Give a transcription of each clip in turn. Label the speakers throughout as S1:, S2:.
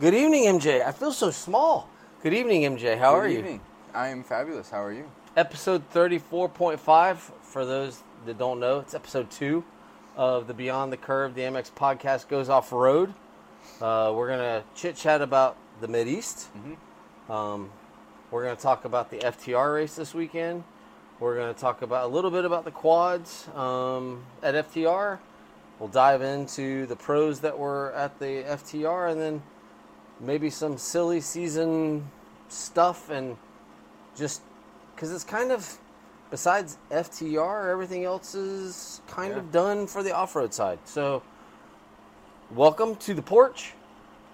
S1: Good evening, MJ. I feel so small. Good evening, MJ. How are you?
S2: Good
S1: are
S2: evening.
S1: you?
S2: I am fabulous. How are you?
S1: Episode 34.5. For those that don't know, it's episode two of the Beyond the Curve, the MX podcast goes off road. Uh, we're going to chit chat about the Mid East. Um, we're going to talk about the FTR race this weekend. We're going to talk about a little bit about the quads um, at FTR. We'll dive into the pros that were at the FTR and then maybe some silly season stuff and just because it's kind of besides FTR, everything else is kind
S2: Yeah.
S1: of done for the off-road side. So, welcome to the porch.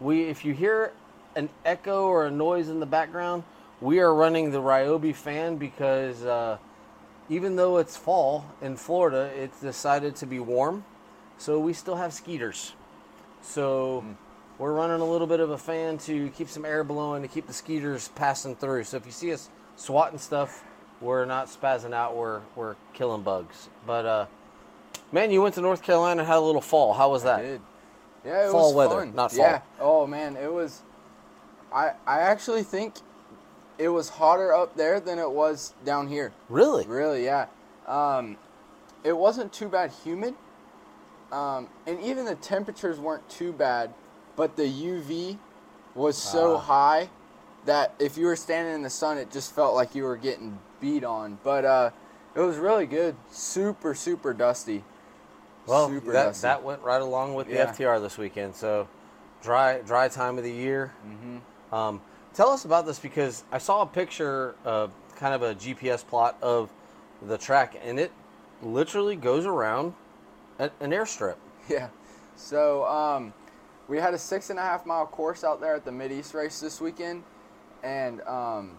S1: We, if you hear an echo or a noise in the background, we are running the Ryobi fan because uh, even though it's fall in Florida, it's decided to be warm, so we still have skeeters. So we're running a little bit of a fan to keep some air blowing to keep the skeeters passing through. So if you see us swatting stuff, we're not spazzing out. We're we're killing bugs. But uh, man, you went to North Carolina and had a little fall. How was that?
S2: Did. Yeah, it
S1: Fall
S2: was
S1: weather,
S2: fun.
S1: not fall.
S2: Yeah. Oh man, it was. I I actually think it was hotter up there than it was down here.
S1: Really?
S2: Really, yeah. Um, it wasn't too bad humid, um, and even the temperatures weren't too bad, but the UV was so
S1: Ah.
S2: high that if you were standing in the sun, it just felt like you were getting beat on. But uh, it was really good. Super, super dusty.
S1: Well,
S2: super
S1: that
S2: dusty.
S1: that went right along with the
S2: Yeah.
S1: FTR this weekend. So dry dry time of the year.
S2: hmm
S1: Um, tell us about this because I saw a picture, uh, kind of a GPS plot of the track, and it literally goes around an airstrip.
S2: Yeah. So um, we had a six and a half mile course out there at the Mid East race this weekend, and um,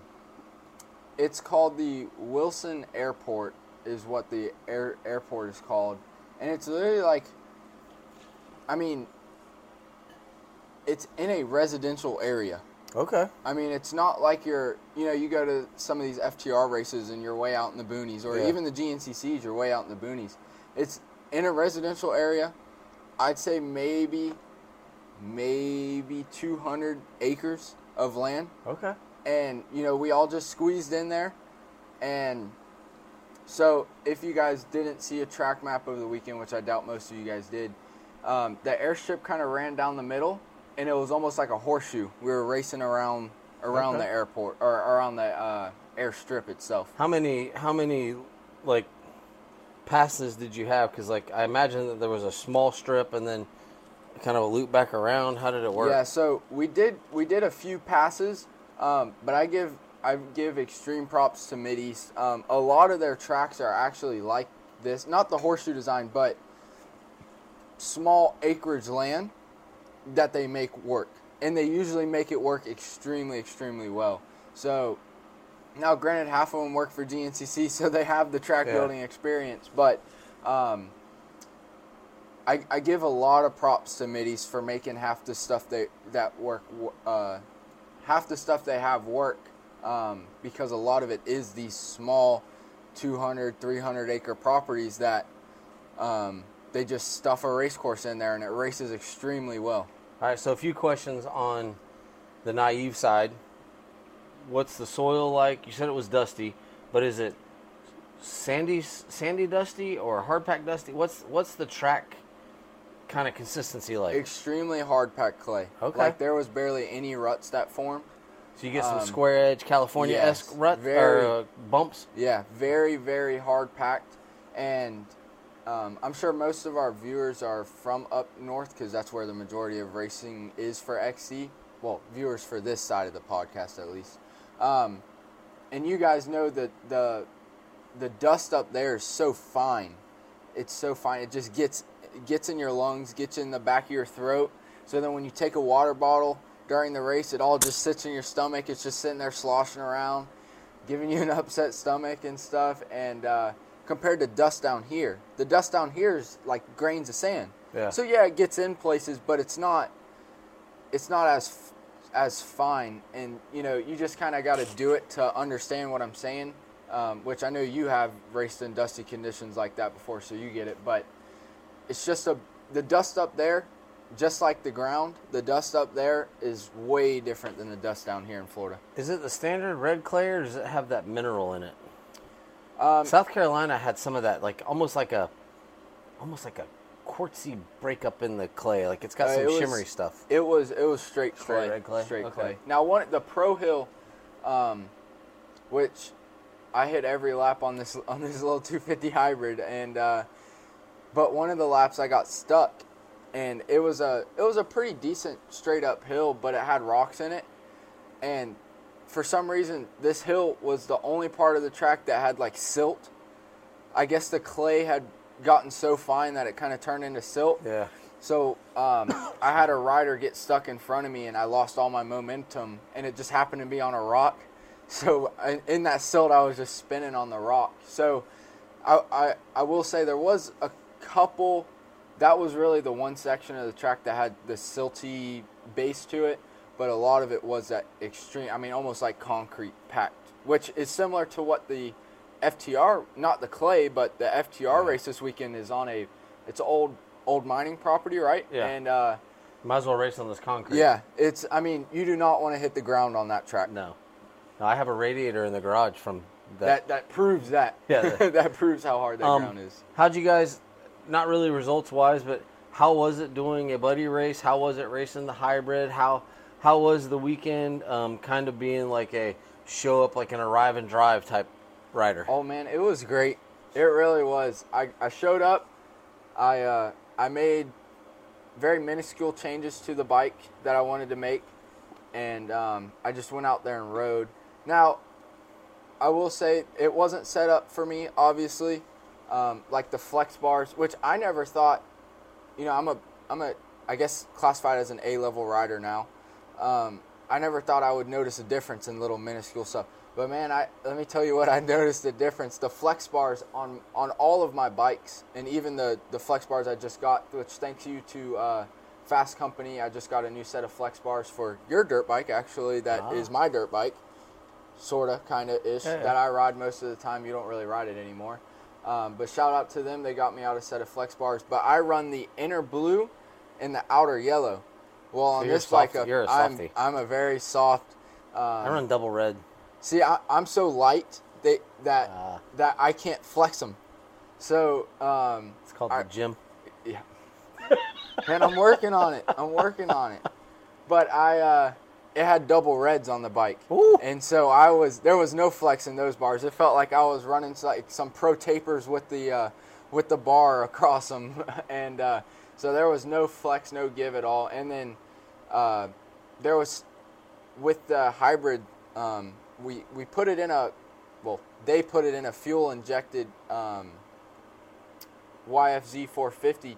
S2: it's called the Wilson Airport, is what the air, airport is called, and it's literally like, I mean, it's in a residential area.
S1: Okay.
S2: I mean, it's not like you're, you know, you go to some of these FTR races and you're way out in the boonies, or
S1: Yeah.
S2: even the GNCCs, you're way out in the boonies. It's in a residential area. I'd say maybe, maybe 200 acres of land,
S1: Okay.
S2: and you know, we all just squeezed in there, and so if you guys didn't see a track map over the weekend, which I doubt most of you guys did, um, the airstrip kind of ran down the middle, and it was almost like a horseshoe. We were racing around around
S1: Okay.
S2: the airport or around the uh, airstrip itself.
S1: How many how many like passes did you have? Because like I imagine that there was a small strip and then kind of a loop back around. How did it work?
S2: Yeah, so we did we did a few passes, um, but I give I give extreme props to Mideast. Um, a lot of their tracks are actually like this, not the horseshoe design, but small acreage land that they make work, and they usually make it work extremely extremely well. So now, granted, half of them work for GNCC, so they have the track
S1: Yeah.
S2: building experience, but. Um, I, I give a lot of props to Middies for making half the stuff they that work uh, half the stuff they have work um, because a lot of it is these small 200 300 acre properties that um, they just stuff a race course in there and it races extremely well
S1: All right. So a few questions on the naive side. What's the soil like? You said it was dusty, but is it sandy sandy dusty or hard packed dusty? What's what's the track kind of consistency like?
S2: extremely hard packed clay
S1: Okay.
S2: like there was barely any ruts that form
S1: So you get some
S2: Um,
S1: square edge California esque
S2: yes,
S1: rut
S2: very.
S1: or uh, bumps.
S2: Yeah, very, very hard packed. And um, I'm sure most of our viewers are from up north because that's where the majority of racing is for XC. Well, viewers for this side of the podcast at least. Um, and you guys know that the the dust up there is so fine. It's so fine. It just gets gets in your lungs, gets in the back of your throat. So then when you take a water bottle during the race, it all just sits in your stomach. It's just sitting there sloshing around giving you an upset stomach and stuff. And uh, compared to dust down here, the dust down here is like grains of sand.
S1: Yeah.
S2: So yeah, it gets in places, but it's not. It's not as as fine, and you know, you just kind of got to do it to understand what I'm saying. Um, which I know you have raced in dusty conditions like that before, so you get it. But it's just a the dust up there just like the ground, the dust up there is way different than the dust down here in Florida.
S1: Is it the standard red clay or does it have that mineral in it?
S2: Um,
S1: South Carolina had some of that, like almost like a, almost like a quartzy breakup in the clay. Like it's got
S2: Uh,
S1: some
S2: it was-
S1: shimmery stuff.
S2: It was it was straight,
S1: Straight
S2: clay,
S1: red clay?
S2: Straight
S1: Okay.
S2: clay. Now one the Pro Hill, um, which I hit every lap on this on this little 250 hybrid, and uh, but one of the laps I got stuck, and it was a it was a pretty decent straight up hill, but it had rocks in it, and for some reason this hill was the only part of the track that had like silt. I guess the clay had gotten so fine that it kind of turned into silt.
S1: Yeah.
S2: So um, I had a rider get stuck in front of me, and I lost all my momentum, and it just happened to be on a rock. So in- in that silt, I was just spinning on the rock. So I, I I will say there was a couple. That was really the one section of the track that had the silty base to it, but a lot of it was that extreme. I mean, almost like concrete packed, which is similar to what the FTR, not the clay, but the FTR
S1: Yeah.
S2: race this weekend is on a. It's old old mining property, right?
S1: Yeah.
S2: And uh,
S1: Might as well race on this concrete.
S2: yeah, it's. I mean, you do not want to hit the ground on that track.
S1: No. no. I have a radiator in the garage from that.
S2: That that proves that.
S1: Yeah,
S2: that proves how hard that
S1: Um,
S2: ground is.
S1: How'd you guys, not really results wise, but how was it doing a buddy race? How was it racing the hybrid? How how was the weekend? Um, kind of being like a show up like an arrive and drive type rider.
S2: Oh man, it was great. It really was. I, I showed up. I uh, I made very minuscule changes to the bike that I wanted to make, and um, I just went out there and rode. Now, I will say it wasn't set up for me, obviously, um, like the flex bars, which I never thought. You know, I'm a I'm a I guess classified as an A level rider now. Um, I never thought I would notice a difference in little minuscule stuff. But man, I let me tell you what I noticed the difference. The flex bars on on all of my bikes, and even the the flex bars I just got, which thanks you to uh, Fast Company, I just got a new set of flex bars for your dirt bike. Actually, that is
S1: Ah.
S2: my dirt bike, sorta, kind of ish.
S1: Yeah, yeah.
S2: That I ride most of the time. You don't really ride it anymore. Um, but shout out to them. They got me out a set of flex bars. But I run the inner blue and the outer yellow. Well, on
S1: you're
S2: this
S1: soft-
S2: bike, uh,
S1: you're a
S2: I'm,
S1: softy.
S2: I'm a very soft. Um,
S1: I run double red.
S2: See, I, I'm so light they, that
S1: Ah.
S2: that I can't flex them. So, um,
S1: It's called
S2: I-
S1: the gym.
S2: yeah, and I'm working on it. I'm working on it. But I, uh, it had double reds on the bike,
S1: Ooh.
S2: and so I was there was no flex in those bars. It felt like I was running like some pro tapers with the uh, with the bar across them, and uh, so there was no flex, no give at all. And then uh, there was with the hybrid, um, we we put it in a, well, they put it in a fuel injected um, YFZ 450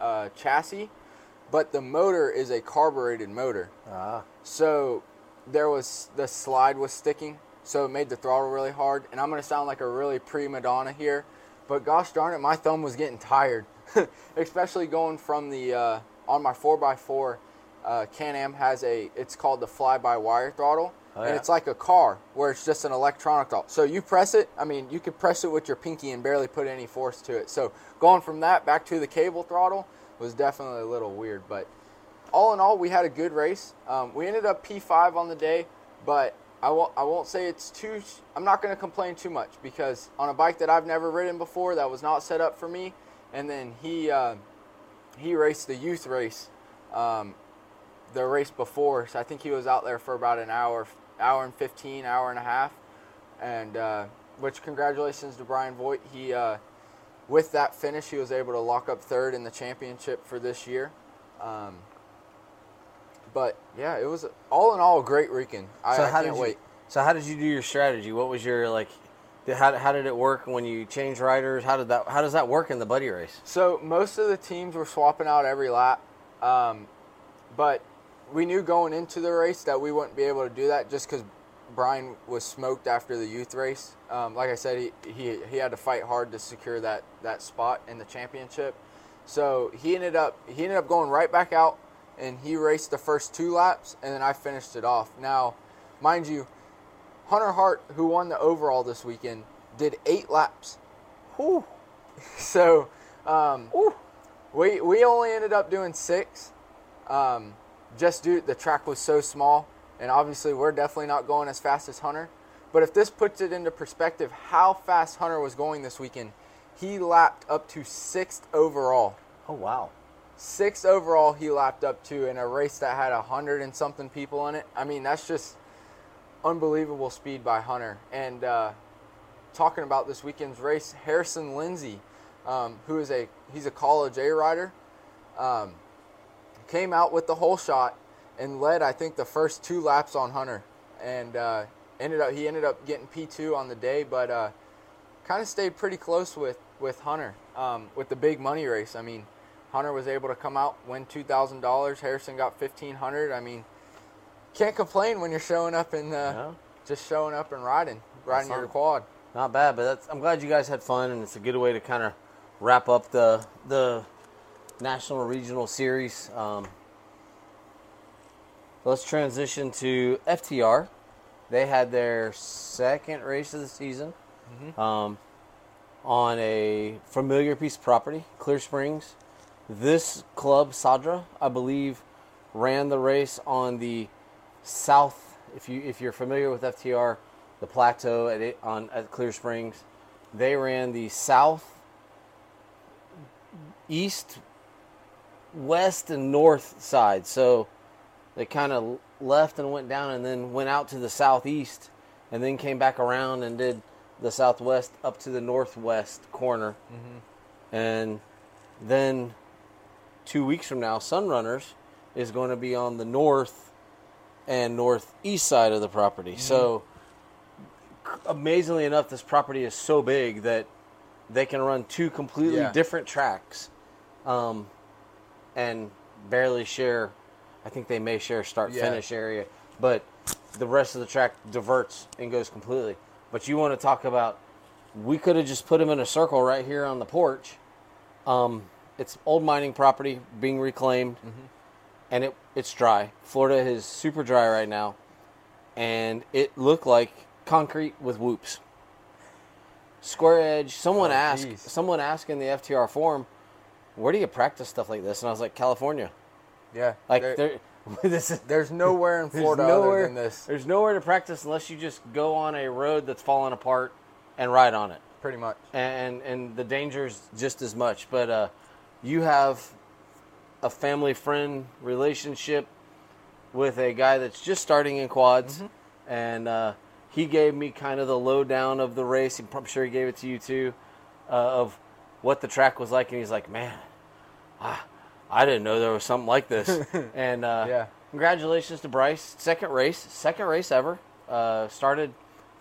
S2: uh, chassis, but the motor is a carbureted motor.
S1: Ah.
S2: So there was the slide was sticking, so it made the throttle really hard. And I'm gonna sound like a really prima donna here, but gosh darn it, my thumb was getting tired, especially going from the uh, on my 4x4. Uh, Can-Am has a it's called the fly-by-wire throttle,
S1: Oh,
S2: and it's like a car where it's just an electronic throttle. So you press it. I mean, you could press it with your pinky and barely put any force to it. So going from that back to the cable throttle was definitely a little weird, but all in all, we had a good race. Um, we ended up P5 on the day, but I won't, I won't say it's too. I'm not going to complain too much because on a bike that I've never ridden before, that was not set up for me, and then he uh, he raced the youth race, um, the race before. So I think he was out there for about an hour, hour and 15, hour and a half, and uh, which congratulations to Brian Voigt. He uh, with that finish, he was able to lock up third in the championship for this year. Um, but yeah, it was all in all a great weekend. I,
S1: So
S2: I
S1: how
S2: can't
S1: did you?
S2: wait.
S1: So how did you do your strategy? What was your like? How, how did it work when you change riders? How did that? How does that work in the buddy race?
S2: So most of the teams were swapping out every lap, um, but we knew going into the race that we wouldn't be able to do that just because Brian was smoked after the youth race. Um, like I said, he, he he had to fight hard to secure that that spot in the championship. So he ended up he ended up going right back out, and he raced the first two laps, and then I finished it off. Now, mind you, Hunter Hart, who won the overall this weekend, did eight laps.
S1: Whew.
S2: So um, we we only ended up doing six, Um, just due the track was so small, and obviously we're definitely not going as fast as Hunter. But if this puts it into perspective, how fast Hunter was going this weekend, he lapped up to sixth overall.
S1: Oh wow.
S2: Sixth overall, he lapped up to in a race that had a hundred and something people in it. I mean, that's just unbelievable speed by Hunter. And uh, talking about this weekend's race, Harrison Lindsay, um, who is a he's a college A rider, um, came out with the whole shot and led I think the first two laps on Hunter, and uh, ended up he ended up getting P2 on the day, but uh, kind of stayed pretty close with with Hunter um, with the big money race. I mean, Hunter was able to come out win two thousand dollars. Harrison got fifteen hundred. I mean, can't complain when you're showing up and uh,
S1: No.
S2: just showing up and riding, riding your quad.
S1: Not bad, but that's, I'm glad you guys had fun, and it's a good way to kind of wrap up the the national regional series. Um, let's transition to FTR. They had their second race of the season um, on a familiar piece of property, Clear Springs. This club, Sadra, I believe, ran the race on the south. If you if you're familiar with FTR, the plateau at it, on at Clear Springs, they ran the south, east, west, and north side. So they kind of left and went down, and then went out to the southeast, and then came back around and did the southwest up to the northwest corner, and then two weeks from now, Sunrunners is going to be on the north and northeast side of the property. So, amazingly enough, this property is so big that they can run two completely
S2: Yeah.
S1: different tracks, um, and barely share. I think they may share start
S2: Yeah.
S1: finish area, but the rest of the track diverts and goes completely. But you want to talk about? We could have just put him in a circle right here on the porch. Um, it's old mining property being reclaimed, and it it's dry. Florida is super dry right now, and it looked like concrete with whoops. Square edge. Someone
S2: Oh,
S1: asked.
S2: geez.
S1: Someone asked in the FTR forum, "Where do you practice stuff like this?" And I was like, "California."
S2: Yeah,
S1: Like
S2: there-
S1: this is
S2: there's nowhere in Florida
S1: nowhere,
S2: other than this.
S1: There's nowhere to practice unless you just go on a road that's falling apart and ride on it
S2: Pretty much.
S1: and and the danger's just as much. But uh, you have a family friend relationship with a guy that's just starting in quads, and uh, he gave me kind of the lowdown of the race. I'm sure he gave it to you too, uh, of what the track was like, and he's like, "Man, I, I didn't know there was something like this." and uh,
S2: Yeah.
S1: congratulations to Bryce, second race, second race ever. Uh, started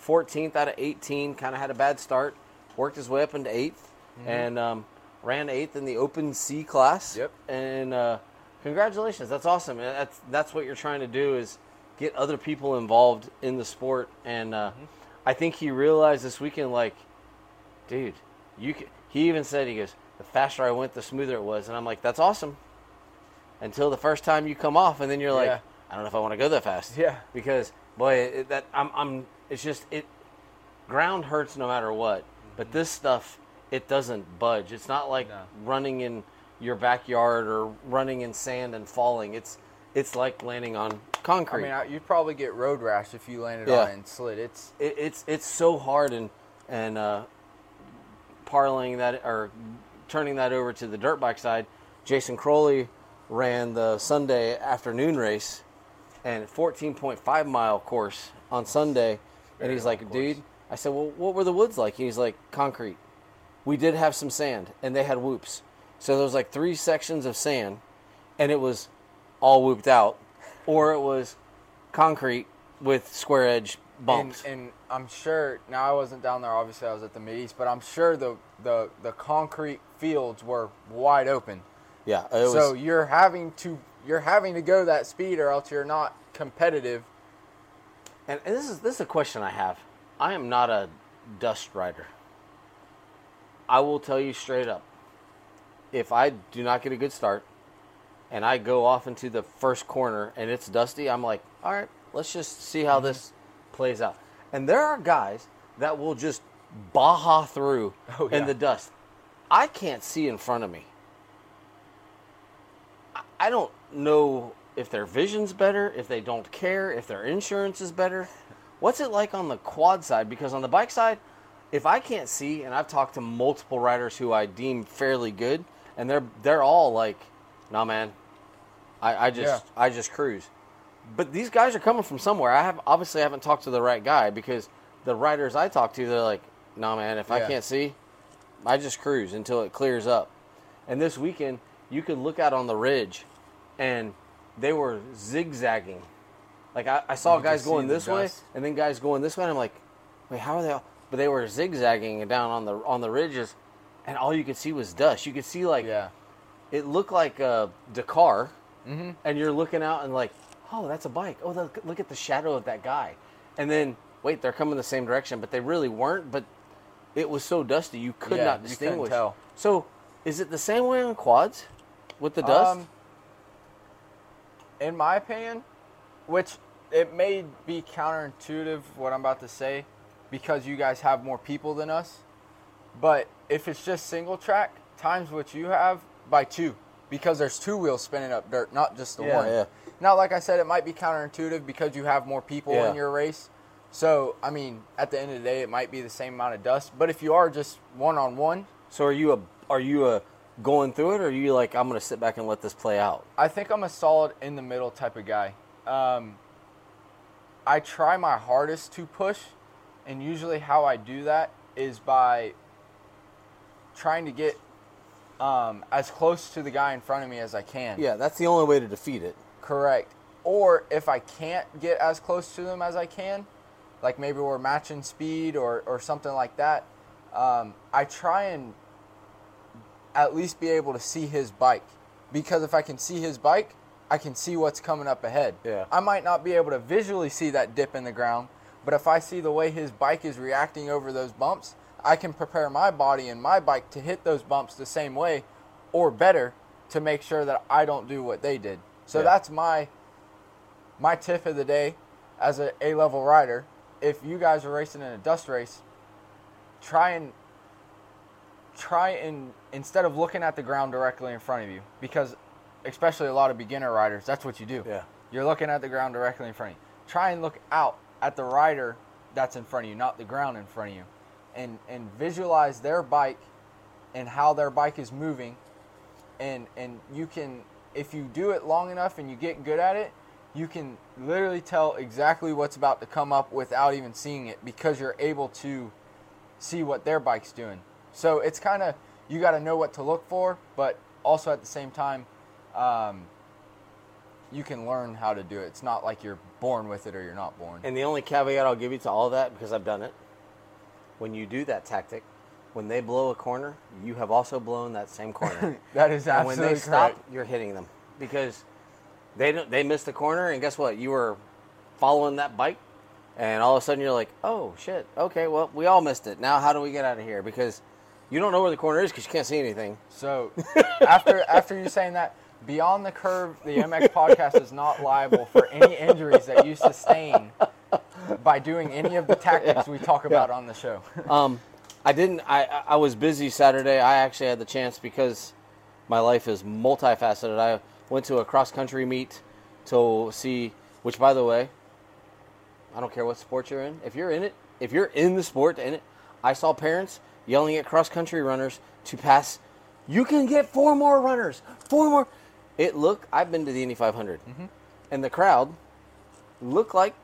S1: 14th out of 18, kind of had a bad start, worked his way up into 8th, and um, ran eighth in the Open C class.
S2: Yep.
S1: And uh, congratulations, that's awesome. That's that's what you're trying to do is get other people involved in the sport. And uh, I think he realized this weekend, like, dude, you. Can, he even said he goes, the faster I went, the smoother it was, and I'm like, that's awesome. Until the first time you come off, and then you're like,
S2: Yeah.
S1: I don't know if I want to go that fast
S2: Yeah.
S1: because boy, it, that I'm, I'm. It's just it. Ground hurts no matter what, but this stuff it doesn't budge. It's not like
S2: No.
S1: running in your backyard or running in sand and falling. It's it's like landing on concrete.
S2: I mean, you'd probably get road rash if you landed
S1: Yeah.
S2: on it and slid. It's
S1: it, it's it's so hard and and uh, parlaying that or turning that over to the dirt bike side. Jason Crowley ran the Sunday afternoon race and 14.5 mile course on Sunday, and he's like,
S2: long
S1: "Dude," I said, "Well, what were the woods like?" He's like, "Concrete." We did have some sand, and they had whoops. So there was like three sections of sand, and it was all whooped out, or it was concrete with square edge bumps.
S2: And, and I'm sure now I wasn't down there. Obviously, I was at the Mid East, but I'm sure the the the concrete fields were wide open.
S1: Yeah, it was.
S2: so you're having to you're having to go that speed, or else you're not competitive.
S1: and, and this is this is a question I have. I am not a dust rider. I will tell you straight up. If I do not get a good start, and I go off into the first corner and it's dusty, I'm like, all right, let's just see how mm-hmm. this plays out. And there are guys that will just baja through
S2: Oh,
S1: in the dust. I can't see in front of me. I- I don't. know if their vision's better, if they don't care, if their insurance is better. What's it like on the quad side? Because on the bike side, if I can't see, and I've talked to multiple riders who I deem fairly good, and they're they're all like, "Nah, man, I, I just
S2: Yeah.
S1: I just cruise." But these guys are coming from somewhere. I have obviously I haven't talked to the right guy because the riders I talk to, they're like, "Nah, man, if I can't see, I just cruise until it clears up." And this weekend, you could look out on the ridge, and they were zigzagging. Like I, I saw
S2: You
S1: guys going this way, and then guys going this way. And I'm like, wait, how are they? All? But they were zigzagging down on the on the ridges, and all you could see was dust. You could see like
S2: Yeah.
S1: it looked like uh, Dakar,
S2: Mhm.
S1: and you're looking out and like, oh, that's a bike. Oh, look, look at the shadow of that guy. And then wait, they're coming the same direction, but they really weren't. But it was so dusty, you could
S2: Yeah,
S1: not
S2: you
S1: distinguish.
S2: tell.
S1: So, is it the same way on quads with the dust?
S2: Um, in my opinion, which it may be counterintuitive what I'm about to say because you guys have more people than us, but if it's just single track, times what you have by two because there's two wheels spinning up dirt, not just the
S1: Yeah,
S2: one.
S1: yeah.
S2: Now, like I said, it might be counterintuitive because you have more people
S1: Yeah.
S2: in your race. So, I mean, at the end of the day, it might be the same amount of dust. But if you are just one on one,
S1: so are you a are you a going through it, or are you like I'm going to sit back and let this play out?
S2: I think I'm a solid in the middle type of guy. Um, I try my hardest to push, and usually how I do that is by trying to get um, as close to the guy in front of me as I can.
S1: Yeah, that's the only way to defeat it.
S2: Correct. Or if I can't get as close to them as I can, like maybe we're matching speed or, or something like that, um, I try and at least be able to see his bike. Because if I can see his bike, I can see what's coming up ahead.
S1: Yeah.
S2: I might not be able to visually see that dip in the ground, but if I see the way his bike is reacting over those bumps, I can prepare my body and my bike to hit those bumps the same way or better to make sure that I don't do what they did. So
S1: Yeah.
S2: that's my my tip of the day as a A level rider. If you guys are racing in a dust race, try and try and instead of looking at the ground directly in front of you, because especially a lot of beginner riders, that's what you do.
S1: Yeah.
S2: You're looking at the ground directly in front of you. Try and look out at the rider that's in front of you, not the ground in front of you. And and visualize their bike and how their bike is moving. And and you can if you do it long enough and you get good at it, you can literally tell exactly what's about to come up without even seeing it because you're able to see what their bike's doing. So it's kind of you got to know what to look for, but also at the same time, um, you can learn how to do it. It's not like you're born with it or you're not born.
S1: And the only caveat I'll give you to all that, because I've done it, when you do that tactic, when they blow a corner, you have also blown that same corner.
S2: that is absolutely
S1: and when they stop,
S2: correct.
S1: you're hitting them because they don't, they missed the corner, and guess what? You were following that bike, and all of a sudden you're like, oh shit, okay, well we all missed it. Now how do we get out of here? Because you don't know where the corner is because you can't see anything.
S2: So after after you saying that, beyond the curve, the MX podcast is not liable for any injuries that you sustain by doing any of the tactics we talk about on the show.
S1: Um, I didn't. I I- was busy Saturday. I actually had the chance because my life is multifaceted. I went to a cross country meet to see. Which, by the way, I don't care what sport you're in. If you're in it, if you're in the sport in it, I saw parents yelling at cross country runners to pass. You can get four more runners. Four more. It looked. I've been to the Indy 500, mm-hmm. and the crowd looked like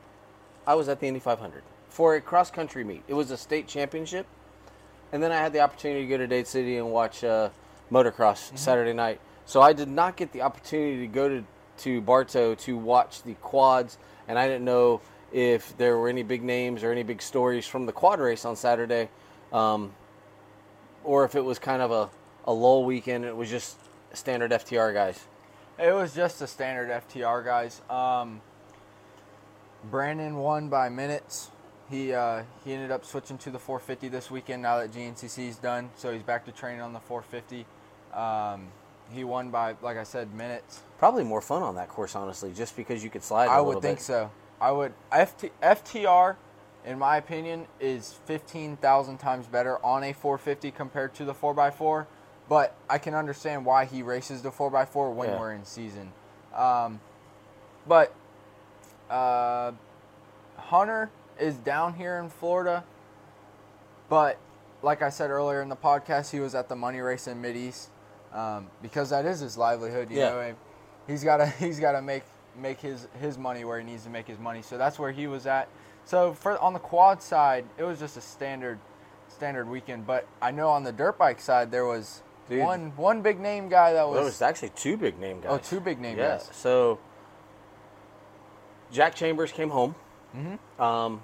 S1: I was at the Indy 500 for a cross country meet. It was a state championship, and then I had the opportunity to go to Dade City and watch uh, motocross Saturday night. So I did not get the opportunity to go to to Bartow to watch the quads, and I didn't know if there were any big names or any big stories from the quad race on Saturday, um, or if it was kind of a, a lull weekend. It was just standard FTR guys.
S2: It was just a standard FTR, guys. Um, Brandon won by minutes. He uh, he ended up switching to the 450 this weekend now that GNCC is done, so he's back to training on the 450. Um, he won by, like I said, minutes.
S1: Probably more fun on that course, honestly, just because you could slide. I
S2: I would think so. I would FT, FTR, in my opinion, is 15,000 times better on a 450 compared to the 4x4. But I can understand why he races the 4x4 when
S1: Yeah.
S2: we're in season. Um, but uh, Hunter is down here in Florida. But like I said earlier in the podcast, he was at the money race in Mid East um, because that is his livelihood. You
S1: Yeah.
S2: know, he's got to he's got to make make his his money where he needs to make his money. So that's where he was at. So for on the quad side, it was just a standard standard weekend. But I know on the dirt bike side there was
S1: Dude.
S2: one one big name guy that was,
S1: there was actually two big name guys.
S2: oh two big name
S1: Yeah.
S2: guys.
S1: So Jack Chambers came home.
S2: Mhm.
S1: Um,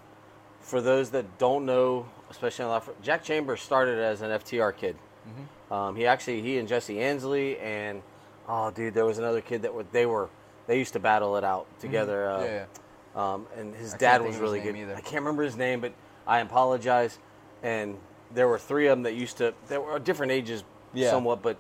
S1: for those that don't know, especially on the Jack Chambers started as an FTR kid.
S2: Mm-hmm.
S1: Um, he actually he and Jesse Ansley and oh dude, there was another kid that were, they were they used to battle it out together. Uh,
S2: Mm-hmm. yeah, yeah.
S1: Um, and his
S2: I
S1: dad was really good.
S2: either.
S1: I can't remember his name, but I apologize. And there were three of them that used to. They were different ages,
S2: Yeah.
S1: somewhat, but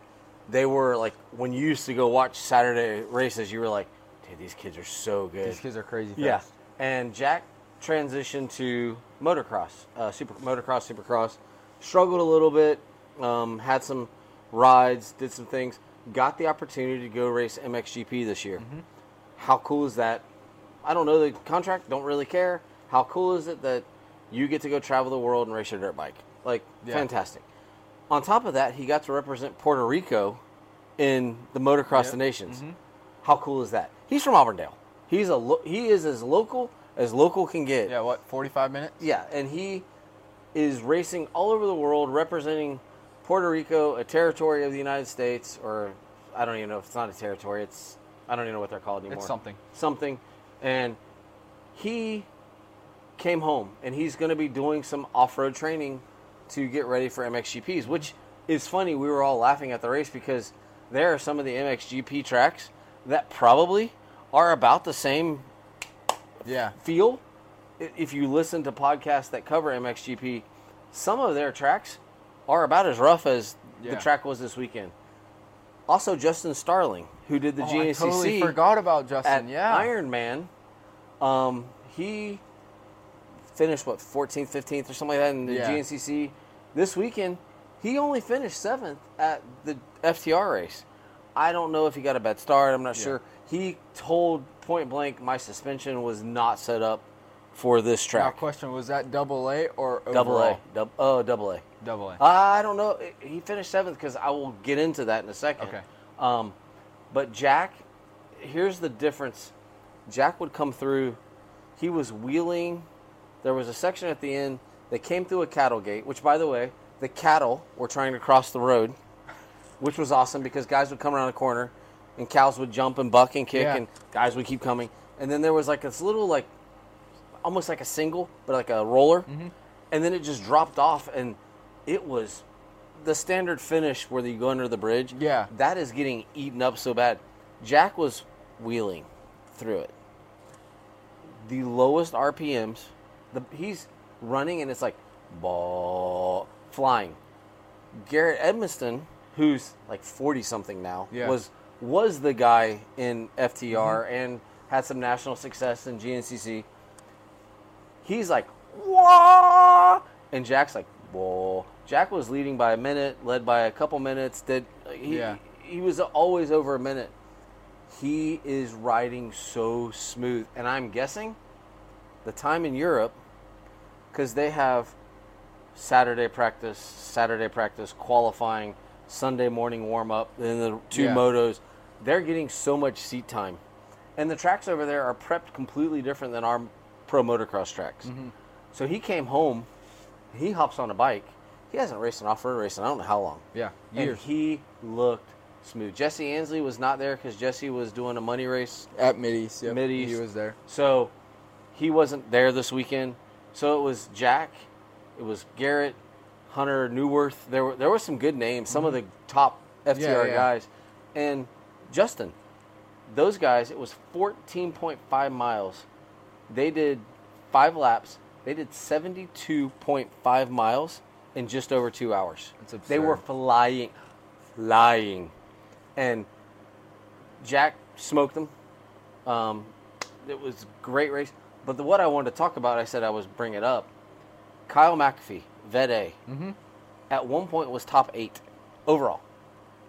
S1: they were like when you used to go watch Saturday races, you were like, dude, these kids are so good.
S2: These kids are crazy.
S1: Yeah. And Jack transitioned to motocross, uh, super motocross, supercross. Struggled a little bit, um, had some rides, did some things. Got the opportunity to go race MXGP this year.
S2: Mm-hmm.
S1: How cool is that? I don't know the contract. Don't really care. How cool is it that you get to go travel the world and race your dirt bike? Like
S2: Yeah.
S1: fantastic. On top of that, he got to represent Puerto Rico in the Motocross
S2: Yep.
S1: the Nations.
S2: Mhm.
S1: How cool is that? He's from Auburndale. He's a lo- he is as local as local can get.
S2: Yeah, what, 45 minutes?
S1: Yeah, and he is racing all over the world representing Puerto Rico, a territory of the United States, or I don't even know if it's not a territory. It's I don't even know what they're called anymore.
S2: It's something.
S1: Something, and he came home, and he's going to be doing some off-road training to get ready for MXGPs, which is funny. We were all laughing at the race because there are some of the MXGP tracks that probably are about the same
S2: Yeah.
S1: feel. If you listen to podcasts that cover MXGP, some of their tracks are about as rough as
S2: Yeah.
S1: the track was this weekend. Also, Justin Starling, who did the
S2: Oh, I
S1: GNCC
S2: totally forgot about Justin. Yeah.
S1: Iron Man, um, he finished what 14th, 15th, or something like that in the
S2: Yeah.
S1: GNCC. This weekend, he only finished seventh at the FTR race. I don't know if he got a bad start. I'm not
S2: Yeah.
S1: sure. He told point blank my suspension was not set up for this
S2: Now,
S1: track.
S2: question was that double A or
S1: Double A,
S2: overall?
S1: Dub- oh double A.
S2: Double A.
S1: I don't know. He finished seventh because I will get into that in a second.
S2: Okay.
S1: Um, but Jack, here's the difference. Jack would come through. He was wheeling. There was a section at the end that came through a cattle gate, which, by the way, the cattle were trying to cross the road, which was awesome because guys would come around the corner and cows would jump and buck and kick
S2: Yeah.
S1: and guys would keep coming. And then there was like this little, like, almost like a single, but like a roller.
S2: Mm-hmm.
S1: And then it just dropped off and it was the standard finish where you go under the bridge.
S2: Yeah.
S1: That is getting eaten up so bad. Jack was wheeling through it. The lowest RPMs, the, he's running and it's like ball flying. Garrett Edmiston, who's like 40 something now,
S2: Yeah.
S1: was was the guy in FTR mm-hmm. and had some national success in GNCC. He's like, whoa! And Jack's like, whoa. Jack was leading by a minute, led by a couple minutes. Did he?
S2: Yeah.
S1: He was always over a minute. He is riding so smooth, and I'm guessing the time in Europe because they have Saturday practice, Saturday practice, qualifying, Sunday morning warm up, then the two
S2: Yeah.
S1: motos. They're getting so much seat time, and the tracks over there are prepped completely different than our pro motocross tracks.
S2: Mm-hmm.
S1: So he came home, he hops on a bike. He hasn't raced an off-road race in I don't know how long.
S2: Yeah.
S1: And he looked smooth. Jesse Ansley was not there because Jesse was doing a money race
S2: At Middies. Yep.
S1: Mid-East.
S2: He was there.
S1: so he wasn't there this weekend. So it was Jack, it was Garrett, Hunter Newworth. There were there were some good names, some of the top FTR
S2: Mm-hmm. Yeah, yeah.
S1: guys, and Justin. Those guys. It was 14.5 miles. They did five laps. They did 72.5 miles in just over two hours. They were flying, flying, and Jack smoked them. Um, it was a great race. But the what I wanted to talk about, I said I was bring it up. Kyle McAfee, Vet A,
S2: Mhm.
S1: at one point was top eight overall.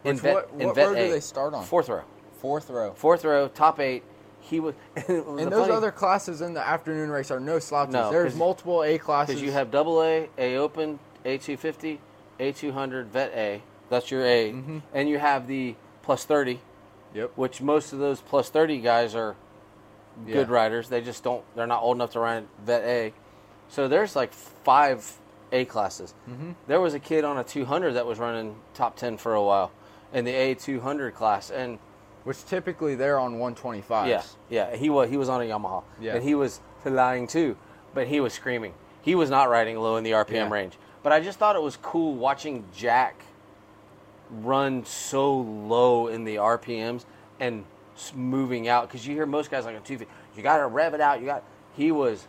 S2: Which
S1: Vet-
S2: what-
S1: in
S2: what
S1: Vet
S2: row do they start on?
S1: Fourth row.
S2: Fourth row.
S1: fourth row, top eight. He was. and
S2: And those other classes in the afternoon race are no slouches.
S1: No,
S2: There's multiple A classes.
S1: because you have double A, A Open, A two fifty, A two hundred, Vet A. That's your A,
S2: Mm-hmm.
S1: and you have the plus thirty,
S2: Yep.
S1: which most of those plus thirty guys are good riders. They just don't. They're not old enough to ride Vet A. So there's like five A classes.
S2: Mm-hmm.
S1: There was a kid on a 200 that was running top 10 for a while in the A 200 class, and
S2: Which typically they're on 125s.
S1: yeah, yeah, he was he was on a Yamaha,
S2: Yeah.
S1: and he was flying too, but he was screaming. He was not riding low in the RPM
S2: Yeah.
S1: range. But I just thought it was cool watching Jack run so low in the RPMs and moving out because you hear most guys like on two feet, you got to rev it out. You got he was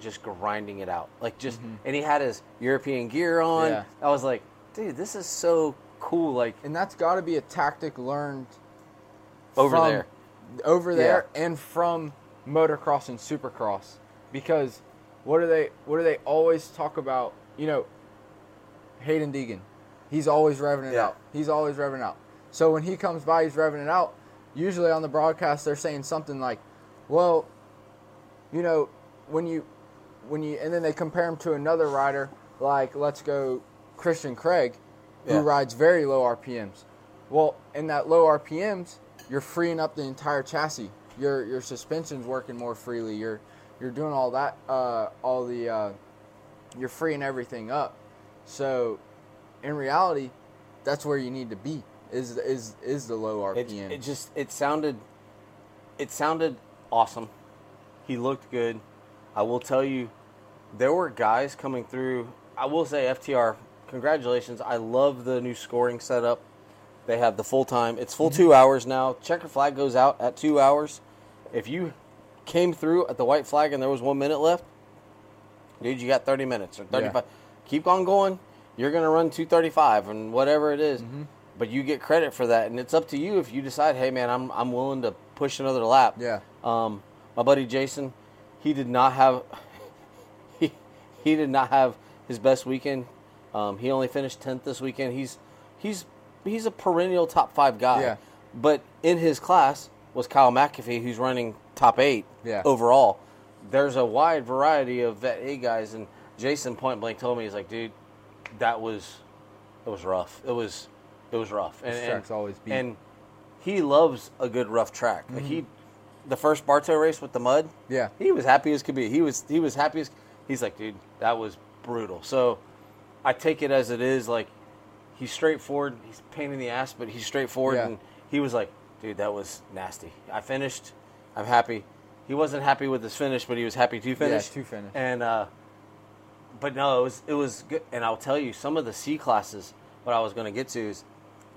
S1: just grinding it out like just, and he had his European gear on.
S2: Mm-hmm. Yeah.
S1: I was like, dude, this is so cool. Like
S2: And that's got to be a tactic learned
S1: over
S2: from-
S1: there.
S2: over there and from motocross and supercross. Because what do they what do they always talk about? You know Haiden Deegan. He's always revving it
S1: Yeah.
S2: out. He's always revving out. So when he comes by he's revving it out. Usually on the broadcast they're saying something like well you know when you when you and then they compare him to another rider like let's go christian craig who
S1: Yeah.
S2: rides very low rpms well in that low rpms you're freeing up the entire chassis your your suspension's working more freely you're you're doing all that uh, all the uh, you're freeing everything up so in reality that's where you need to be is is is the low
S1: It,
S2: rpm
S1: it just it sounded it sounded awesome. He looked good. I will tell you, there were guys coming through. I will say FTR, congratulations. I love the new scoring setup. They have the full time. It's full two hours now. Checker flag goes out at two hours. If you came through at the white flag and there was one minute left, dude, you got thirty minutes or thirty five. Keep on going. You're gonna run two thirty five and whatever it is. But you get credit for that, and it's up to you if you decide, hey man, I'm I'm willing to push another lap.
S2: Yeah.
S1: Um, my buddy Jason, he did not have he, he did not have his best weekend. Um, he only finished tenth this weekend. He's he's he's a perennial top five guy.
S2: Yeah.
S1: But in his class was Kyle McAfee, who's running top eight
S2: Yeah.
S1: overall. There's a wide variety of vet A guys, and Jason point blank told me he's like, dude, that was it was rough. It was it was rough. And,
S2: This
S1: and-
S2: track's always beat.
S1: and he loves a good rough track. Like he, the first Bartow race with the mud,
S2: Yeah.
S1: he was happy as could be. He was he was happy as he's like, dude, that was brutal. So I take it as it is. Like he's straightforward. He's a pain in the ass, but he's straightforward.
S2: Yeah.
S1: And he was like, dude, that was nasty. I finished. I'm happy. He wasn't happy with his finish, but he was happy to finish.
S2: to finish.
S1: And uh, but no, it was it was good. And I'll tell you, some of the C classes. What I was going to get to is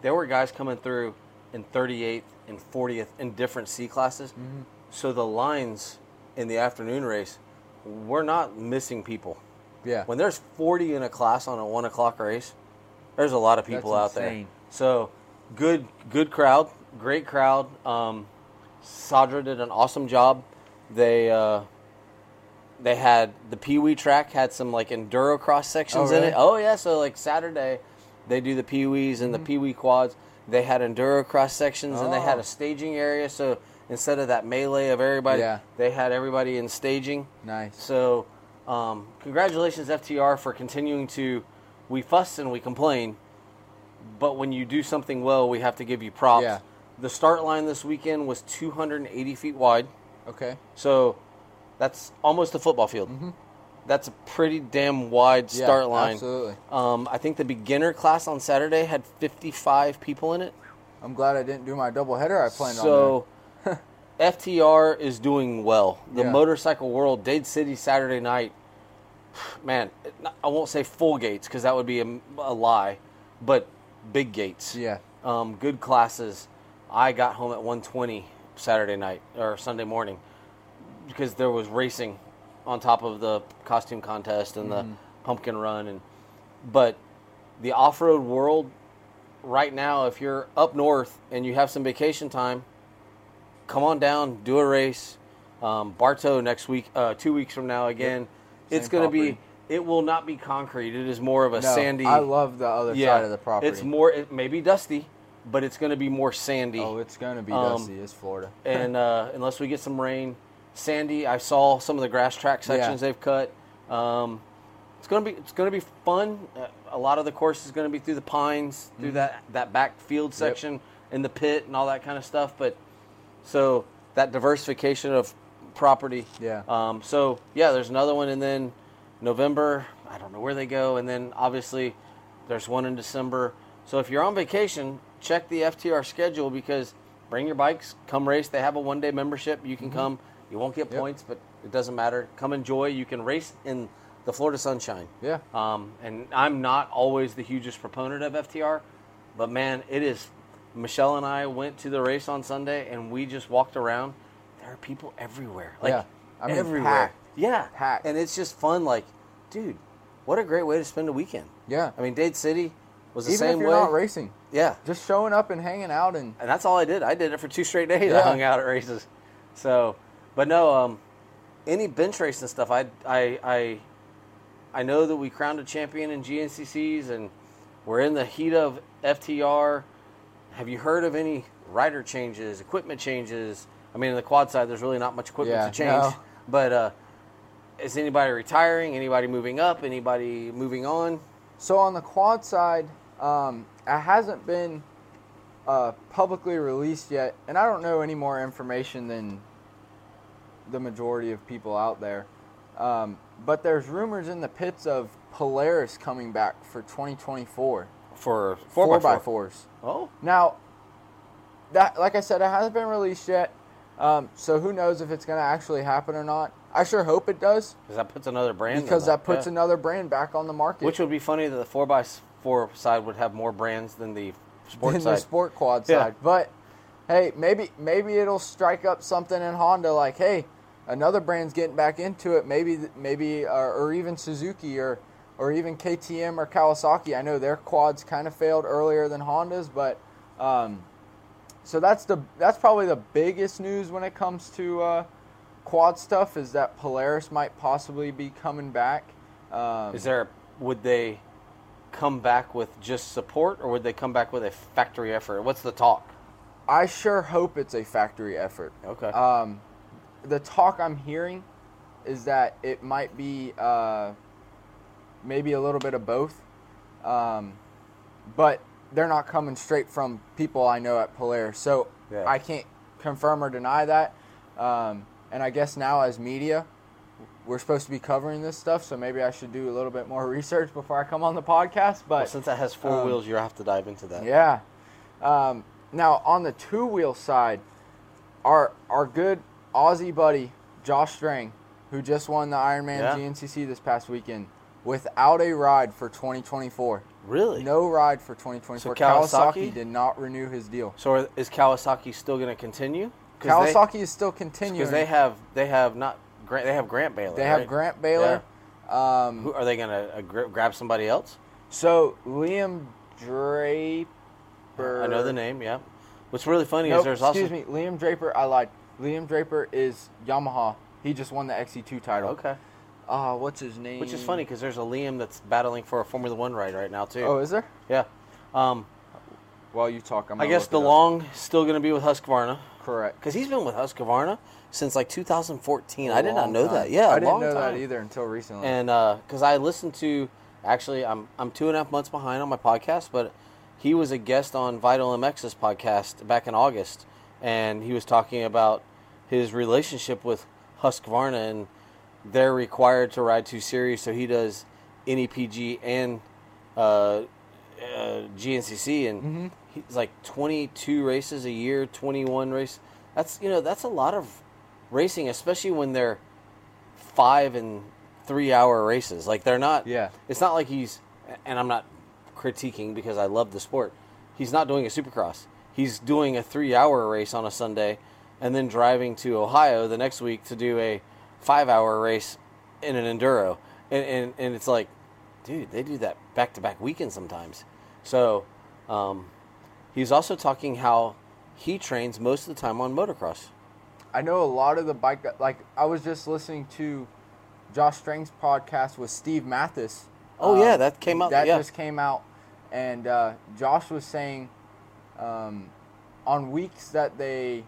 S1: there were guys coming through in 38th and 40th in different C classes.
S2: Mm-hmm.
S1: So the lines in the afternoon race, we're not missing people.
S2: Yeah.
S1: When there's 40 in a class on a one o'clock race, there's a lot of people
S2: That's
S1: out there. So good, good crowd, great crowd. Um, Sadra did an awesome job. They uh, they had the Pee Wee track had some like enduro cross sections
S2: Oh,
S1: in it. Oh yeah, so like Saturday, they do the Pee Wees and the Pee Wee quads. They had enduro cross sections and they had
S2: Mm-hmm. Oh.
S1: a staging area. So instead of that melee of everybody,
S2: Yeah.
S1: they had everybody in staging.
S2: Nice.
S1: So, um, congratulations, FTR, for continuing to. We fuss and we complain, but when you do something well, we have to give you props.
S2: Yeah.
S1: The start line this weekend was 280 feet wide,
S2: Okay.
S1: so that's almost a football field. That's a pretty damn wide
S2: Mm-hmm. Yeah,
S1: start line.
S2: absolutely.
S1: Um, I think the beginner class on Saturday had 55 people in it.
S2: I'm glad I didn't do my double header I planned on.
S1: So, FTR is doing well. The
S2: Yeah.
S1: motorcycle world, Dade City Saturday night, man, I won't say full gates because that would be a, a lie, but big gates.
S2: there.
S1: Um, good classes. I got home at 1:20 Saturday night or Sunday morning because there was racing on top of the costume contest and
S2: Mm-hmm.
S1: the pumpkin run and but the off-road world right now if you're up north and you have some vacation time come on down do a race um, bartow next week uh, two weeks from now again it's going to be it will not be concrete it is more of a
S2: No,
S1: sandy
S2: I love the other side of the property.
S1: it's more it may be dusty but it's going to be more sandy.
S2: Oh, it's gonna be
S1: Um,
S2: dusty. It's Florida.
S1: and uh, unless we get some rain, sandy. I saw some of the grass track sections
S2: Yeah.
S1: they've cut. Um, it's gonna be it's gonna be fun. Uh, a lot of the course is gonna be through the pines, through that that back field section in the pit and all that kind of stuff. But so that diversification of property.
S2: Yeah.
S1: Um, so yeah, there's another one, and then November. I don't know where they go, and then obviously there's one in December. So if you're on vacation, check the FTR schedule because bring your bikes, come race. They have a one day membership. You can come. You won't get
S2: Mm-hmm. Yep.
S1: points, but it doesn't matter. Come enjoy. You can race in the Florida sunshine.
S2: Yeah.
S1: Um, and I'm not always the hugest proponent of FTR, but man, it is. Michelle and I went to the race on Sunday, and we just walked around. There are people everywhere. Like
S2: Yeah. I mean,
S1: everywhere.
S2: packed.
S1: Yeah,
S2: Packed.
S1: and it's just fun. Like, dude, what a great way to spend a weekend.
S2: Yeah.
S1: I mean, Dade City was the
S2: Even
S1: same
S2: if you're
S1: way.
S2: not racing,
S1: yeah,
S2: just showing up and hanging out and
S1: and that's all I did. I did it for two straight days. I hung out at races. So, but no, um, any bench racing stuff. I, I, I, I know that we crowned a champion in GNCCs, and we're in the heat of FTR have you heard of any rider changes, equipment changes? I mean, in the quad side, there's really not much equipment
S2: yeah,
S1: to change.
S2: No.
S1: But uh, is anybody retiring? Anybody moving up? Anybody moving on?
S2: So on the quad side, um, it hasn't been uh, publicly released yet, and I don't know any more information than the majority of people out there. Um, but there's rumors in the pits of Polaris coming back for 2024
S1: for 4
S2: 4x4s.
S1: Oh,
S2: Now, that like I said, it hasn't been released yet. Um, so who knows if it's going to actually happen or not? I sure hope it does
S1: because that puts another brand.
S2: because that puts
S1: yeah.
S2: another brand back on the market.
S1: Which would be funny that the four x four side would have more brands than the sport
S2: than
S1: side.
S2: the sport quad
S1: Yeah.
S2: side. But hey, maybe maybe it'll strike up something in Honda like, hey, another brand's getting back into it. Maybe maybe uh, or even Suzuki or or even KTM or Kawasaki. I know their quads kind of failed earlier than Honda's, but um, so that's the that's probably the biggest news when it comes to uh, quad stuff is that Polaris might possibly be coming back. Um,
S1: Is there? Would they come back with just support, or would they come back with a factory effort? What's the talk?
S2: I sure hope it's a factory effort.
S1: Okay.
S2: Um, the talk I'm hearing is that it might be uh, maybe a little bit of both, um, but they're not coming straight from people I know at Polaris, so
S1: Yeah.
S2: I can't confirm or deny that. Um, and I guess now as media, we're supposed to be covering this stuff, so maybe I should do a little bit more research before I come on the podcast. But
S1: well, since that has four
S2: um,
S1: wheels, you have to dive into that.
S2: yeah. Um, now on the two wheel side, our our good Aussie buddy Josh Strang, who just won the Ironman
S1: Yeah.
S2: GNCC this past weekend, without a ride for 2024.
S1: Really?
S2: No ride for 2024.
S1: So Kawasaki?
S2: did not renew his deal.
S1: So is Kawasaki still going to continue?
S2: Kawasaki is still continuing.
S1: because they have they have not Grant they have Grant Baylor.
S2: They have? Grant Baylor. Um,
S1: Who are they going to uh, gra- grab somebody else?
S2: so Liam Draper.
S1: I know the name. Yeah. What's really funny
S2: Nope,
S1: is there's also
S2: excuse me, Liam Draper. I lied. Liam Draper is Yamaha. He just won the XC2 title.
S1: okay,
S2: Uh, what's his name?
S1: which is funny because there's a Liam that's battling for a Formula One ride right now too.
S2: Oh, is there?
S1: yeah. Um,
S2: While you talk, I'm
S1: I
S2: gonna
S1: guess
S2: look it up.
S1: DeLong still going to be with Husqvarna
S2: Correct.
S1: because he's been with Husqvarna since like 2014.
S2: A
S1: I did not
S2: long
S1: know
S2: time.
S1: that. Yeah,
S2: I
S1: a
S2: didn't
S1: long
S2: know
S1: time.
S2: that either until recently.
S1: And because I listened to, actually, I'm I'm two and a half months behind on my podcast, but he was a guest on Vital MX's podcast back in August, and he was talking about his relationship with Husqvarna, and they're required to ride two series, so he does NEPG and uh, uh, GNCC, and
S2: Mhm.
S1: he's like 22 races a year, 21 race. That's you know that's a lot of racing, especially when they're five and three hour races. Like they're not.
S2: Yeah.
S1: It's not like he's, and I'm not critiquing because I love the sport. He's not doing a supercross. He's doing a three hour race on a Sunday, and then driving to Ohio the next week to do a five hour race in an enduro. And and, and it's like, dude, they do that back to back weekends sometimes. So, um, he's also talking how he trains most of the time on motocross.
S2: I know a lot of the bike. Like I was just listening to Josh Strang's podcast with Steve Mathis.
S1: Oh, yeah, that came out-
S2: That
S1: yeah.
S2: just came out, and uh, Josh was saying um, on weeks that they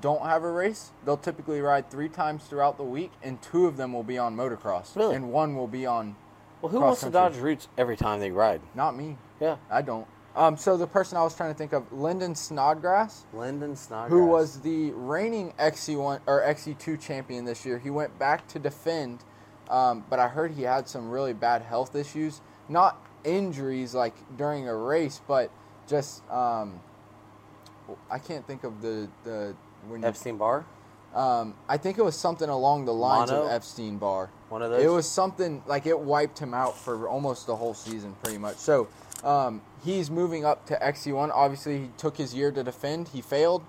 S2: don't have a race, they'll typically ride three times throughout the week, and two of them will be on motocross,
S1: Really?
S2: and one will be on.
S1: Well, who wants to dodge routes every time they ride?
S2: Not me.
S1: Yeah.
S2: I don't. Um, so the person I was trying to think of, Lyndon Snodgrass,
S1: Lyndon Snodgrass.
S2: who was the reigning XC1 or XC2 champion this year. He went back to defend, um, but I heard he had some really bad health issues. Not injuries like during a race, but just um, I can't think of the the when you,
S1: Epstein Barr?
S2: um, I think it was something along the lines
S1: Mono?
S2: of Epstein Barr.
S1: One of those?
S2: It was something like it wiped him out for almost the whole season, pretty much. So um, he's moving up to XC1. Obviously, he took his year to defend. He failed,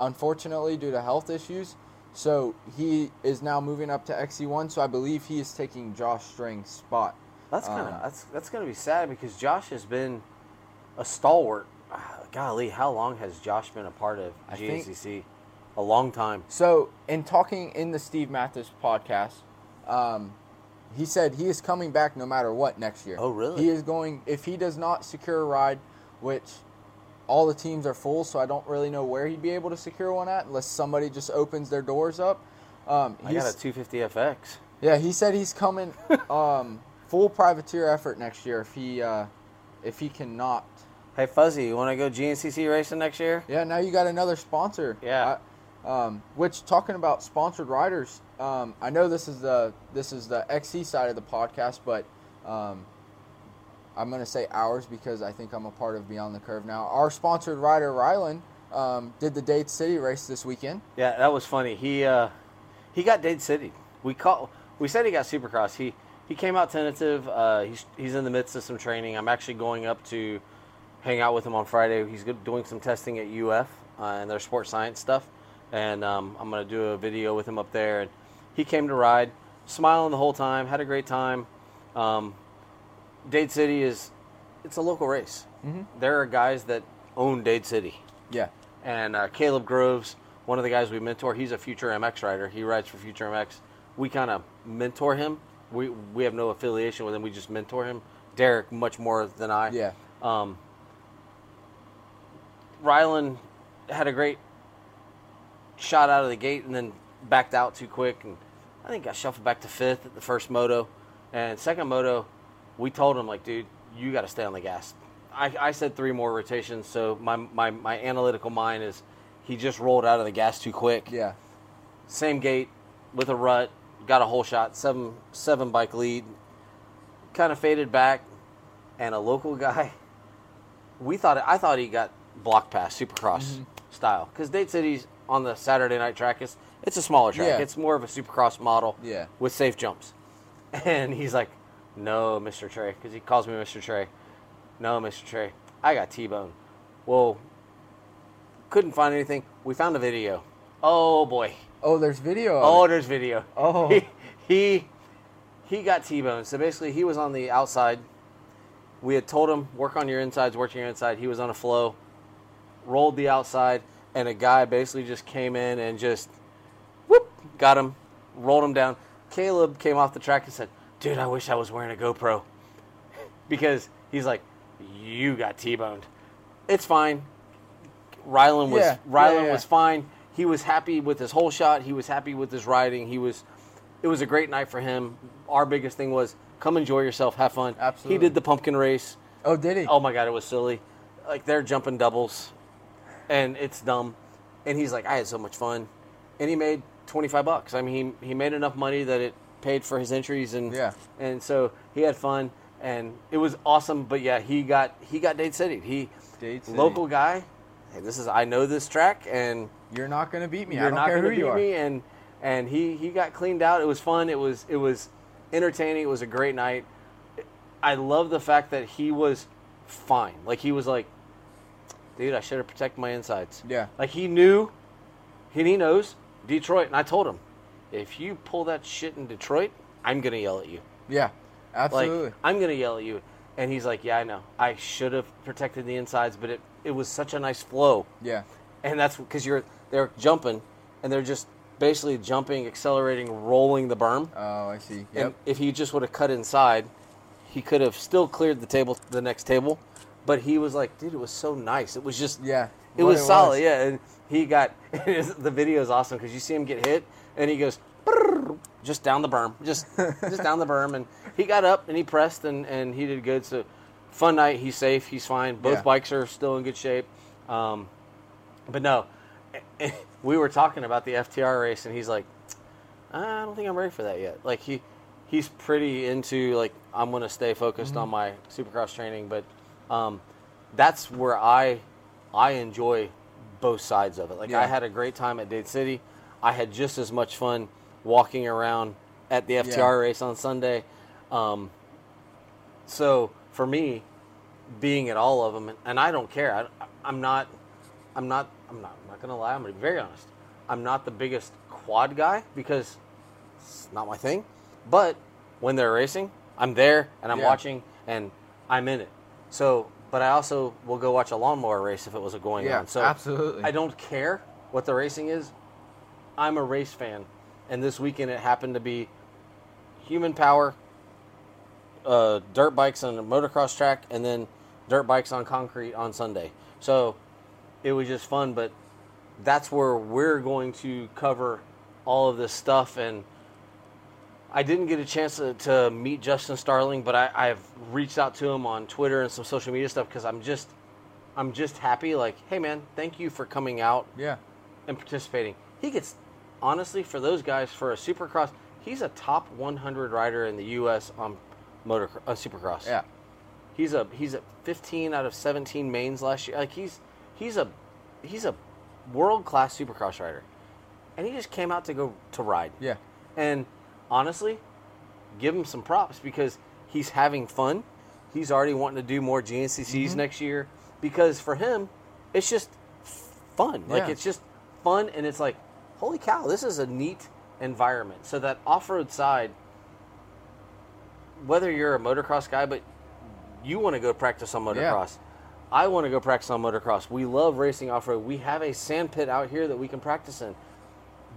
S2: unfortunately, due to health issues. So he is now moving up to XC1. So I believe he is taking Josh Strang's spot.
S1: That's kind of
S2: Um,
S1: that's that's gonna be sad because Josh has been a stalwart. Ah, Golly, how long has Josh been a part of GNCC? A long time.
S2: So, in talking in the Steve Mathis podcast, um, he said he is coming back no matter what next year.
S1: Oh, really?
S2: He is going if he does not secure a ride, which all the teams are full, so I don't really know where he'd be able to secure one at unless somebody just opens their doors up. Um,
S1: I got a 250 FX.
S2: yeah, he said he's coming um, full privateer effort next year if he uh, if he cannot.
S1: Hey Fuzzy, you want to go GNCC racing next year?
S2: Yeah, now you got another sponsor.
S1: Yeah.
S2: Um, which talking about sponsored riders, um, I know this is the this is the XC side of the podcast, but um, I'm gonna say ours because I think I'm a part of Beyond the Curve now. Our sponsored rider Rylan um, did the Dade City race this weekend.
S1: Yeah, that was funny. He uh, he got Dade City. We call we said he got Supercross. He he came out tentative. Uh, he's he's in the midst of some training. I'm actually going up to hang out with him on Friday. He's doing some testing at UF uh, and their sports science stuff, and um, I'm gonna do a video with him up there. And he came to ride, smiling the whole time, had a great time. Um, Dade City is it's a local race.
S2: Mhm.
S1: There are guys that own Dade City
S2: Yeah,
S1: and uh, Caleb Groves, one of the guys we mentor, he's a future MX rider. He rides for Future MX. We kind of mentor him. We we have no affiliation with him. We just mentor him. Derek much more than I.
S2: yeah,
S1: Um, Rylan had a great shot out of the gate and then backed out too quick, and I think I shuffled back to fifth at the first moto. And second moto, we told him like, dude, you got to stay on the gas. I, I said three more rotations, so my, my my analytical mind is he just rolled out of the gas too quick.
S2: yeah,
S1: Same gate with a rut, got a whole shot, seven seven bike lead, kind of faded back, and a local guy. We thought I thought he got block pass Supercross
S2: Mm-hmm.
S1: style because Dade City's on the Saturday night track. It's it's a smaller track.
S2: Yeah.
S1: It's more of a Supercross model.
S2: Yeah.
S1: with safe jumps. And he's like, "No, Mr. Trey," because he calls me Mr. Trey. No, Mr. Trey, I got T-bone. Well, couldn't find anything. We found a video. Oh boy.
S2: Oh, there's video.
S1: Oh,
S2: it.
S1: there's video.
S2: Oh.
S1: He, he he got T-boned. So basically, he was on the outside. We had told him work on your insides, work on your inside. He was on a flow, rolled the outside, and a guy basically just came in and just whoop got him, rolled him down. Caleb came off the track and said, "Dude, I wish I was wearing a GoPro," because he's like, "You got T-boned." It's fine. Rylan was
S2: Yeah,
S1: Rylan
S2: yeah, yeah.
S1: was fine. He was happy with his whole shot. He was happy with his riding. He was. It was a great night for him. Our biggest thing was come enjoy yourself, have fun.
S2: Absolutely.
S1: He did the pumpkin race.
S2: oh, did he?
S1: Oh my god, it was silly. Like they're jumping doubles, and it's dumb. And he's like, I had so much fun, and he made twenty five bucks. I mean, he he made enough money that it paid for his entries, and
S2: Yeah.
S1: and so he had fun, and it was awesome. But yeah, he got he got Dade City. He
S2: Dade City.
S1: local guy. Hey, this is I know this track, and
S2: You're not gonna beat me. I
S1: you're
S2: don't
S1: not
S2: care
S1: going
S2: who
S1: to
S2: you
S1: beat
S2: are.
S1: me. And and he he got cleaned out. It was fun. It was it was entertaining. It was a great night. I love the fact that he was fine. Like he was like, dude, I should have protected my insides.
S2: Yeah.
S1: Like he knew, and he knows Detroit. And I told him, if you pull that shit in Detroit, I'm gonna yell at you.
S2: Yeah, absolutely.
S1: Like I'm gonna yell at you. And he's like, yeah, I know. I should have protected the insides, but it it was such a nice flow
S2: yeah,
S1: and that's because you're they're jumping and they're just basically jumping, accelerating, rolling the berm.
S2: oh, I see.
S1: And
S2: Yep.
S1: if he just would have cut inside, he could have still cleared the table, the next table, but he was like, dude, it was so nice. It was just
S2: Yeah,
S1: it was solid. Yeah, and he got the video is awesome because you see him get hit and he goes just down the berm, just just down the berm, and he got up and he pressed and and he did good. So fun night. He's safe. He's fine. Both
S2: Yeah.
S1: bikes are still in good shape. Um, but no, we were talking about the FTR race, and he's like, I don't think I'm ready for that yet. Like he, he's pretty into like I'm gonna stay focused
S2: Mm-hmm.
S1: on my Supercross training, but um, that's where I, I enjoy both sides of it. Like
S2: Yeah.
S1: I had a great time at Dade City. I had just as much fun walking around at the FTR
S2: Yeah.
S1: race on Sunday. Um, so for me, being at all of them, and I don't care. I, I'm not, I'm not, I'm not, I'm not gonna lie. I'm gonna be very honest. I'm not the biggest quad guy because it's not my thing. But when they're racing, I'm there and I'm
S2: Yeah.
S1: watching and I'm in it. So, but I also will go watch a lawnmower race if it was going
S2: Yeah,
S1: on. So
S2: absolutely.
S1: I don't care what the racing is. I'm a race fan, and this weekend it happened to be human power, uh, dirt bikes on a motocross track, and then dirt bikes on concrete on Sunday. So it was just fun, but that's where we're going to cover all of this stuff. And I didn't get a chance to, to meet Justin Starling, but I, I've reached out to him on Twitter and some social media stuff because I'm just, I'm just happy. Like, hey man, thank you for coming out
S2: Yeah,
S1: and participating. He gets, honestly, for those guys, for a supercross, he's a top 100 rider in the U.S. on motor uh, supercross.
S2: yeah,
S1: he's a he's at 15 out of 17 mains last year. Like he's he's a he's a world class supercross rider, and he just came out to go to ride.
S2: yeah,
S1: And honestly, give him some props because he's having fun. He's already wanting to do more GNCCs
S2: Mm-hmm.
S1: next year because for him, it's just fun. Like it's just fun, and it's like, holy cow, this is a neat environment. So that off road side, whether you're a motocross guy, but you want to go practice on motocross. I want to go practice on motocross. We love racing off road. We have a sand pit out here that we can practice in,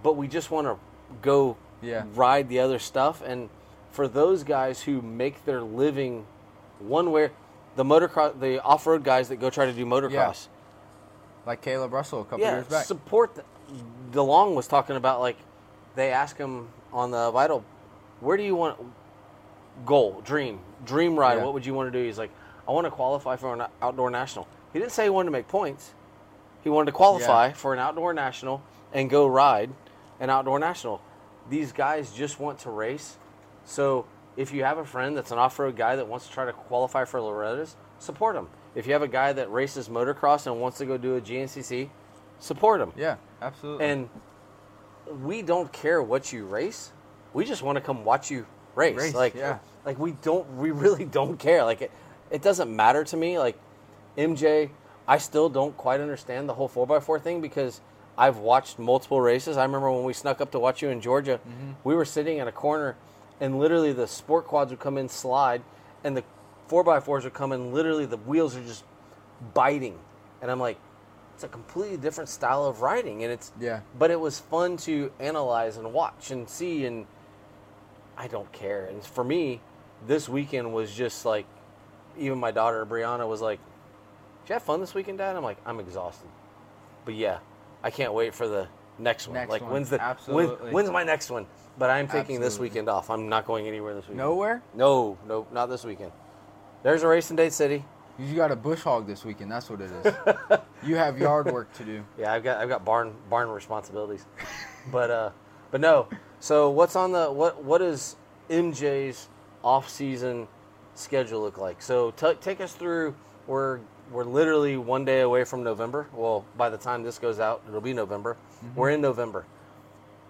S1: but we just want to go
S2: Yeah.
S1: ride the other stuff. And for those guys who make their living one way, the motocross, the off road guys that go try to do motocross,
S2: like Kailub Russell a couple
S1: yeah,
S2: years back.
S1: support. The, DeLong was talking about like they ask him on the vital, where do you want goal, dream, dream ride?
S2: Yeah.
S1: What would you want to do? He's like, I want to qualify for an outdoor national. He didn't say he wanted to make points. He wanted to qualify
S2: Yeah.
S1: for an outdoor national and go ride an outdoor national. These guys just want to race. So if you have a friend that's an off-road guy that wants to try to qualify for Loretta's, support him. If you have a guy that races motocross and wants to go do a GNCC, support him.
S2: yeah, absolutely.
S1: And we don't care what you race. We just want to come watch you race.
S2: Race,
S1: like,
S2: yeah.
S1: like we don't, we really don't care. Like, it, it doesn't matter to me. Like, MJ, I still don't quite understand the whole 4x4 thing because I've watched multiple races. I remember when we snuck up to watch you in Georgia,
S2: Mm-hmm.
S1: we were sitting in a corner and literally the sport quads would come in slide and the 4x4s would come in, literally the wheels are just biting. And I'm like, it's a completely different style of riding. And it's,
S2: Yeah.
S1: but it was fun to analyze and watch and see and I don't care. And for me, this weekend was just like even my daughter Brianna was like, Did you have fun this weekend, Dad? I'm like, I'm exhausted. But yeah, I can't wait for the next one.
S2: Next
S1: like
S2: one.
S1: when's the when,
S2: Absolutely.
S1: when's my next one? But I'm taking this weekend off. I'm not going anywhere this weekend.
S2: Nowhere.
S1: No, no, not this weekend. There's a race in Dade City.
S2: You got a bush hog this weekend. That's what it is. you have yard work to do.
S1: Yeah, I've got I've got barn barn responsibilities, but uh, but no. So what's on the what what does MJ's off season schedule look like? So t- take us through. We're we're literally one day away from November. Well, by the time this goes out, it'll be November. We're in November.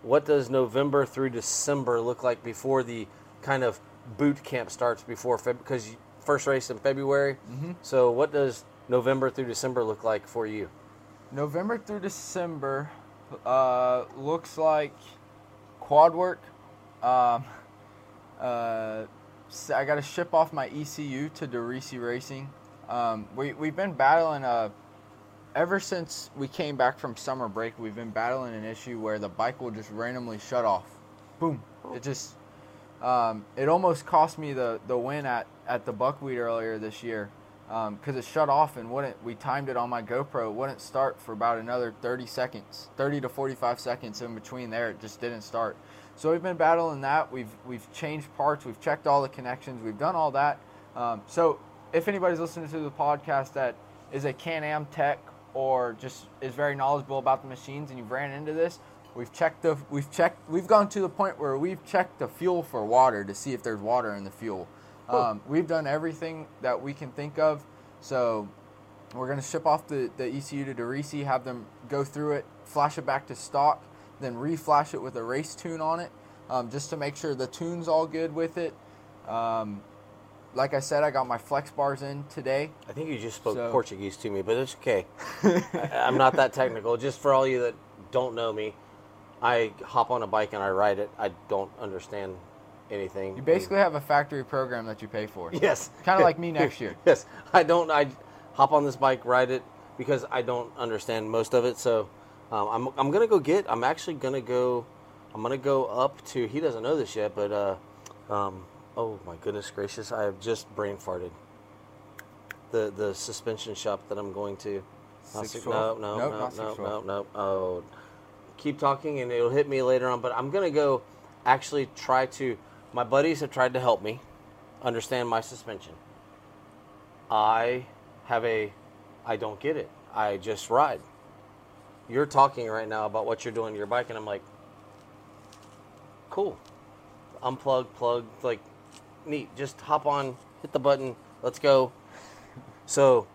S1: What does November through December look like before the kind of boot camp starts before Feb? Because first race in February. So what does November through December look like for you?
S2: November through December uh, looks like quad work. Um, uh, I got to ship off my ECU to Derisi Racing. Um, we, we've been battling, uh, ever since we came back from summer break, we've been battling an issue where the bike will just randomly shut off. Boom. It just, um, it almost cost me the, the win at, at the Buckwheat earlier this year. because it shut off and wouldn't. We timed it on my GoPro. It wouldn't start for about another 30 seconds, 30 to 45 seconds in between there. It just didn't start. So we've been battling that. We've we've changed parts. We've checked all the connections. We've done all that. Um, so if anybody's listening to the podcast that is a Can-Am tech or just is very knowledgeable about the machines and you've ran into this, we've checked the we've checked we've gone to the point where we've checked the fuel for water to see if there's water in the fuel. Um, we've done everything that we can think of. So we're gonna ship off the, the ECU to Derisi, have them go through it, flash it back to stock, then reflash it with a race tune on it, um, just to make sure the tune's all good with it. Um, like I said, I got my flex bars in today.
S1: I think you just spoke
S2: So-
S1: Portuguese to me, but it's okay. I, I'm not that technical. Just for all you that don't know me, I hop on a bike and I ride it. I don't understand anything.
S2: You basically have a factory program that you pay for.
S1: yes,
S2: Kind of like me next year.
S1: yes, I don't. I hop on this bike, ride it because I don't understand most of it. So um, I'm I'm gonna go get. I'm actually gonna go. I'm gonna go up to. He doesn't know this yet, but uh, um, oh my goodness gracious, I have just brain farted. The the suspension shop that I'm going to. Not six- no, no,
S2: Nope,
S1: no, no, no,
S2: 612.
S1: no. Oh, keep talking and it'll hit me later on. But I'm gonna go actually try to. My buddies have tried to help me understand my suspension. I have a, I don't get it. I just ride. You're talking right now about what you're doing to your bike, and I'm like, cool. Unplug, plug, like, neat. Just hop on, hit the button, let's go. So,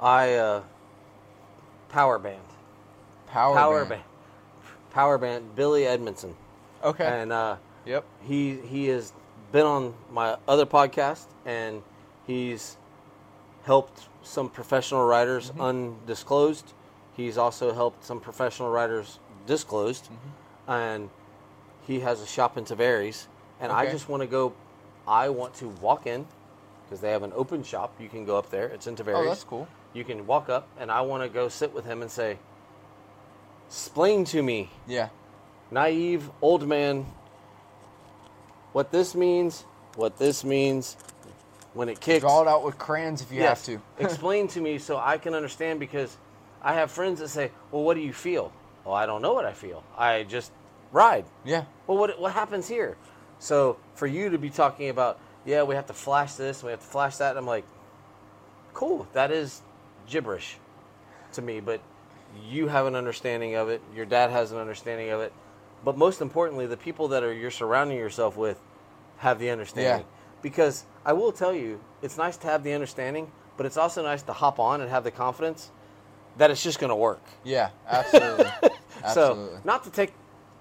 S1: I, uh, power band.
S2: Power,
S1: Power
S2: band.
S1: band. Power band, Billy Edmondson.
S2: Okay.
S1: And, uh,
S2: yep.
S1: he he has been on my other podcast and he's helped some professional riders
S2: Mm-hmm.
S1: undisclosed. He's also helped some professional riders disclosed,
S2: Mm-hmm.
S1: and he has a shop in Tavares. And I just want to go. I want to walk in because they have an open shop. You can go up there. It's in Tavares.
S2: Oh, that's cool.
S1: You can walk up, and I want to go sit with him and say, "Explain to me
S2: Yeah.
S1: naive old man what this means, what this means when it kicks.
S2: Draw it out with crayons if you
S1: Yes.
S2: have to.
S1: Explain to me so I can understand because I have friends that say, "Well, what do you feel?" Well, I don't know what I feel. I just ride.
S2: yeah.
S1: Well, what what happens here? So for you to be talking about, yeah, we have to flash this, we have to flash that. I'm like, cool. That is gibberish to me, but you have an understanding of it. Your dad has an understanding of it. But most importantly, the people that are you're surrounding yourself with have the understanding. Yeah. Because I will tell you, it's nice to have the understanding, but it's also nice to hop on and have the confidence that it's just going to work.
S2: Yeah. Absolutely. absolutely.
S1: So not to take,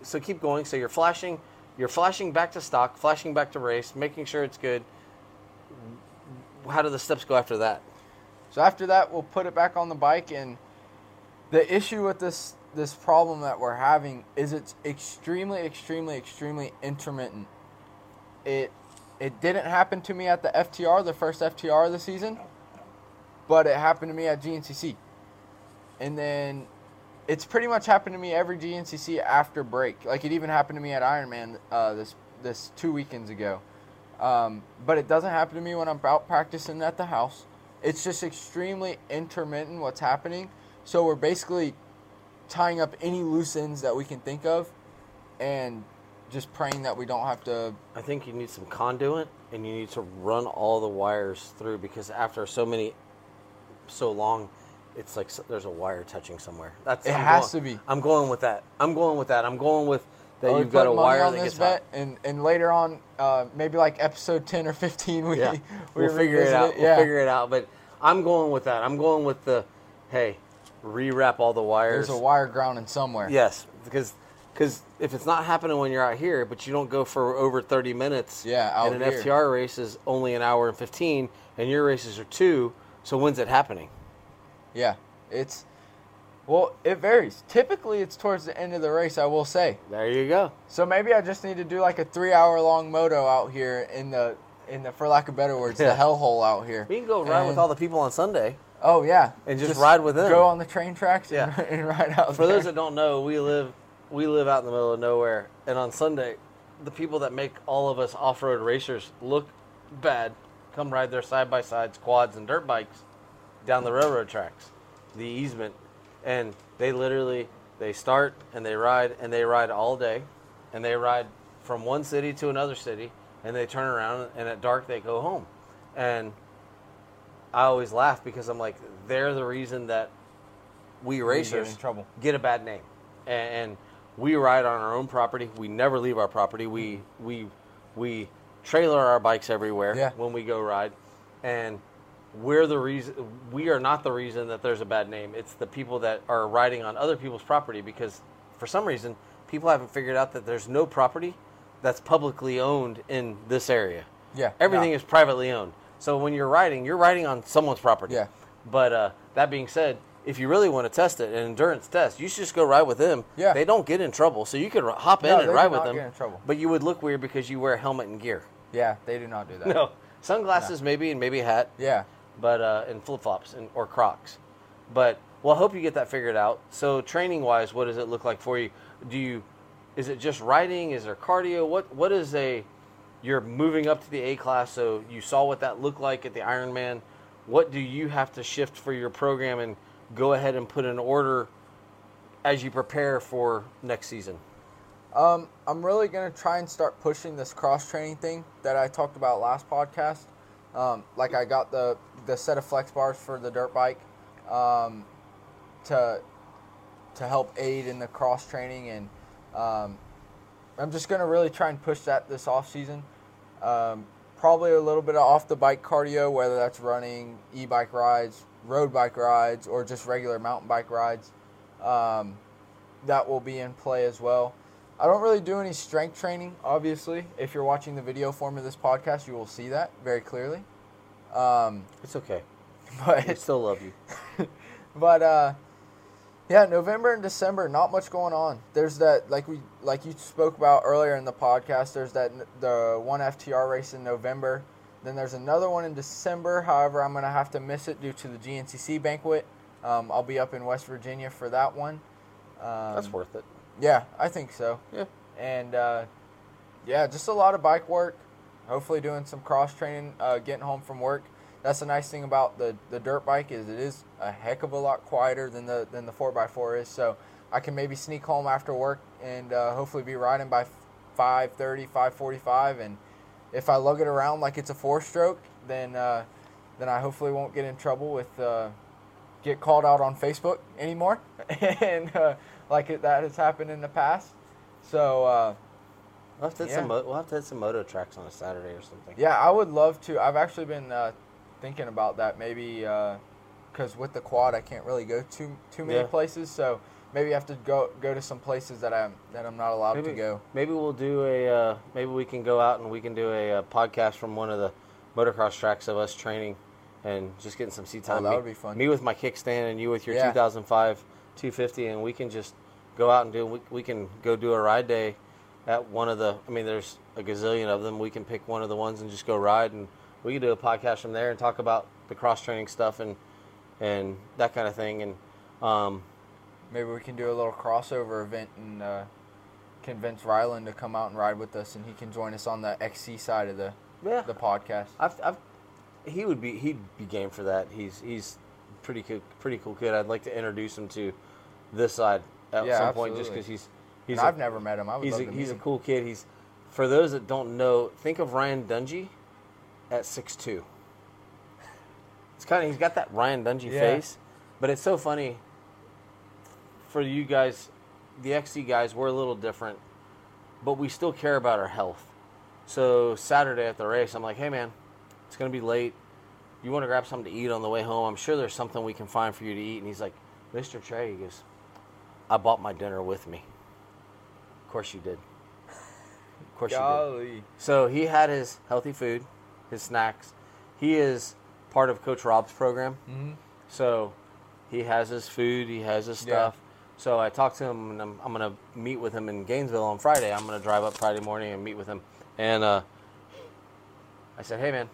S1: so keep going. So you're flashing, you're flashing back to stock, flashing back to race, making sure it's good. How do the steps go after that?
S2: So after that, we'll put it back on the bike. And the issue with this this problem that we're having is it's extremely, extremely, extremely intermittent. It it didn't happen to me at the FTR, the first FTR of the season, but it happened to me at GNCC. And then it's pretty much happened to me every GNCC after break. Like it even happened to me at Ironman uh, this this two weekends ago. Um, but it doesn't happen to me when I'm out practicing at the house. It's just extremely intermittent what's happening. So we're basically tying up any loose ends that we can think of, and just praying that we don't have to.
S1: I think you need some conduit and you need to run all the wires through because after so many, so long, it's like there's a wire touching somewhere. That's
S2: It
S1: I'm
S2: has
S1: going-
S2: to be.
S1: I'm going with that. I'm going with that. I'm going with that.
S2: We
S1: you've got a wire
S2: on
S1: that
S2: this
S1: gets
S2: bet,
S1: hot.
S2: and and later on, uh, maybe like episode ten or fifteen, we
S1: Yeah,
S2: we
S1: we'll figure it out. We'll figure it out. But I'm going with that. I'm going with the, hey, rewrap all the wires.
S2: There's a wire grounding somewhere.
S1: Yes, because because if it's not happening when you're out here, but you don't go for over 30 minutes.
S2: Yeah, out
S1: and an
S2: here.
S1: FTR race is only an hour and 15, and your races are two. So when's it happening?
S2: Yeah, it's well, it varies. Typically, it's towards the end of the race. I will say.
S1: There you go.
S2: So maybe I just need to do like a three-hour-long moto out here in the in the, for lack of better words,
S1: Yeah.
S2: the hellhole out here.
S1: We can go ride with all the people on Sunday.
S2: Oh yeah,
S1: And just ride with them.
S2: Go on the train tracks
S1: Yeah.
S2: and, and ride out.
S1: For
S2: there.
S1: those that don't know, we live we live out in the middle of nowhere, and on Sunday, the people that make all of us off-road racers look bad come ride their side by sides, quads, and dirt bikes down the railroad tracks, the easement, and they literally they start and they ride and they ride all day, and they ride from one city to another city, and they turn around and at dark they go home, and I always laugh because I'm like they're the reason that we racers get a bad name, and, and we ride on our own property. We never leave our property. We we we trailer our bikes everywhere
S2: Yeah.
S1: when we go ride, and we're the reason. We are not the reason that there's a bad name. It's the people that are riding on other people's property because for some reason people haven't figured out that there's no property that's publicly owned in this area.
S2: Yeah,
S1: everything
S2: no.
S1: is privately owned. So when you're riding, you're riding on someone's property.
S2: Yeah.
S1: But uh, that being said, if you really want to test it, an endurance test, you should just go ride with them.
S2: Yeah.
S1: They don't get in trouble, so you could hop in
S2: No,
S1: and ride with
S2: not
S1: them.
S2: get in trouble.
S1: But you would look weird because you wear a helmet and gear.
S2: Yeah, they do not do that.
S1: No, sunglasses maybe and maybe a hat,
S2: Yeah.
S1: But uh, flip flops and or Crocs. But well, I hope you get that figured out. So training wise, what does it look like for you? Do you is it just riding? Is there cardio? What what is a you're moving up to the A class, so you saw what that looked like at the Ironman. What do you have to shift for your program and go ahead and put in order as you prepare for next season?
S2: Um, I'm really gonna try and start pushing this cross training thing that I talked about last podcast. Um, like I got the the set of flex bars for the dirt bike um, to to help aid in the cross training, and um, I'm just gonna really try and push that this off season. Um, probably a little bit of off the bike cardio, whether that's running, e-bike rides, road bike rides, or just regular mountain bike rides. Um, that will be in play as well. I don't really do any strength training, obviously. If you're watching the video form of this podcast, you will see that very clearly. Um,
S1: It's okay.
S2: But I
S1: still love you.
S2: but uh, yeah, November and December, not much going on. There's that like we like you spoke about earlier in the podcast. There's that the one FTR race in November. Then there's another one in December. However, I'm gonna have to miss it due to the GNCC banquet. Um, I'll be up in West Virginia for that one. Um,
S1: That's worth it.
S2: Yeah, I think so.
S1: Yeah.
S2: And uh, yeah, just a lot of bike work. Hopefully, doing some cross training. Uh, getting home from work. That's the nice thing about the, the dirt bike is it is a heck of a lot quieter than the than the four x four is. So I can maybe sneak home after work and uh, hopefully be riding by 5:30, 5:45. And if I lug it around like it's a four stroke, then uh, then I hopefully won't get in trouble with uh, get called out on Facebook anymore, and uh, like it, that has happened in the past. So uh,
S1: We'll have, to hit
S2: Yeah.
S1: some, we'll have to hit some moto tracks on a Saturday or something.
S2: yeah, I would love to. I've actually been uh, thinking about that. Maybe because with the quad, I can't really go too too many
S1: Yeah.
S2: places. So maybe I have to go go to some places that I'm that I'm not allowed
S1: maybe,
S2: to go.
S1: Maybe we'll do a. Uh, maybe we can go out and we can do a, uh podcast from one of the motocross tracks of us training and just getting some seat time.
S2: Oh, that would be fun.
S1: Me with my kickstand and you with your
S2: Yeah.
S1: 2005 250, and we can just go out and do. We, we can go do a ride day at one of the. I mean, there's a gazillion of them. We can pick one of the ones and just go ride, and we can do a podcast from there and talk about the cross training stuff and and that kind of thing. And um,
S2: Maybe we can do a little crossover event and uh, convince Rylan to come out and ride with us, and he can join us on the XC side of the
S1: yeah,
S2: the podcast.
S1: I've, I've, he would be he'd be game for that. He's he's pretty cool, pretty cool kid. I'd like to introduce him to this side at
S2: Yeah,
S1: some point, just because he's he's a,
S2: I've never met him. I would
S1: he's a, he's a cool kid. He's for those that don't know, think of Ryan Dungey at six two. It's kind of he's got that Ryan Dungey
S2: Yeah.
S1: face, but it's so funny. For you guys, the XC guys, we're a little different, but we still care about our health. So Saturday at the race, I'm like, hey man, it's gonna be late. You want to grab something to eat on the way home? I'm sure there's something we can find for you to eat. And he's like, Mr. Trey, he goes, I bought my dinner with me. Of course you did. Of course you did. So he had his healthy food, his snacks. He is part of Coach Rob's program.
S2: hmm
S1: So he has his food, he has his
S2: Yeah.
S1: stuff. So I talked to him, and I'm, I'm going to meet with him in Gainesville on Friday. I'm going to drive up Friday morning and meet with him. And uh, I said, hey, man,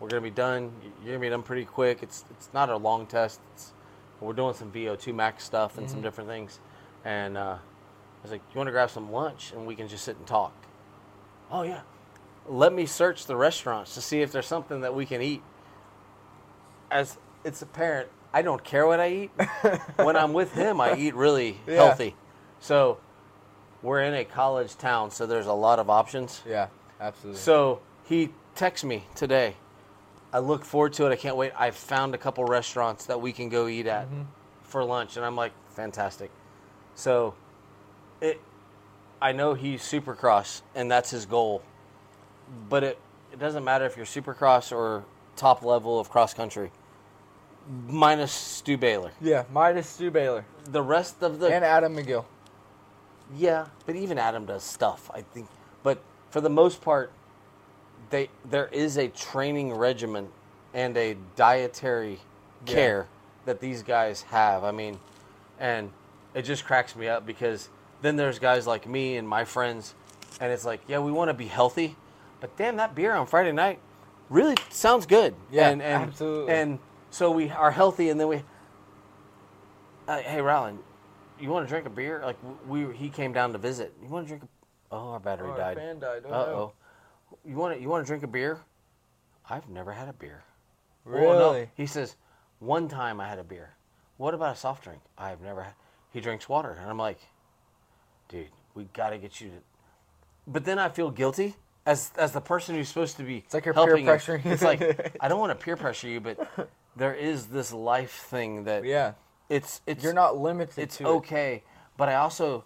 S1: we're going to be done. You're going to be done pretty quick. It's, it's not a long test. It's, we're doing some VO2 max stuff and some
S2: Mhm.
S1: different things. And uh, was like, you want to grab some lunch and we can just sit and talk? Oh, yeah. Let me search the restaurants to see if there's something that we can eat. As it's apparent I don't care what I eat. when I'm with him, I eat really
S2: Yeah.
S1: healthy. So we're in a college town, so there's a lot of options.
S2: Yeah, absolutely.
S1: So he texts me today. I look forward to it. I can't wait. I found a couple restaurants that we can go eat at mm-hmm. for lunch, and I'm like, fantastic. So, it, I know he's Supercross, and that's his goal. But it it doesn't matter if you're Supercross or top level of cross country. Minus Stu Baylor.
S2: yeah, minus Stu Baylor
S1: The rest of the
S2: and Adam McGill.
S1: yeah, but even Adam does stuff. I think, but for the most part, they there is a training regimen and a dietary
S2: Yeah.
S1: care that these guys have. I mean, and it just cracks me up because then there's guys like me and my friends, and it's like, yeah, we want to be healthy, but damn, that beer on Friday night really sounds good.
S2: Yeah,
S1: and, and,
S2: absolutely.
S1: And so we are healthy, and then we, uh, hey, Rowland, you want to drink a beer? Like we, he came down to visit. You want to drink? A, oh, our battery
S2: Oh, our
S1: died.
S2: fan died.
S1: Uh oh. You want to? You want to drink a beer? I've never had a beer.
S2: Really?
S1: No. He says one time I had a beer. What about a soft drink? I've never had. He drinks water, and I'm like, dude, we got to get you to. But then I feel guilty as as the person who's supposed to be. It's
S2: like you're peer
S1: helping him.
S2: pressuring.
S1: It's like I don't want to peer pressure you, but there is this life thing that
S2: Yeah,
S1: it's it's
S2: you're not limited
S1: it's
S2: to it.
S1: okay but i also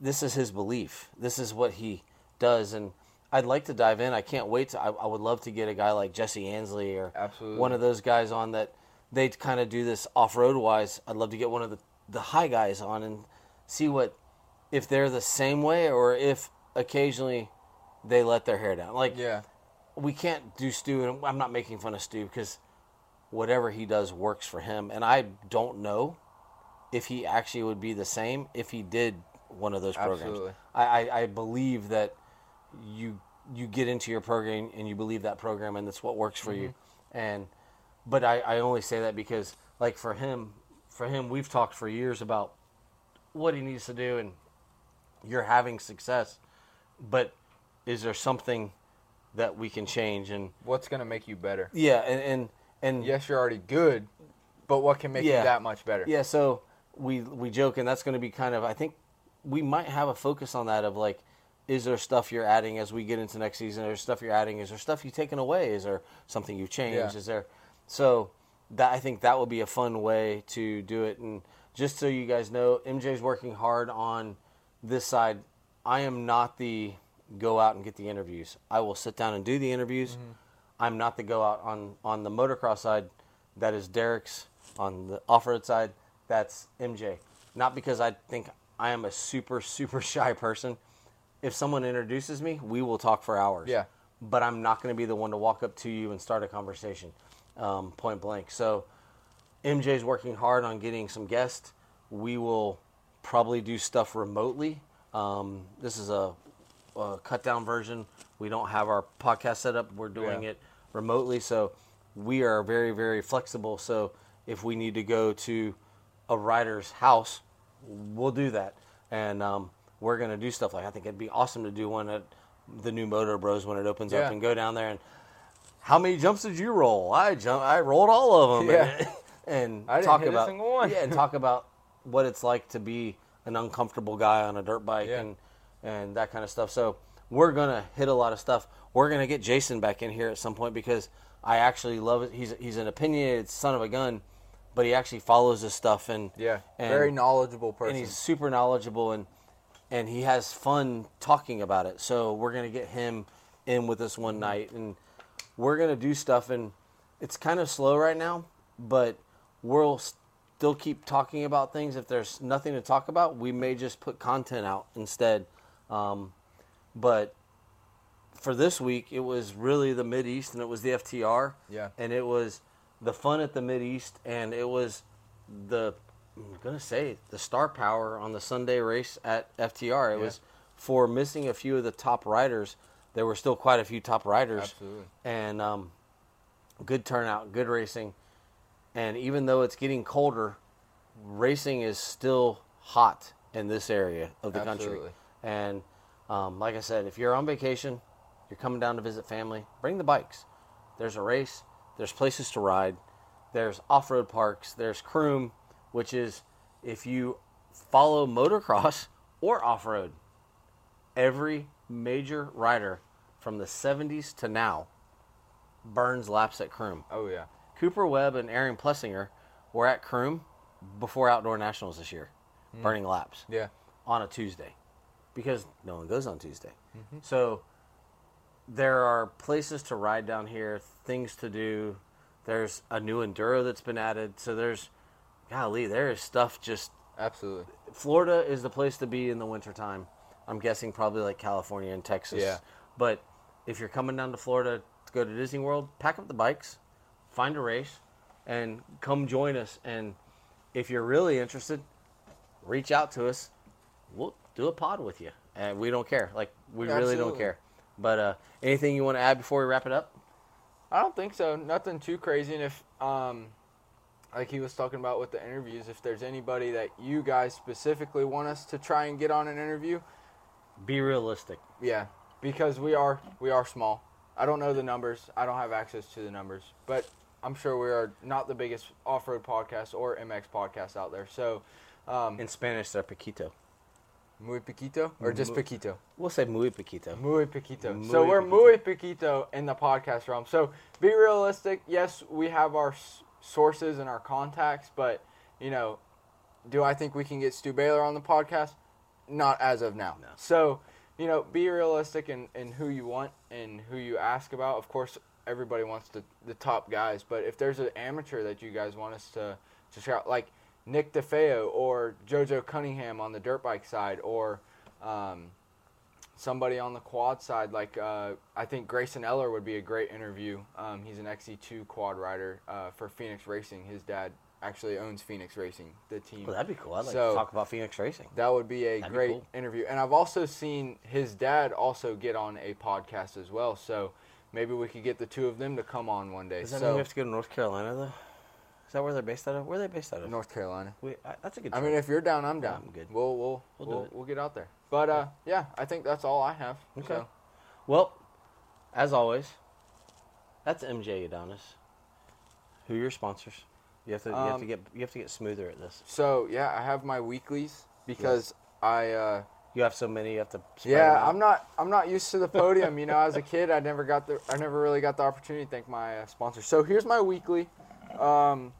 S1: this is his belief this is what he does and i'd like to dive in i can't wait to i, I would love to get a guy like jesse ansley or
S2: Absolutely.
S1: one of those guys on that they kind of do this off-road wise i'd love to get one of the, the high guys on and see what if they're the same way or if occasionally they let their hair down. Like
S2: Yeah,
S1: we can't do Stu, and I'm not making fun of Stu because whatever he does works for him, and I don't know if he actually would be the same if he did one of those programs.
S2: Absolutely.
S1: I, I, I believe that you you get into your program and you believe that program and that's what works for you, mm-hmm. and but I, I only say that because like for him for him we've talked for years about what he needs to do and you're having success, but is there something that we can change and
S2: what's gonna make you better?
S1: yeah and and, and
S2: Yes, you're already good, but what can make
S1: Yeah.
S2: you that much better?
S1: yeah so we we joke and that's going to be kind of i think we might have a focus on that of like is there stuff you're adding as we get into next season is there stuff you're adding is there stuff you've taken away is there something you've changed
S2: Yeah.
S1: is there so that i think that would be a fun way to do it and just so you guys know mj's working hard on this side i am not the go out and get the interviews. I will sit down and do the interviews.
S2: Mm-hmm.
S1: i'm not the go out on on the motocross side. That is derek's. On the off-road side that's mj not because i think i am a super super shy person. If someone introduces me we will talk for hours.
S2: Yeah.
S1: but i'm not going to be the one to walk up to you and start a conversation um, point blank. So MJ's working hard on getting some guests. We will probably do stuff remotely. Um, this is a, a cut down version. We don't have our podcast set up. We're doing
S2: Yeah.
S1: it remotely, so we are very very flexible. So if we need to go to a rider's house, we'll do that, and um, we're gonna do stuff like I think it'd be awesome to do one at the new Motor Bros when it opens
S2: Yeah.
S1: up and go down there and how many jumps did you roll? I jump. I rolled all of them.
S2: Yeah.
S1: And,
S2: I didn't
S1: talk
S2: hit a
S1: about
S2: single one.
S1: yeah, and talk about what it's like to be an uncomfortable guy on a dirt bike
S2: Yeah.
S1: and and that kind of stuff. So we're gonna hit a lot of stuff. We're gonna get Jason back in here at some point because I actually love it. He's he's an opinionated son of a gun, but he actually follows this stuff and
S2: Yeah,
S1: and,
S2: very knowledgeable person.
S1: and he's super knowledgeable and and he has fun talking about it. So we're gonna get him in with us one mm-hmm. night and we're gonna do stuff and it's kind of slow right now, but we'll still keep talking about things. If there's nothing to talk about, we may just put content out instead. Um, but for this week, it was really the Mid East and it was the FTR.
S2: Yeah.
S1: And it was the fun at the Mid East and it was the I'm gonna say the star power on the Sunday race at FTR. It
S2: Yeah.
S1: was for missing a few of the top riders. There were still quite a few top riders,
S2: Absolutely.
S1: and um, good turnout, good racing. And even though it's getting colder, racing is still hot in this area of the country.
S2: Absolutely.
S1: And um, like I said, if you're on vacation, you're coming down to visit family, bring the bikes. There's a race. There's places to ride. There's off-road parks. There's Croom, which is if you follow motocross or off-road, every major rider from the 70s to now burns laps at Croom.
S2: Oh yeah.
S1: Cooper Webb and Aaron Plessinger were at Croom before Outdoor Nationals this year, hmm. burning laps
S2: Yeah.
S1: on a Tuesday because no one goes on Tuesday. Mm-hmm. So there are places to ride down here, things to do. There's a new enduro that's been added. So there's, golly, there is stuff just.
S2: Absolutely.
S1: Florida is the place to be in the wintertime. I'm guessing probably like California and Texas.
S2: Yeah.
S1: But if you're coming down to Florida to go to Disney World, pack up the bikes, find a race, and come join us. And if you're really interested, reach out to us. We'll do a pod with you, and we don't care. Like we really don't care. But uh, anything you want to add before we wrap it up?
S2: I don't think so. Nothing too crazy. And if, um, like he was talking about with the interviews, if there's anybody that you guys specifically want us to try and get on an interview,
S1: Be realistic.
S2: yeah, because we are we are small. I don't know the numbers. I don't have access to the numbers, but I'm sure we are not the biggest off-road podcast or MX podcast out there. So, um,
S1: In Spanish, they're Paquito.
S2: muy poquito or just
S1: Mu-
S2: poquito.
S1: We'll say muy Paquito.
S2: Muy poquito.
S1: Muy
S2: so we're
S1: poquito.
S2: muy poquito in the podcast realm. So be realistic. Yes, we have our s- sources and our contacts, but you know, do I think we can get Stu Baylor on the podcast? Not as of now.
S1: No.
S2: So you know, be realistic in, in who you want and who you ask about. Of course, everybody wants the the top guys, but if there's an amateur that you guys want us to to shout, like Nick DeFeo or JoJo Cunningham on the dirt bike side, or um, somebody on the quad side, like uh, I think Grayson Eller would be a great interview. Um, he's an XC2 quad rider uh, for Phoenix Racing. His dad actually owns Phoenix Racing, the team.
S1: Well, that'd be cool. I'd like
S2: So-
S1: to talk about Phoenix Racing.
S2: That would be a
S1: That'd be
S2: great
S1: cool.
S2: interview. And I've also seen his dad also get on a podcast as well. So maybe we could get the two of them to come on one day.
S1: Does that mean
S2: so
S1: we have to go to North Carolina though? Is that where they're based out of? Where are they based out of?
S2: North Carolina.
S1: We, I, that's a good.
S2: I mean, if you're down, I'm down.
S1: I'm good.
S2: We'll we'll
S1: We'll
S2: we'll,
S1: do
S2: we'll, get out there. But uh, yeah, I think that's all I have.
S1: Okay.
S2: So,
S1: Well, as always, that's MJ Adonis. Who are your sponsors? You have to you have to
S2: Um,
S1: get you have to get smoother at this.
S2: so yeah, I have my weeklies because I. Uh,
S1: You have so many. You have to.
S2: Yeah. I'm not. I'm not used to the podium. You know, as a kid, I never got the. I never really got the opportunity to thank my uh, sponsors. So here's my weekly. Um,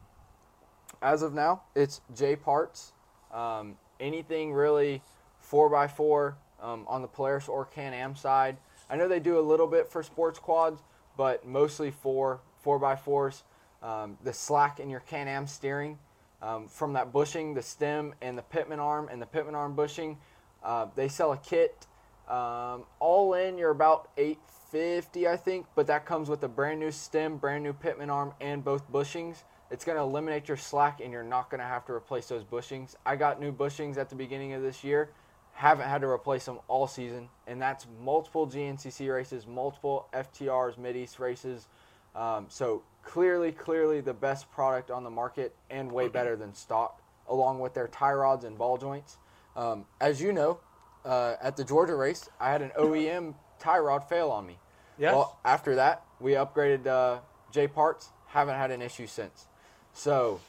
S2: as of now, it's J Parts. Um, anything really, four x four um, on the Polaris or Can Am side. I know they do a little bit for sports quads, but mostly for four x fours. Um, the slack in your Can Am steering, um, from that bushing, the stem, and the pitman arm, and the pitman arm bushing. Uh, they sell a kit. Um, all in, you're about 850, I think, but that comes with a brand new stem, brand new pitman arm, and both bushings. It's going to eliminate your slack, and you're not going to have to replace those bushings. I got new bushings at the beginning of this year. Haven't had to replace them all season, and that's multiple GNCC races, multiple FTRs, Mid East races. Um, so clearly, clearly the best product on the market, and way better than stock, along with their tie rods and ball joints. Um, as you know, uh, at the Georgia race, I had an OEM tie rod fail on me.
S1: Yes.
S2: Well, after that, we upgraded uh, J parts. Haven't had an issue since. So,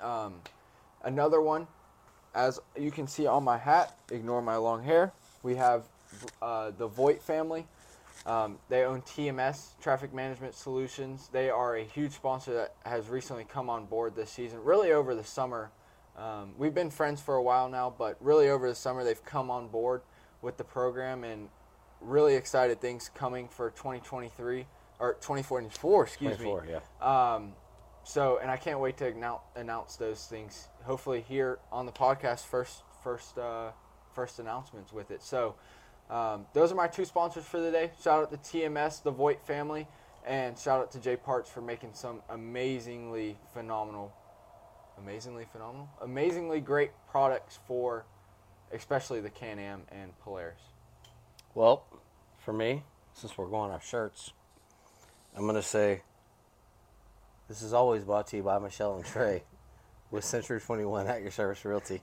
S2: um, another one, as you can see on my hat, ignore my long hair. We have uh, the Voight family. Um, they own TMS Traffic Management Solutions. They are a huge sponsor that has recently come on board this season. Really over the summer, um, we've been friends for a while now, but really over the summer they've come on board with the program and really excited things coming for 2023 or 2024. Excuse me.
S1: 24, yeah.
S2: Um, so, and I can't wait to announce, announce those things. Hopefully, here on the podcast, first, first, uh, first announcements with it. So, um, those are my two sponsors for the day. Shout out to TMS, the Voight family, and shout out to Jay Parts for making some amazingly phenomenal, amazingly phenomenal, amazingly great products for, especially the Can Am and Polaris.
S1: Well, for me, since we're going off shirts, I'm gonna say this is always brought to you by Michelle and Trey with Century 21 at your service realty.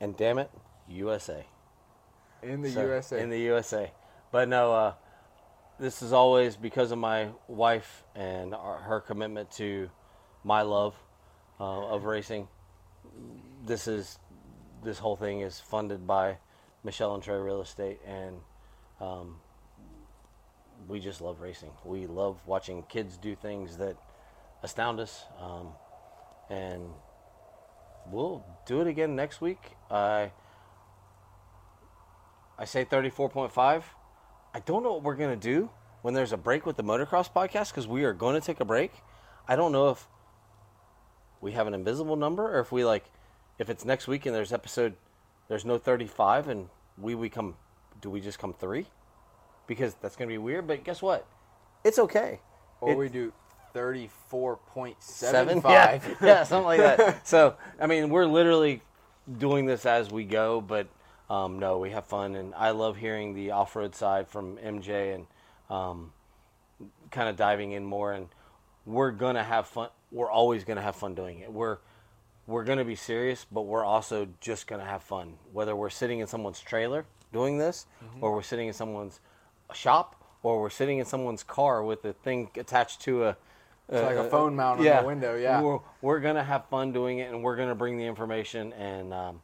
S1: And damn it, USA.
S2: In the
S1: So,
S2: USA.
S1: In the USA. But no, uh, this is always because of my wife and our, her commitment to my love uh, of racing. This is this whole thing is funded by Michelle and Trey Real Estate, and um, we just love racing. We love watching kids do things that astound us, um, and we'll do it again next week. I I say thirty four point five. I don't know what we're gonna do when there's a break with the motocross podcast because we are going to take a break. I don't know if we have an invisible number or if we like if it's next week and there's episode there's no 35 and we we come do we just come 3 because that's going to be weird but guess what? It's okay.
S2: Or
S1: It-
S2: we do thirty-four point
S1: seven
S2: five.
S1: yeah, yeah something like that. So i mean we're literally doing this as we go but um, no we have fun and i love hearing the off-road side from mj and um, kind of diving in more and we're gonna have fun we're always gonna have fun doing it we're we're gonna be serious but we're also just gonna have fun whether we're sitting in someone's trailer doing this or we're sitting in someone's shop or we're sitting in someone's car with a thing attached to a
S2: It's like a phone mount on the window, yeah.
S1: We're, we're going to have fun doing it, and we're going to bring the information, and um,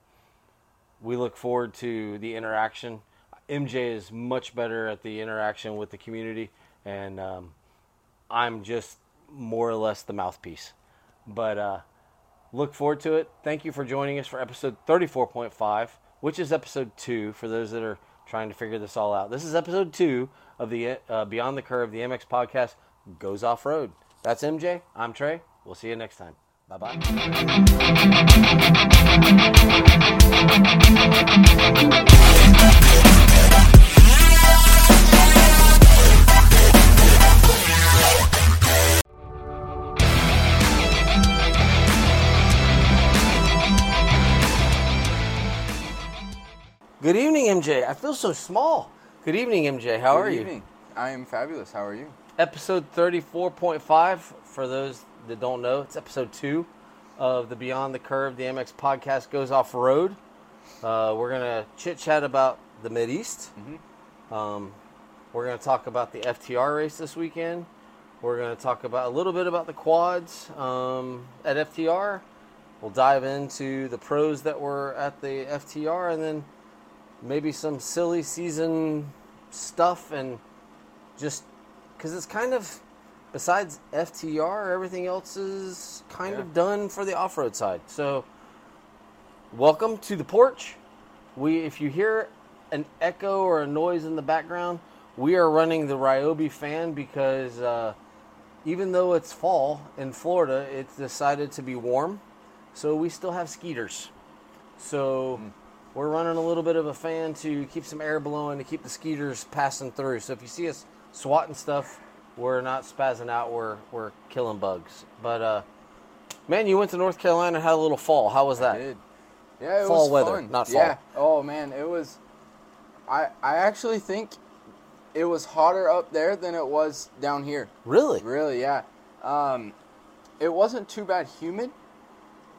S1: we look forward to the interaction. MJ is much better at the interaction with the community, and um, I'm just more or less the mouthpiece. But uh, look forward to it. Thank you for joining us for episode 34.5, which is episode two for those that are trying to figure this all out. This is episode two of the uh, Beyond the Curve, the MX podcast goes off road. That's MJ. I'm Trey. We'll see you next time. Bye bye. Good evening, MJ. I feel so small. Good evening, MJ. How
S2: Good
S1: are you?
S2: Good evening. I am fabulous. How are you?
S1: episode 34.5 for those that don't know it's episode 2 of the beyond the curve the mx podcast goes off road uh, we're going to chit chat about the mid east um, we're going to talk about the ftr race this weekend we're going to talk about a little bit about the quads um, at ftr we'll dive into the pros that were at the ftr and then maybe some silly season stuff and just because it's kind of besides FTR, everything else is kind
S2: Yeah.
S1: of done for the off-road side. So, welcome to the porch. We, if you hear an echo or a noise in the background, we are running the Ryobi fan because uh, even though it's fall in Florida, it's decided to be warm, so we still have skeeters. So. We're running a little bit of a fan to keep some air blowing to keep the skeeters passing through. So if you see us swatting stuff, we're not spazzing out. We're we're killing bugs. But uh, man, you went to North Carolina and had a little fall. How was that?
S2: I did. Yeah, it
S1: Fall
S2: was
S1: weather,
S2: fun.
S1: not fall.
S2: Yeah. Oh man, it was. I I actually think it was hotter up there than it was down here.
S1: Really?
S2: Really, yeah. Um, it wasn't too bad humid,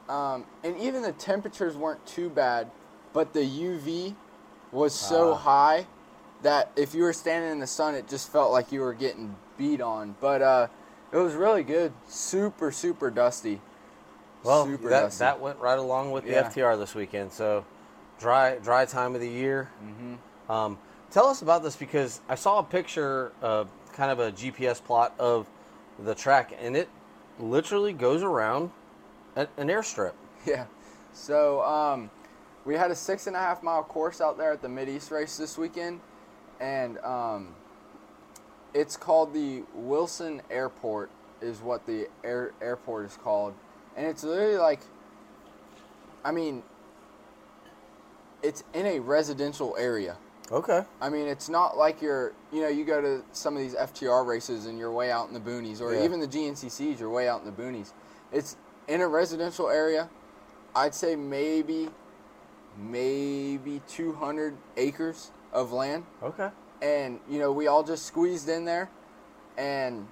S2: um, and even the temperatures weren't too bad, but the UV was so
S1: Ah.
S2: high that if you were standing in the sun, it just felt like you were getting beat on. But uh, it was really good. Super, super dusty.
S1: Well,
S2: super
S1: that
S2: dusty.
S1: that went right along with the
S2: Yeah.
S1: FTR this weekend. So dry dry time of the year.
S2: hmm
S1: Um, tell us about this because I saw a picture, uh, kind of a GPS plot of the track, and it literally goes around an airstrip.
S2: Yeah. So um, we had a six and a half mile course out there at the Mid East race this weekend, and um, it's called the Wilson Airport, is what the air, airport is called, and it's literally like, I mean, it's in a residential area.
S1: Okay.
S2: I mean, it's not like you're, you know, you go to some of these FTR races and you're way out in the boonies, or
S1: Yeah.
S2: even the GNCCs, you're way out in the boonies. It's in a residential area. I'd say maybe, maybe 200 acres of land,
S1: Okay.
S2: and you know, we all just squeezed in there, and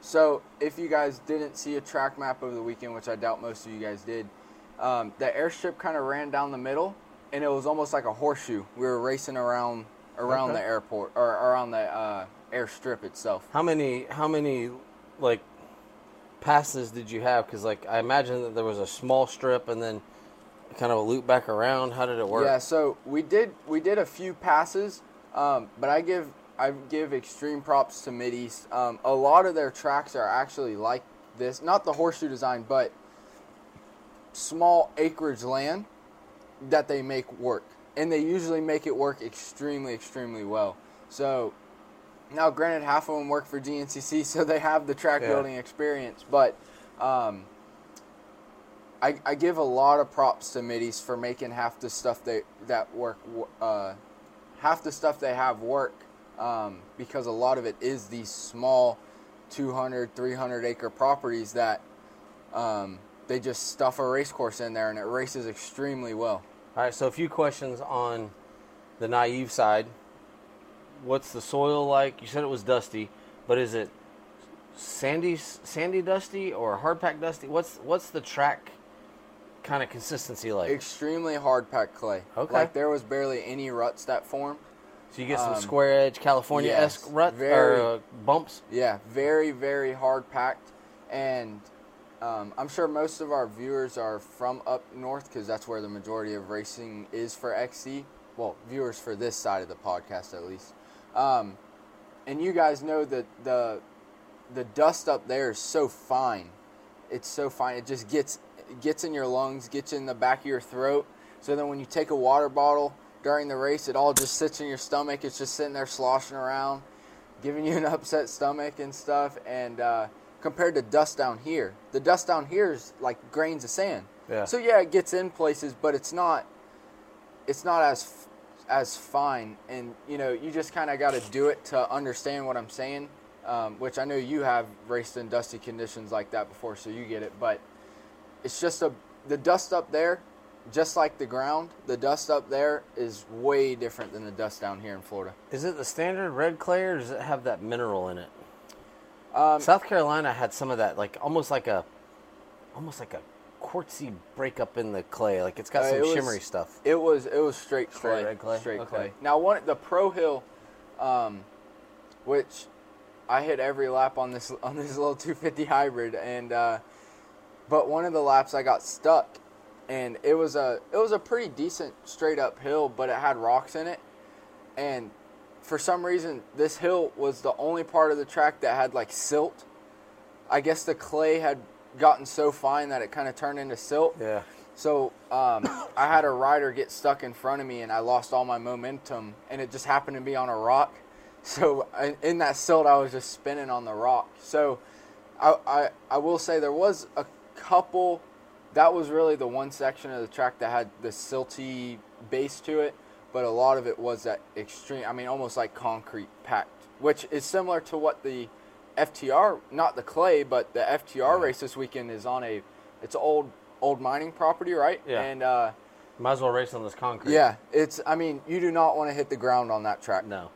S2: so if you guys didn't see a track map over the weekend, which I doubt most of you guys did, um, the airstrip kind of ran down the middle, and it was almost like a horseshoe. We were racing around around
S1: Okay.
S2: the airport or around the uh, airstrip itself.
S1: How many? How many? Like passes did you have? Because like I imagine that there was a small strip and then kind of a loop back around. How did it work?
S2: Yeah, so we did we did a few passes, um, but I give I give extreme props to Mideast. Um, a lot of their tracks are actually like this, not the horseshoe design, but small acreage land that they make work, and they usually make it work extremely extremely well. So now, granted, half of them work for GNCC, so they have the track
S1: Yeah.
S2: building experience, but. Um, I, I give a lot of props to Middies for making half the stuff they that work uh, half the stuff they have work um, because a lot of it is these small 200 300 acre properties that um, they just stuff a race course in there and it races extremely well
S1: All right. So a few questions on the naive side. What's the soil like? You said it was dusty, but is it sandy, sandy dusty or hard packed dusty? What's what's the track kind of consistency like?
S2: extremely hard packed clay
S1: Okay.
S2: like there was barely any ruts that form
S1: So you get some
S2: um,
S1: square edge California esque
S2: yes,
S1: rut
S2: very.
S1: or uh, bumps.
S2: Yeah, very, very hard packed. And um, I'm sure most of our viewers are from up north because that's where the majority of racing is for XC. Well, viewers for this side of the podcast at least. Um, and you guys know that the the dust up there is so fine. It's so fine. It just gets gets in your lungs, gets in the back of your throat. So then when you take a water bottle during the race, it all just sits in your stomach. It's just sitting there sloshing around giving you an upset stomach and stuff. And uh, compared to dust down here, the dust down here is like grains of sand.
S1: Yeah.
S2: So yeah, it gets in places, but it's not. It's not as as fine, and you know, you just kind of got to do it to understand what I'm saying. Um, which I know you have raced in dusty conditions like that before, so you get it. But it's just a the dust up there, just like the ground. The dust up there is way different than the dust down here in Florida.
S1: Is it the standard red clay or does it have that mineral in it?
S2: Um,
S1: South Carolina had some of that, like almost like a, almost like a quartzy breakup in the clay. Like it's got
S2: Uh,
S1: some
S2: it was-
S1: shimmery stuff.
S2: It was it was straight
S1: Straight
S2: clay,
S1: red clay?
S2: straight
S1: Okay.
S2: clay. Now one the Pro Hill, um, which I hit every lap on this on this little 250 hybrid, and uh, but one of the laps I got stuck, and it was a it was a pretty decent straight up hill, but it had rocks in it, and for some reason this hill was the only part of the track that had like silt. I guess the clay had gotten so fine that it kind of turned into silt.
S1: Yeah.
S2: So um, I had a rider get stuck in front of me, and I lost all my momentum, and it just happened to be on a rock. So in that silt, I was just spinning on the rock. So I, I, I will say there was a couple. That was really the one section of the track that had the silty base to it, but a lot of it was that extreme. I mean, almost like concrete packed, which is similar to what the FTR, not the clay, but the FTR
S1: Yeah.
S2: race this weekend is on a. It's old old mining property, right?
S1: Yeah.
S2: And uh,
S1: Might as well race on this concrete.
S2: yeah, it's. I mean, you do not want to hit the ground on that track.
S1: No.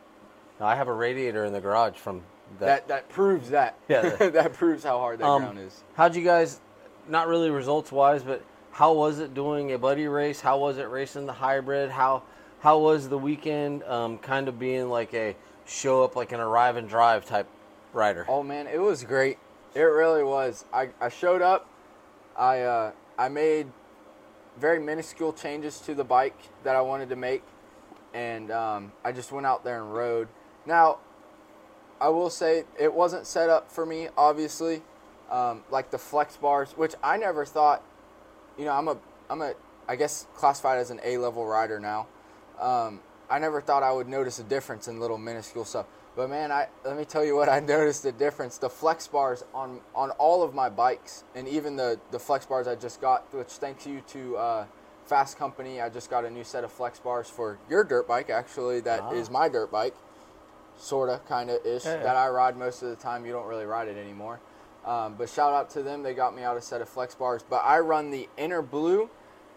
S1: no. I have a radiator in the garage from that.
S2: That that proves that.
S1: Yeah.
S2: that proves how hard that
S1: Um,
S2: ground is.
S1: How'd you guys, not really results wise, but how was it doing a buddy race? How was it racing the hybrid? How how was the weekend? Um, kind of being like a show up like an arrive and drive type rider.
S2: Oh man, it was great. It really was. I, I showed up. I uh, I made very minuscule changes to the bike that I wanted to make, and um, I just went out there and rode. Now, I will say it wasn't set up for me, obviously, um, like the flex bars, which I never thought. You know, I'm a I'm a I guess classified as an A level rider now. Um, I never thought I would notice a difference in little minuscule stuff. But man, I let me tell you what I noticed the difference. The flex bars on on all of my bikes, and even the the flex bars I just got, which thanks you to uh, Fast Company, I just got a new set of flex bars for your dirt bike. Actually, that is
S1: Ah.
S2: my dirt bike, sorta, kinda ish.
S1: Yeah.
S2: That I ride most of the time. You don't really ride it anymore. Um, but shout out to them. They got me out a set of flex bars. But I run the inner blue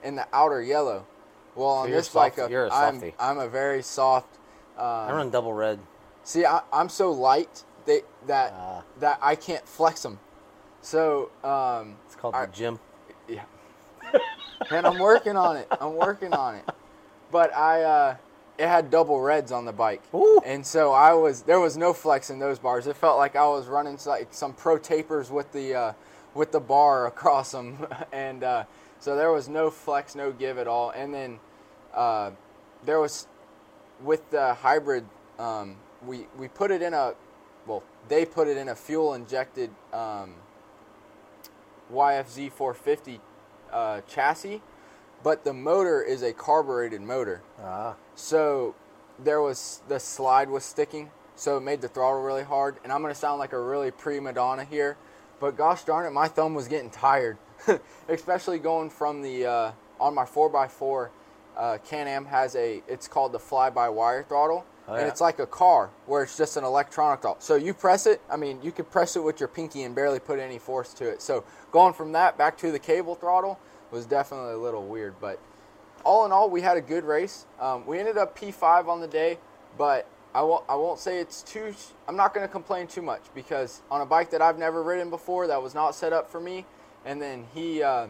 S2: and the outer yellow. Well, on
S1: you're
S2: this bike,
S1: soft-
S2: uh,
S1: you're a
S2: I'm
S1: softy.
S2: I'm a very soft. Um,
S1: I run double red.
S2: See, I, I'm so light they, that
S1: Ah.
S2: that I can't flex them. So, um,
S1: It's called
S2: I-
S1: the gym.
S2: yeah. and I'm working on it. I'm working on it. But I, uh, it had double reds on the bike,
S1: Ooh.
S2: and so I was there was no flex in those bars. It felt like I was running like some pro tapers with the uh, with the bar across them, and uh, so there was no flex, no give at all. And then uh, there was with the hybrid, um, we we put it in a well, they put it in a fuel injected um, YFZ 450 uh, chassis, but the motor is a carbureted motor.
S1: Ah.
S2: So there was the slide was sticking, so it made the throttle really hard. And I'm gonna sound like a really prima donna here, but gosh darn it, my thumb was getting tired, especially going from the uh, on my 4x4. Uh, Can-Am has a it's called the fly-by-wire throttle,
S1: Oh,
S2: and it's like a car where it's just an electronic throttle. So you press it. I mean, you could press it with your pinky and barely put any force to it. So going from that back to the cable throttle was definitely a little weird, but all in all, we had a good race. Um, we ended up P5 on the day, but I won't, I won't say it's too. I'm not going to complain too much because on a bike that I've never ridden before, that was not set up for me. And then he uh,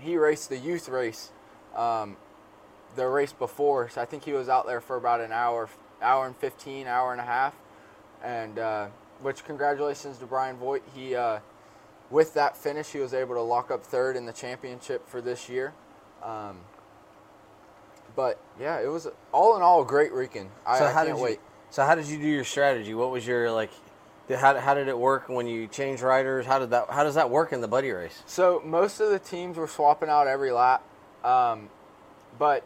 S2: he raced the youth race, um, the race before. So I think he was out there for about an hour, hour and 15, hour and a half. And uh, which congratulations to Brian Voigt. He uh, with that finish, he was able to lock up third in the championship for this year. Um, but yeah, it was all in all a great weekend. I,
S1: So
S2: I
S1: how
S2: can't
S1: did you?
S2: wait.
S1: So how did you do your strategy? What was your like? How, how did it work when you change riders? How did that? How does that work in the buddy race?
S2: So most of the teams were swapping out every lap, um, but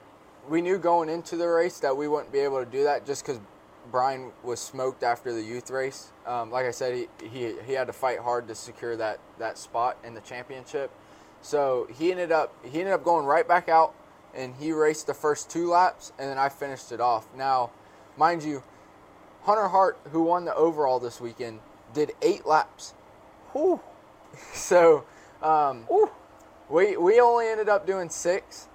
S2: we knew going into the race that we wouldn't be able to do that just because Brian was smoked after the youth race. Um, like I said, he, he he had to fight hard to secure that that spot in the championship. So he ended up he ended up going right back out, and he raced the first two laps, and then I finished it off. Now, mind you, Hunter Hart, who won the overall this weekend, did eight laps.
S1: Whew.
S2: So um, we we only ended up doing six,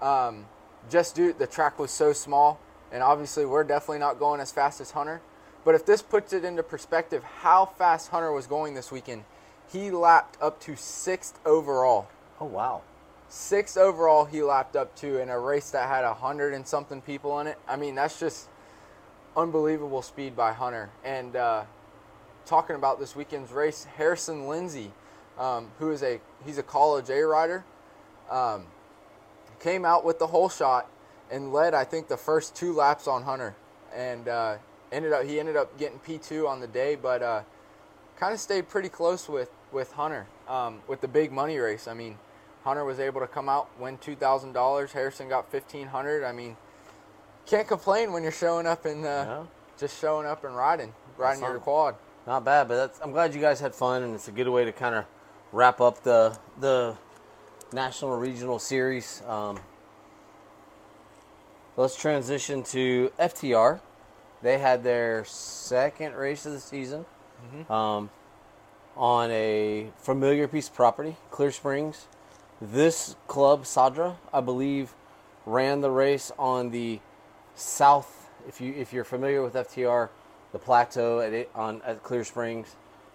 S2: um, just due the track was so small, and obviously we're definitely not going as fast as Hunter. But if this puts it into perspective, how fast Hunter was going this weekend, he lapped up to sixth overall.
S1: Oh wow.
S2: Sixth overall, he lapped up to in a race that had a hundred and something people in it. I mean, that's just unbelievable speed by Hunter. And uh, talking about this weekend's race, Harrison Lindsay, um, who is a he's a college A rider, um, came out with the whole shot and led I think the first two laps on Hunter, and uh, ended up he ended up getting P2 on the day, but uh, kind of stayed pretty close with with Hunter um, with the big money race. I mean, Hunter was able to come out win two thousand dollars. Harrison got fifteen hundred. I mean, can't complain when you're showing up and uh,
S1: No.
S2: just showing up and riding, riding your quad.
S1: Not bad, but that's, I'm glad you guys had fun, and it's a good way to kind of wrap up the the national regional series. Um, let's transition to FTR. They had their second race of the season um, on a familiar piece of property, Clear Springs. This club, Sadra, I believe, ran the race on the south. If you if you're familiar with FTR, the plateau at it, on at Clear Springs,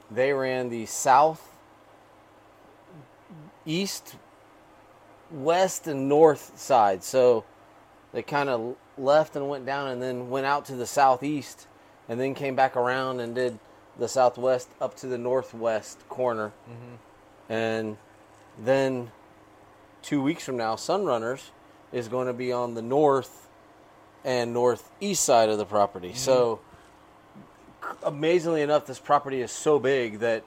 S1: they ran the south, east, west, and north side. So they kind of left and went down, and then went out to the southeast, and then came back around and did the southwest up to the northwest corner, and then two weeks from now, Sunrunners is going to be on the north and northeast side of the property. So, amazingly enough, this property is so big that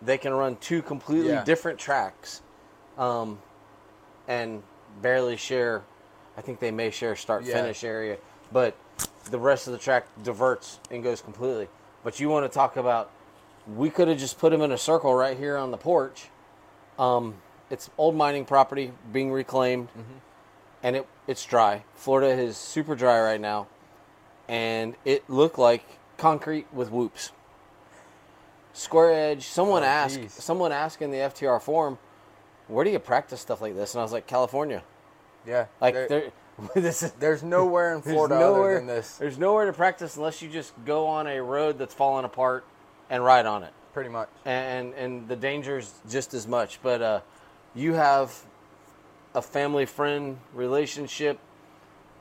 S1: they can run two completely
S2: Yeah.
S1: different tracks, um, and barely share. I think they may share start
S2: Yeah.
S1: finish area, but the rest of the track diverts and goes completely. But you want to talk about? We could have just put them in a circle right here on the porch. Um, it's old mining property being reclaimed, and it it's dry. Florida is super dry right now, and it looked like concrete with whoops. Square edge. Someone
S2: Oh,
S1: asked.
S2: geez.
S1: Someone asked in the FTR forum, "Where do you practice stuff like this?" And I was like, "California."
S2: Yeah,
S1: Like
S2: there-
S1: is
S2: there's nowhere in Florida
S1: nowhere,
S2: other than this.
S1: There's nowhere to practice unless you just go on a road that's falling apart and ride on it
S2: Pretty much.
S1: and and the dangers just as much. But uh, you have a family friend relationship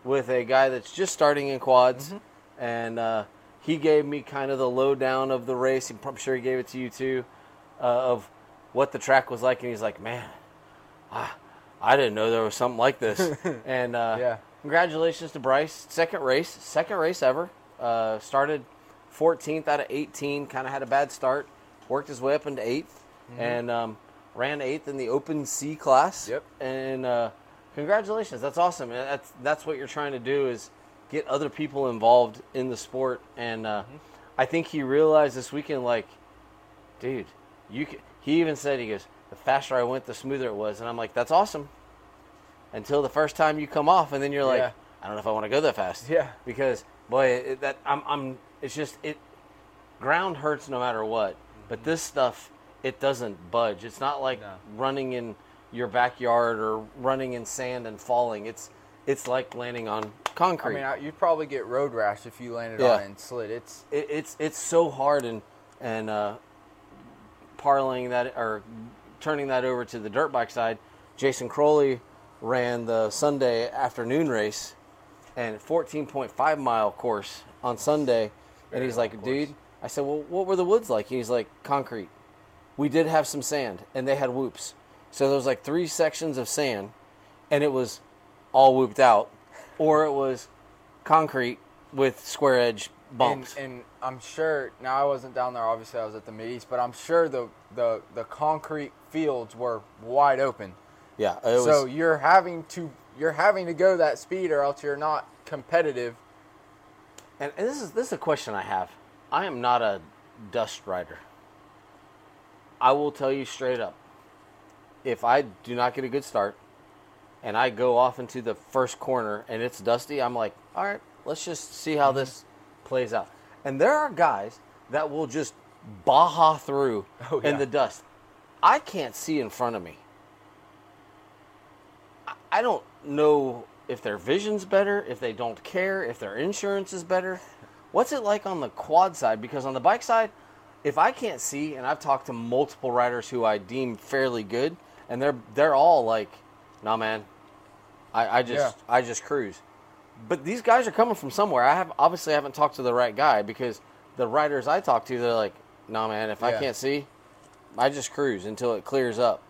S1: with a guy that's just starting in quads,
S2: Mm-hmm.
S1: and uh, he gave me kind of the lowdown of the race. I'm sure he gave it to you too, uh, of what the track was like, and he's like, "Man, I, I didn't know there was something like this." and uh,
S2: Yeah.
S1: congratulations to Bryce, second race, second race ever. Uh, started 14th out of 18, kind of had a bad start, worked his way up into 8th, and um, ran eighth in the Open C class.
S2: Yep.
S1: And uh, congratulations, that's awesome. That's that's what you're trying to do is get other people involved in the sport. And uh, I think he realized this weekend, like, dude, you. Can, he even said he goes, the faster I went, the smoother it was. And I'm like, that's awesome. Until the first time you come off, and then you're like,
S2: Yeah.
S1: I don't know if I want to go that fast.
S2: Yeah.
S1: Because boy, it, that I'm, I'm. It's just it. Ground hurts no matter what. But this stuff, it doesn't budge. It's not like
S2: No.
S1: running in your backyard or running in sand and falling. It's it's like landing on
S2: I
S1: concrete.
S2: mean, you'd probably get road rash if you landed
S1: Yeah.
S2: on it and slid. It's
S1: it, it's it's so hard and and uh, parlaying that or turning that over to the dirt bike side. Jason Crowley ran the Sunday afternoon race and 14.5 mile course on Sunday, and he's like,
S2: course.
S1: "Dude," I said, "Well, what were the woods like?" He's like, "Concrete. We did have some sand, and they had whoops. So there was like three sections of sand, and it was all whooped out, or it was concrete with square edge bumps."
S2: And, and I'm sure now I wasn't down there. Obviously, I was at the Mid East, but I'm sure the the the concrete fields were wide open.
S1: Yeah, it was.
S2: so you're having to you're having to go that speed, or else you're not competitive.
S1: and, and this is this is a question I have. I am not a dust rider. I will tell you straight up. If I do not get a good start, and I go off into the first corner and it's dusty, I'm like, all right, let's just see how mm-hmm. this plays out. And there are guys that will just baja through
S2: Oh,
S1: in the dust. I can't see in front of me. I- I don't know if their vision's better, if they don't care, if their insurance is better. What's it like on the quad side? Because on the bike side, if I can't see, and I've talked to multiple riders who I deem fairly good, and they're they're all like, "Nah, man, I, I just
S2: Yeah.
S1: I just cruise." But these guys are coming from somewhere. I have obviously I haven't talked to the right guy because the riders I talk to, they're like, "Nah, man, if I can't see, I just cruise until it clears up."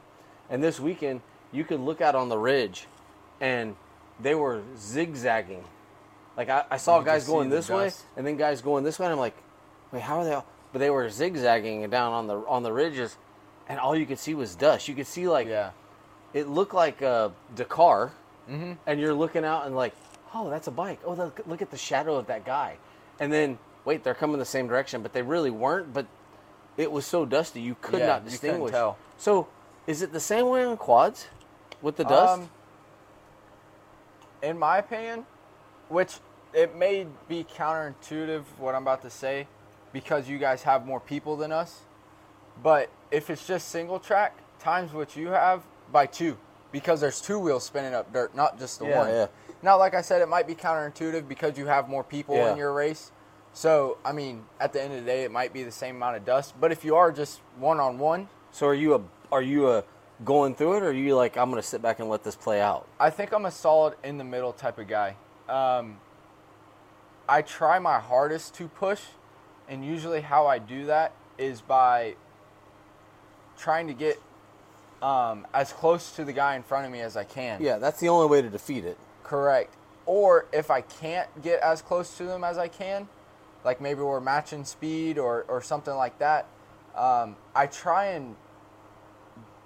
S1: And this weekend, you could look out on the ridge, and they were zigzagging. Like I, I saw
S2: You
S1: guys going this way, and then guys going this way, and I'm like, "Wait, how are they?" all But they were zigzagging down on the on the ridges, and all you could see was dust. You could see like
S2: Yeah.
S1: it looked like a Dakar,
S2: Mm-hmm.
S1: and you're looking out and like, oh, that's a bike. Oh, look, look at the shadow of that guy. And then wait, they're coming the same direction, but they really weren't. But it was so dusty, you could
S2: Yeah,
S1: not
S2: you couldn't
S1: distinguish.
S2: tell.
S1: So, is it the same way on quads with the dust?
S2: Um, in my opinion, which it may be counterintuitive what I'm about to say because you guys have more people than us, but if it's just single track, times what you have by two because there's two wheels spinning up dirt, not just the
S1: Yeah,
S2: one.
S1: yeah.
S2: Now, like I said, it might be counterintuitive because you have more people
S1: Yeah.
S2: in your race. So, I mean, at the end of the day, it might be the same amount of dust. But if you are just one on one,
S1: so are you a are you a going through it, or are you like I'm going to sit back and let this play out?
S2: I think I'm a solid in the middle type of guy. Um, I try my hardest to push, and usually how I do that is by trying to get um, as close to the guy in front of me as I can.
S1: Yeah, that's the only way to defeat it.
S2: Correct. Or if I can't get as close to them as I can, like maybe we're matching speed or, or something like that, um, I try and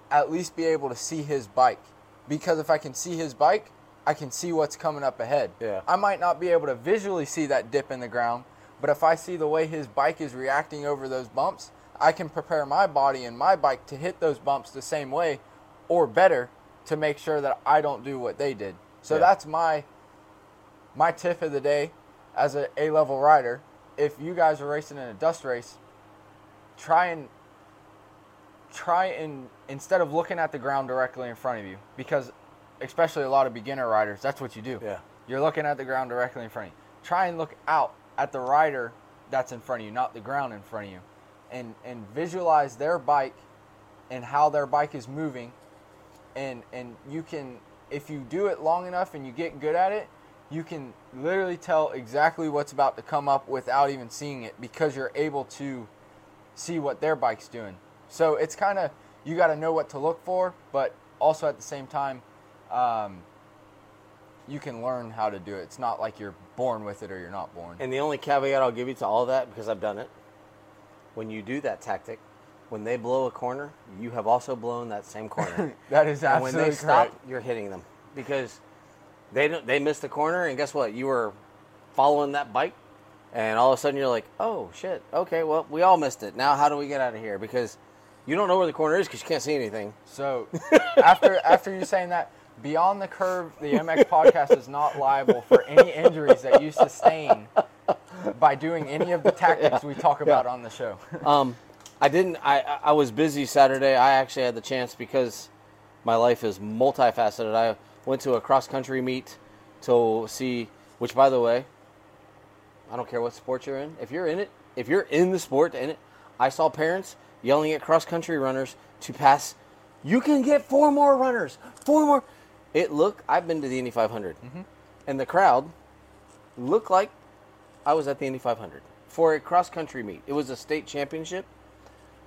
S2: at least be able to see his bike. Because if I can see his bike, I can see what's coming up ahead.
S1: Yeah.
S2: I might not be able to visually see that dip in the ground, but if I see the way his bike is reacting over those bumps, I can prepare my body and my bike to hit those bumps the same way or better to make sure that I don't do what they did. So
S1: Yeah.
S2: that's my my tip of the day as a A level rider. If you guys are racing in a dust race, try and try and instead of looking at the ground directly in front of you, because especially a lot of beginner riders, that's what you do.
S1: Yeah.
S2: You're looking at the ground directly in front of you. Try and look out at the rider that's in front of you, not the ground in front of you. And and visualize their bike and how their bike is moving. And and you can if you do it long enough and you get good at it, you can literally tell exactly what's about to come up without even seeing it because you're able to see what their bike's doing. So it's kind of you got to know what to look for, but also at the same time, um, you can learn how to do it. It's not like you're born with it or you're not born.
S1: And the only caveat I'll give you to all that, because I've done it, when you do that tactic, when they blow a corner, you have also blown that same corner.
S2: that is absolutely
S1: and when they stop,
S2: correct.
S1: you're hitting them because they don't, they missed the corner, and guess what? You were following that bike, and all of a sudden you're like, oh shit, okay, well we all missed it. Now how do we get out of here? Because you don't know where the corner is because you can't see anything.
S2: So after after you saying that, beyond the curve, the MX podcast is not liable for any injuries that you sustain by doing any of the tactics we talk about on the show.
S1: Um, I didn't. I I- was busy Saturday. I actually had the chance because my life is multifaceted. I went to a cross country meet to see. Which, by the way, I don't care what sport you're in. If you're in it, if you're in the sport in it, I saw parents yelling at cross country runners to pass. You can get four more runners. Four more. It looked. I've been to the Indy 500, mm-hmm. and the crowd looked like I was at the Indy 500 for a cross country meet. It was a state championship,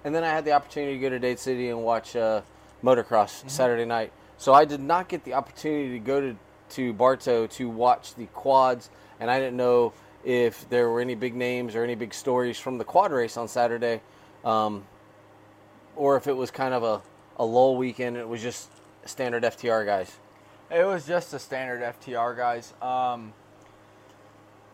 S1: and then I had the opportunity to go to Dade City and watch uh, motocross Saturday night. So I did not get the opportunity to go to to Bartow to watch the quads, and I didn't know if there were any big names or any big stories from the quad race on Saturday, um, or if it was kind of a, a lull weekend. It was just standard FTR guys.
S2: It was just a standard FTR, guys. Um,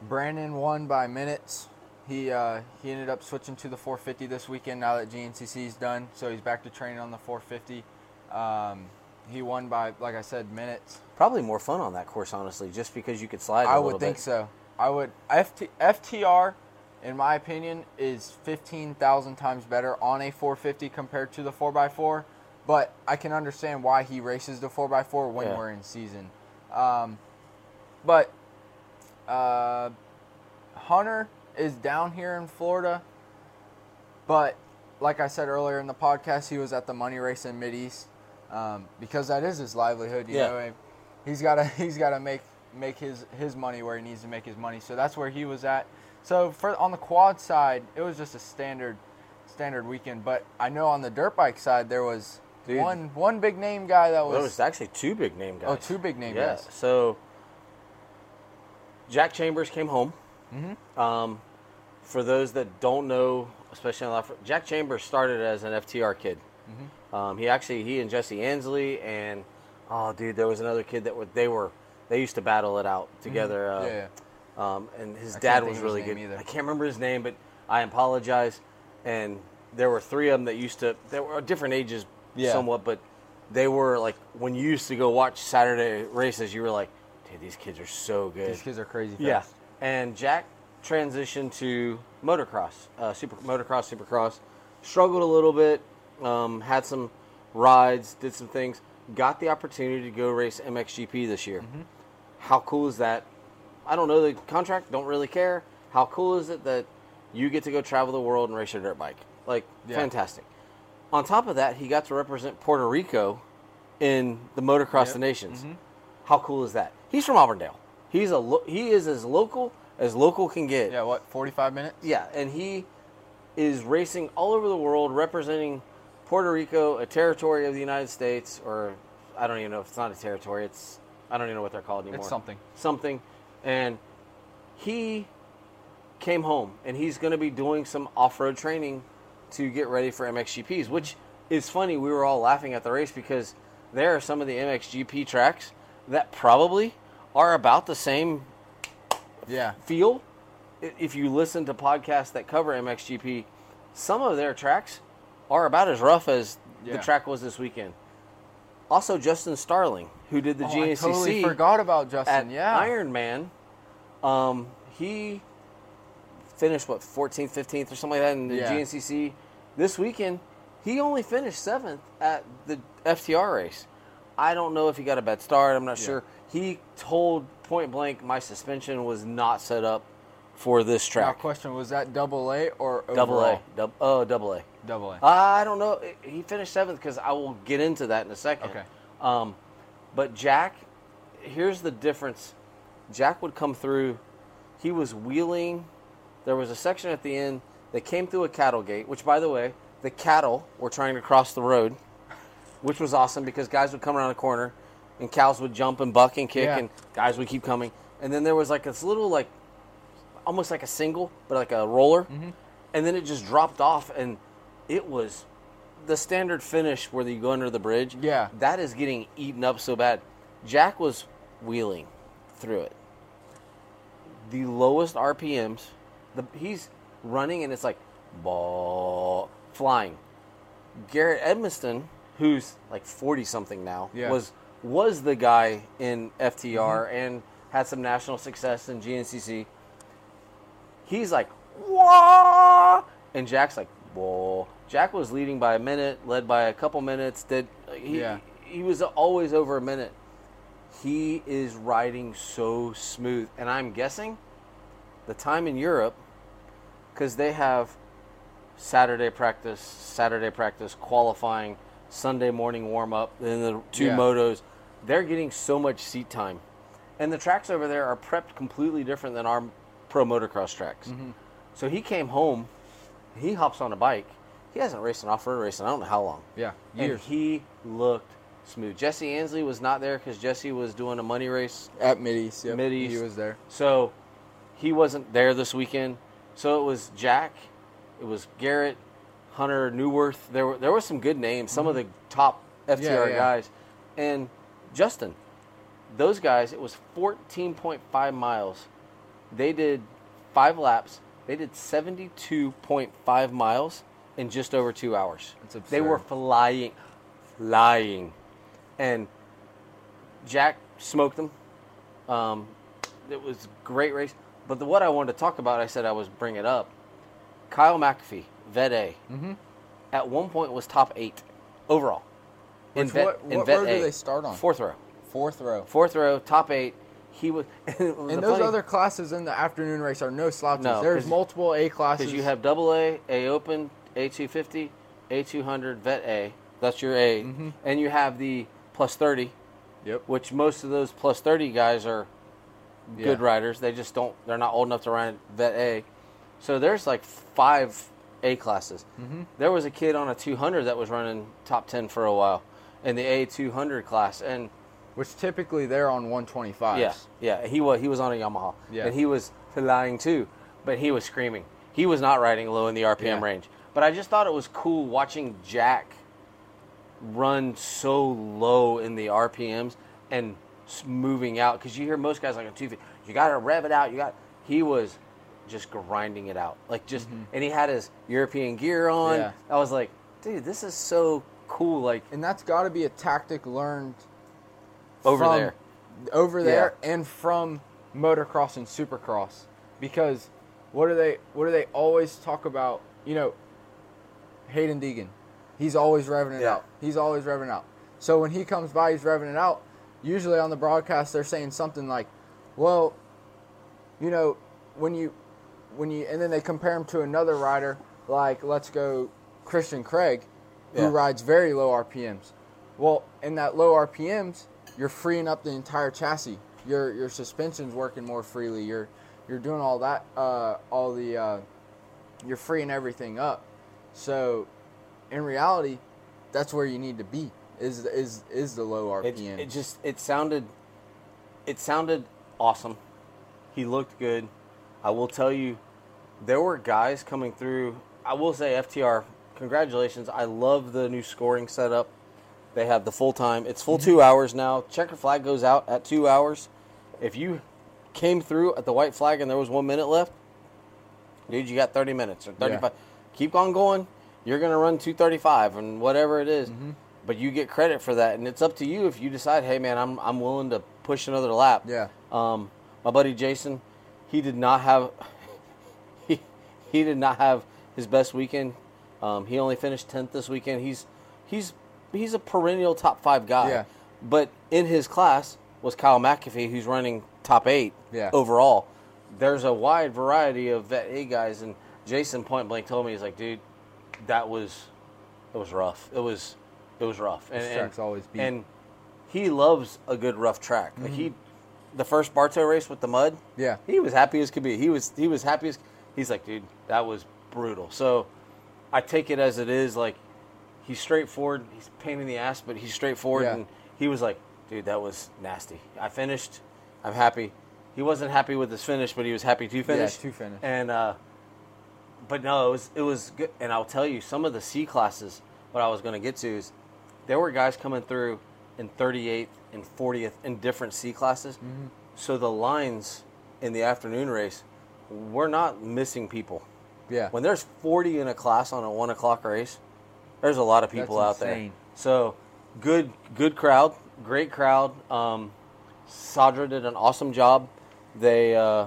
S2: Brandon won by minutes. He uh, he ended up switching to the 450 this weekend now that GNCC is done, so he's back to training on the 450. Um, he won by, like I said, minutes.
S1: Probably more fun on that course, honestly, just because you could slide. I
S2: I would think so. I would FT, FTR, in my opinion, is 15,000 times better on a 450 compared to the 4x4. But I can understand why he races the 4x4 when
S1: Yeah.
S2: we're in season. Um, but uh, Hunter is down here in Florida. But like I said earlier in the podcast, he was at the money race in Mid East um, because that is his livelihood. You
S1: Yeah.
S2: know, he's got to he's got to make make his his money where he needs to make his money. So that's where he was at. So for on the quad side, it was just a standard standard weekend. But I know on the dirt bike side there was
S1: Dude.
S2: one one big name guy that
S1: Well, there
S2: was,
S1: was actually two big name guys.
S2: oh two big name
S1: Yeah.
S2: guys.
S1: So Jack Chambers came home.
S2: Mm-hmm.
S1: Um, for those that don't know, especially on the, Jack Chambers started as an FTR kid.
S2: Mm-hmm.
S1: Um, he actually he and Jesse Ansley and oh dude, there was another kid that were, they were they used to battle it out together. Uh,
S2: Mm-hmm. Yeah,
S1: Um, and his
S2: I
S1: dad was really good.
S2: either.
S1: I can't remember his name, but I apologize. And there were three of them that used to. They were different ages,
S2: Yeah.
S1: somewhat, but they were like when you used to go watch Saturday races, you were like, dude, these kids are so good.
S2: these kids are crazy fast.
S1: Yeah. And Jack transitioned to motocross, uh, super motocross, supercross. Struggled a little bit, um, had some rides, did some things. Got the opportunity to go race MXGP this year.
S2: Mm-hmm.
S1: How cool is that? I don't know the contract. Don't really care. How cool is it that you get to go travel the world and race your dirt bike? Like
S2: Yeah.
S1: fantastic. On top of that, he got to represent Puerto Rico in the Motocross
S2: Yep.
S1: the Nations.
S2: Mhm.
S1: How cool is that? He's from Auburndale. He's a lo- he is as local as local can get.
S2: Yeah, what, 45 minutes?
S1: Yeah, and he is racing all over the world, representing Puerto Rico, a territory of the United States, or I don't even know if it's not a territory. It's I don't even know what they're called anymore.
S2: It's something.
S1: Something, and he came home, and he's going to be doing some off-road training to get ready for MXGPs. Which is funny. We were all laughing at the race because there are some of the MXGP tracks that probably are about the same
S2: Yeah.
S1: feel if you listen to podcasts that cover MXGP, some of their tracks are about as rough as the track was this weekend. Also, Justin Starling, who did the
S2: Oh, I
S1: GNCC
S2: totally forgot about Justin. Yeah.
S1: Iron Man, um, he finished what 14th, 15th, or something like that in the
S2: Yeah.
S1: GNCC. This weekend, he only finished seventh at the FTR race. I don't know if he got a bad start. I'm not
S2: Yeah.
S1: sure. He told point blank my suspension was not set up for this
S2: Now,
S1: track.
S2: question was that double A or
S1: Double A,
S2: overall?
S1: Dub- oh double A.
S2: Double A.
S1: I don't know. He finished seventh because I will get into that in a second.
S2: Okay.
S1: Um, but Jack, here's the difference Jack would come through. He was wheeling. There was a section at the end that came through a cattle gate, which, by the way, the cattle were trying to cross the road, which was awesome because guys would come around the corner and cows would jump and buck and kick,
S2: Yeah.
S1: and guys would keep coming. And then there was like this little, like, almost like a single, but like a roller. Mm-hmm. And then it just dropped off, and it was the standard finish where you go under the bridge.
S2: Yeah.
S1: That is getting eaten up so bad. Jack was wheeling through it. The lowest RPMs, the, he's running and it's like ball flying. Garrett Edmiston, who's like forty something now,
S2: Yeah.
S1: was was the guy in FTR mm-hmm. and had some national success in GNCC. He's like whoa, and Jack's like whoa. Jack was leading by a minute, led by a couple minutes. Did he?
S2: Yeah.
S1: He was always over a minute. He is riding so smooth, and I'm guessing the time in Europe because they have Saturday practice, Saturday practice, qualifying, Sunday morning warm up, then the two
S2: Yeah.
S1: motos. They're getting so much seat time, and the tracks over there are prepped completely different than our pro motocross tracks.
S2: Mm-hmm.
S1: So he came home, he hops on a bike. He hasn't raced an off-road race in I don't know how long.
S2: Yeah,
S1: and
S2: years.
S1: he looked smooth. Jesse Ansley was not there because Jesse was doing a money race
S2: At Mideast, yep.
S1: Mideast.
S2: He was there.
S1: so he wasn't there this weekend. So it was Jack, it was Garrett, Hunter Newworth. There were there were some good names, some of the top FTR
S2: Mm-hmm. Yeah, yeah.
S1: guys, and Justin. Those guys. It was 14.5 miles. They did five laps. They did 72.5 miles in just over two hours. They were flying, flying, and Jack smoked them. Um, it was a great race. But the what I wanted to talk about, I said I was bring it up. Kyle McAfee, Vet A,
S2: Mhm.
S1: at one point was top eight overall. In
S2: Which-
S1: vet,
S2: what- what row do they start on?
S1: Fourth row.
S2: Fourth row.
S1: Fourth row, top eight. He was. And
S2: those other classes in the afternoon race are no slouches.
S1: No,
S2: There's multiple A classes.
S1: because you have double A, A Open, A two fifty, A two hundred, Vet A. That's your A,
S2: Mm-hmm.
S1: and you have the plus thirty,
S2: Yep.
S1: which most of those plus thirty guys are good riders. They just don't. They're not old enough to ride Vet A. So there's like five A classes.
S2: Mm-hmm.
S1: There was a kid on a 200 that was running top 10 for a while in the A 200 class, and
S2: Which typically they're on 125s.
S1: yeah, yeah, he was he was on a Yamaha,
S2: Yeah.
S1: and he was flying too, but he was screaming. He was not riding low in the RPM
S2: Yeah.
S1: range. But I just thought it was cool watching Jack run so low in the RPMs and moving out because you hear most guys like a 250, you got to rev it out. You got he was just grinding it out, like just, and he had his European gear on.
S2: Mm-hmm. Yeah.
S1: I was like, dude, this is so cool. Like
S2: And that's got to be a tactic learned
S1: over
S2: from-
S1: there.
S2: over there and from motocross and supercross. Because what do they what do they always talk about? You know Haiden Deegan. He's always revving it
S1: Yeah.
S2: out. He's always revving it out. So when he comes by he's revving it out. Usually on the broadcast they're saying something like well you know when you when you and then they compare him to another rider like let's go Christian Craig who
S1: Yeah.
S2: rides very low RPMs well in that low RPMs you're freeing up the entire chassis your your suspension's working more freely you're you're doing all that uh, all the uh, you're freeing everything up so in reality that's where you need to be is is is the low
S1: It,
S2: RPM
S1: it just it sounded it sounded awesome. He looked good. I will tell you, there were guys coming through. I will say FTR, congratulations. I love the new scoring setup. They have the full time. It's full two hours now. Checker flag goes out at two hours. If you came through at the white flag and there was one minute left, dude, you got thirty minutes or thirty five. Keep on going. You're gonna run two thirty five and whatever it is. But you get credit for that, and it's up to you if you decide, hey man, I'm I'm willing to push another lap.
S2: Yeah.
S1: Um, my buddy Jason, he did not have he, he did not have his best weekend. Um, he only finished tenth this weekend. He's he's he's a perennial top five guy.
S2: Yeah.
S1: But in his class was Kyle McAfee, who's running top eight
S2: Yeah.
S1: overall. There's a wide variety of vet A guys, and Jason point blank told me he's like, dude, that was it was rough. It was it was rough. And,
S2: This
S1: and-
S2: always beat.
S1: and he loves a good rough track.
S2: Mm-hmm.
S1: Like he the first Bartow race with the mud,
S2: Yeah.
S1: he was happy as could be. He was he was happy as he's like, dude, that was brutal. So I take it as it is. Like he's straightforward. He's a pain in the ass, but he's straightforward.
S2: Yeah.
S1: And he was like, dude, that was nasty. I finished. I'm happy. He wasn't happy with his finish, but he was happy to finish.
S2: to finish.
S1: And uh, but no, it was it was good. And I'll tell you, some of the C classes. What I was going to get to is there were guys coming through in 38th and 40th in different C classes.
S2: Mm-hmm.
S1: So the lines in the afternoon race, we're not missing people.
S2: Yeah.
S1: When there's 40 in a class on a one o'clock race, there's a lot of people out
S2: insane.
S1: there. So good, good crowd, great crowd. Um, Sadra did an awesome job. They uh,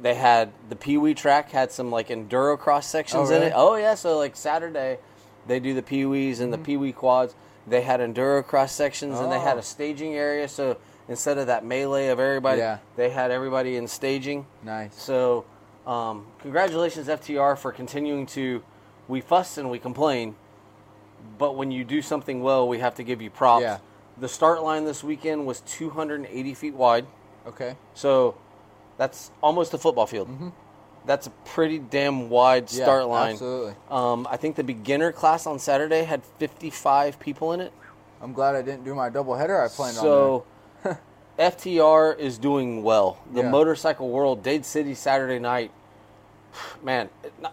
S1: they had the Pee Wee track had some like enduro cross sections
S2: Oh,
S1: in it. Oh yeah, so like Saturday, they do the Pee Wees and the
S2: Mm-hmm.
S1: Pee Wee quads. They had enduro cross sections and they had
S2: Oh.
S1: a staging area. So instead of that melee of everybody,
S2: Yeah.
S1: they had everybody in staging.
S2: Nice.
S1: So, um, congratulations, FTR, for continuing to. We fuss and we complain, but when you do something well, we have to give you props.
S2: Yeah.
S1: The start line this weekend was 280 feet wide,
S2: Okay.
S1: so that's almost a football field. That's a pretty damn wide
S2: Mm-hmm. Yeah,
S1: start line.
S2: absolutely.
S1: Um, I think the beginner class on Saturday had 55 people in it.
S2: I'm glad I didn't do my double header I planned on.
S1: So, FTR is doing well. The
S2: Yeah.
S1: motorcycle world, Dade City Saturday night, man,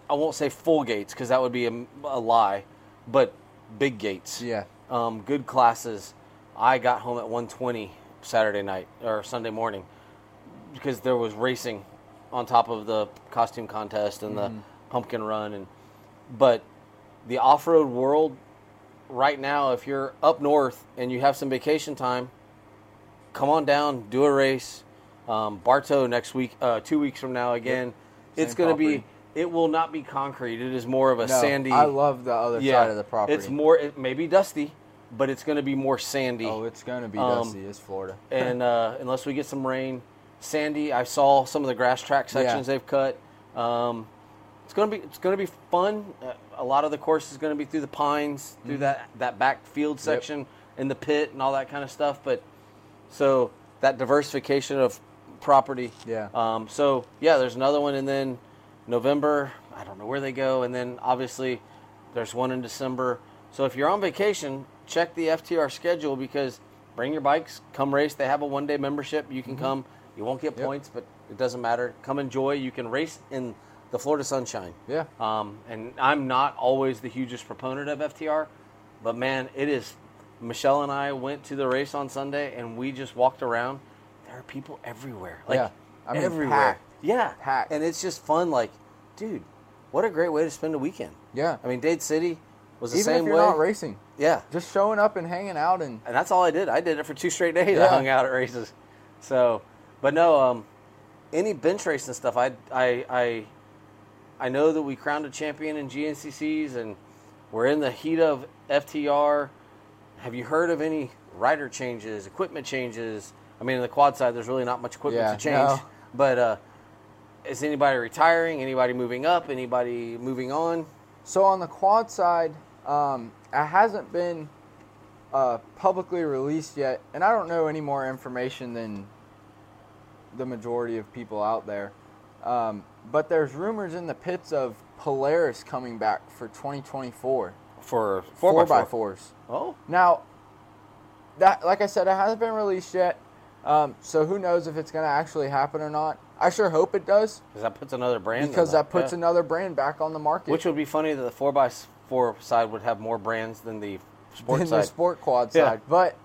S1: I won't say full gates because that would be a, a lie, but big gates.
S2: Yeah.
S1: Um, good classes. I got home at 120 Saturday night or Sunday morning because there was racing on top of the costume contest and the pumpkin run and but the off-road world right now if you're up north and you have some vacation time come on down do a race um, bartow next week uh, two weeks from now again it's going to be it will not be concrete it is more of a
S2: No,
S1: sandy
S2: I love the other side of the property.
S1: it's more it may be dusty but it's going to be more sandy
S2: Oh, it's gonna be
S1: Um,
S2: dusty. It's Florida.
S1: and uh, unless we get some rain, sandy. I saw some of the grass track sections
S2: Yeah.
S1: they've cut. Um, it's gonna be it's gonna be fun. Uh, a lot of the course is gonna be through the pines, through
S2: Mm-hmm.
S1: that that back field section in the pit and all that kind of stuff. But so that diversification of property.
S2: Yeah.
S1: Um, so yeah, there's another one, and then November. I don't know where they go, and then obviously there's one in December. So if you're on vacation, check the FTR schedule because bring your bikes, come race. They have a one day membership. You can come. You won't get
S2: Mm-hmm. Yep.
S1: points, but it doesn't matter. Come enjoy. You can race in the Florida sunshine.
S2: Yeah.
S1: Um, and I'm not always the hugest proponent of FTR, but man, it is. Michelle and I went to the race on Sunday, and we just walked around. There are people everywhere. Like
S2: Yeah. I mean,
S1: everywhere.
S2: packed.
S1: Yeah,
S2: Packed.
S1: and it's just fun. Like, dude, what a great way to spend a weekend.
S2: Yeah.
S1: I mean, Dade City was the
S2: Even
S1: same
S2: if you're
S1: way.
S2: not racing,
S1: yeah,
S2: just showing up and hanging out and
S1: and that's all I did. I did it for two straight days. I hung out at races. So, but no, um, any bench racing stuff. I, I, I, I know that we crowned a champion in GNCCs, and we're in the heat of FTR. Have you heard of any rider changes, equipment changes? I mean, on the quad side, there's really not much equipment
S2: Yeah,
S1: to change.
S2: no.
S1: But uh, is anybody retiring? Anybody moving up? Anybody moving on?
S2: So on the quad side, um, it hasn't been uh, publicly released yet, and I don't know any more information than the majority of people out there. Um, but there's rumors in the pits of Polaris coming back for 2024,
S1: For
S2: four,
S1: four,
S2: by
S1: by four.
S2: fours.
S1: Oh,
S2: Now, that like I said, it hasn't been released yet. Um, so who knows if it's going to actually happen or not? I sure hope it does
S1: because that puts another brand.
S2: because that puts
S1: yeah.
S2: another brand back on the market.
S1: Which would be funny that the four x four side would have more brands than the sport
S2: in
S1: side.
S2: the sport quad
S1: Yeah.
S2: side. But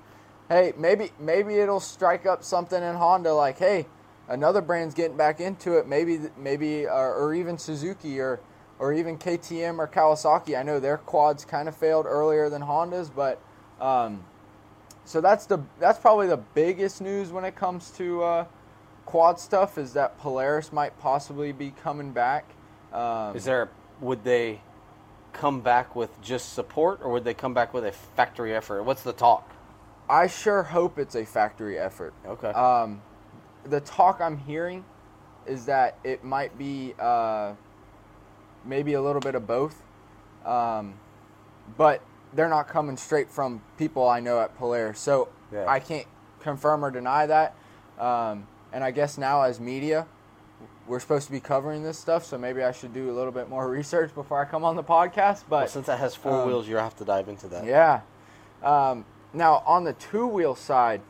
S2: hey, maybe maybe it'll strike up something in Honda like, hey, another brand's getting back into it. Maybe maybe or, or even Suzuki or or even KTM or Kawasaki. I know their quads kind of failed earlier than Honda's, but um, so that's the that's probably the biggest news when it comes to uh, quad stuff is that Polaris might possibly be coming back. Um,
S1: Is there? Would they come back with just support, or would they come back with a factory effort? What's the talk?
S2: I sure hope it's a factory effort.
S1: Okay.
S2: Um, the talk I'm hearing is that it might be uh, maybe a little bit of both, um, but they're not coming straight from people I know at Polaris, so
S1: Yeah.
S2: I can't confirm or deny that. Um, and I guess now as media, we're supposed to be covering this stuff, so maybe I should do a little bit more research before I come on the podcast. But
S1: Well, since that has four
S2: um,
S1: wheels, you have to dive into that.
S2: yeah. Um, now on the two wheel side,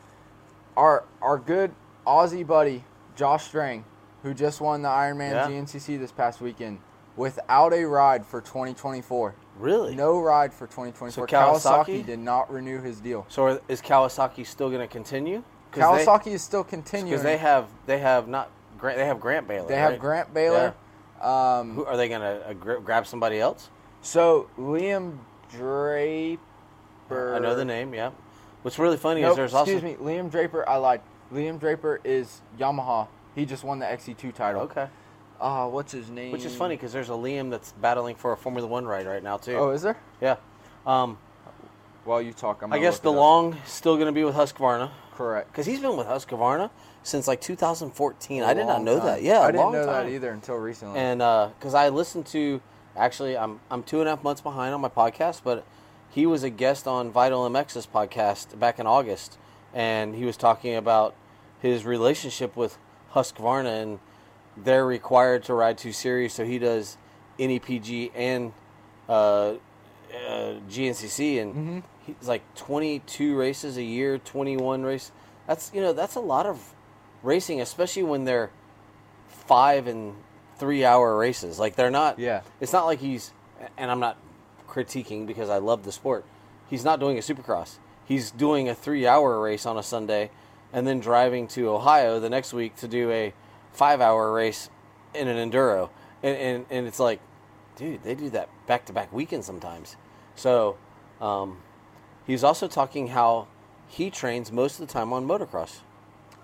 S2: our our good Aussie buddy Josh Strang, who just won the Ironman
S1: Yeah.
S2: GNCC this past weekend, without a ride for 2024.
S1: Really?
S2: No ride for 2024.
S1: So Kawasaki?
S2: did not renew his deal.
S1: So is Kawasaki still going to continue? 'Cause they-
S2: Kawasaki is still continuing.
S1: because they have they have not Grant they have Grant Baylor.
S2: They have? Grant Baylor. Um,
S1: Who are they going to uh, grab somebody else?
S2: so Liam Draper.
S1: I know the name. Yeah. What's really funny
S2: Nope,
S1: is there's
S2: excuse
S1: also excuse
S2: me, Liam Draper. I lied. Liam Draper is Yamaha. He just won the XC2 title.
S1: okay,
S2: Uh, what's his name?
S1: which is funny because there's a Liam that's battling for a Formula One ride right now too.
S2: Oh, is there?
S1: yeah. Um,
S2: Well, you talk. I'm
S1: I guess
S2: look it up.
S1: DeLong still going to be with Husqvarna
S2: Correct.
S1: because he's been with Husqvarna since like 2014.
S2: A
S1: I did not know
S2: time.
S1: that. Yeah,
S2: I
S1: a
S2: didn't
S1: long
S2: know that either until recently.
S1: And because I listened to, actually, I'm I'm two and a half months behind on my podcast, but he was a guest on Vital MX's podcast back in August, and he was talking about his relationship with Husqvarna, and they're required to ride two series, so he does NEPG and uh, uh, GNCC, and
S2: Mhm.
S1: he's like 22 races a year, 21 race. That's you know that's a lot of racing, especially when they're five and three hour races. Like they're not.
S2: Yeah.
S1: It's not like he's, and I'm not critiquing because I love the sport. He's not doing a supercross. He's doing a three hour race on a Sunday, and then driving to Ohio the next week to do a five hour race in an enduro. And and, and it's like, dude, they do that back to back weekends sometimes. So, um, he's also talking how he trains most of the time on motocross.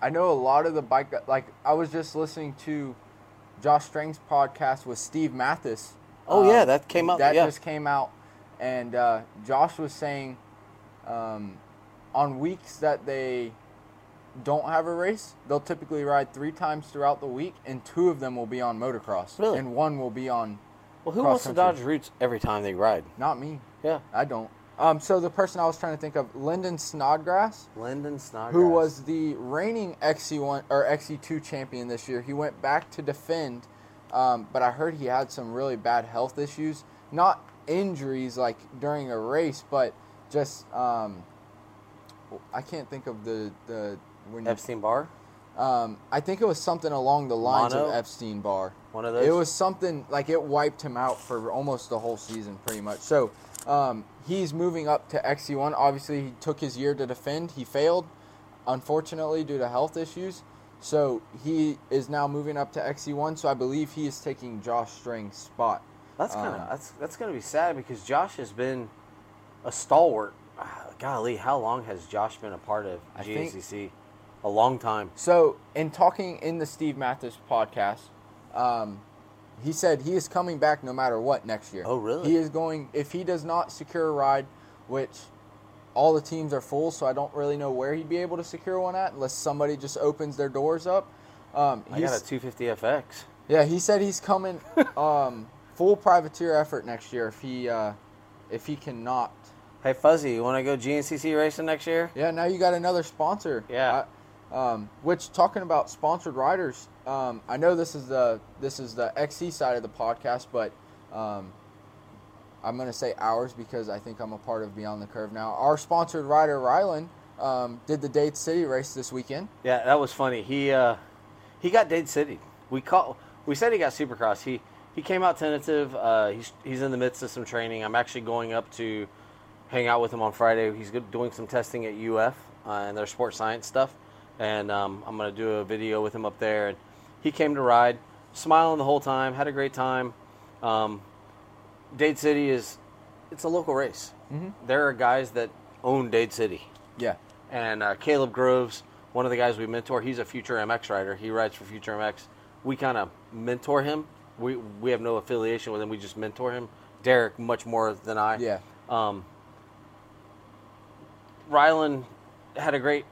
S2: I know a lot of the bike. Like I was just listening to Josh Strang's podcast with Steve Mathis.
S1: Oh, yeah, that came out-
S2: That
S1: yeah.
S2: just came out, and uh, Josh was saying, um, on weeks that they don't have a race, they'll typically ride three times throughout the week, and two of them will be on motocross,
S1: Really?
S2: and one will be on.
S1: Well, who wants to dodge routes every time they ride?
S2: Not me.
S1: Yeah.
S2: I don't. Um, so the person I was trying to think of, Lyndon Snodgrass.
S1: Lyndon Snodgrass.
S2: who was the reigning XC1 or XC2 champion this year. He went back to defend, um, but I heard he had some really bad health issues. Not injuries like during a race, but just um, I can't think of the the when
S1: Epstein Barr?
S2: um, I think it was something along the lines
S1: Mono?
S2: of Epstein Barr.
S1: One of those?
S2: It was something like it wiped him out for almost the whole season, pretty much. So um, he's moving up to XC1. Obviously, he took his year to defend. He failed, unfortunately, due to health issues. So he is now moving up to XC1. So I believe he is taking Josh Strang's spot.
S1: That's kind of
S2: Um,
S1: that's that's gonna be sad because Josh has been a stalwart. Ah, Golly, how long has Josh been a part of
S2: I think-
S1: GNCC? A long time.
S2: So in talking in the Steve Mathis podcast, um, he said he is coming back no matter what next year.
S1: Oh, really?
S2: He is going if he does not secure a ride, which all the teams are full, so I don't really know where he'd be able to secure one at unless somebody just opens their doors up. Um,
S1: I got a 250 FX.
S2: yeah, he said he's coming um, full privateer effort next year if he uh, if he cannot.
S1: Hey Fuzzy, you want to go GNCC racing next year?
S2: Yeah, now you got another sponsor.
S1: Yeah.
S2: Um, which talking about sponsored riders, um, I know this is the this is the XC side of the podcast, but um, I'm gonna say ours because I think I'm a part of Beyond the Curve now. Our sponsored rider Rylan um, did the Dade City race this weekend.
S1: Yeah, that was funny. He uh, he got Dade City. We call we said he got Supercross. He he came out tentative. Uh, he's he's in the midst of some training. I'm actually going up to hang out with him on Friday. He's doing some testing at UF uh, and their sports science stuff, and um, I'm gonna do a video with him up there. And he came to ride, smiling the whole time, had a great time. Um, Dade City is it's a local race.
S2: Mhm.
S1: There are guys that own Dade City
S2: Yeah,
S1: and uh, Caleb Groves, one of the guys we mentor, he's a future MX rider. He rides for Future MX. We kind of mentor him. We we have no affiliation with him. We just mentor him. Derek much more than I.
S2: yeah,
S1: Um, Rylan had a great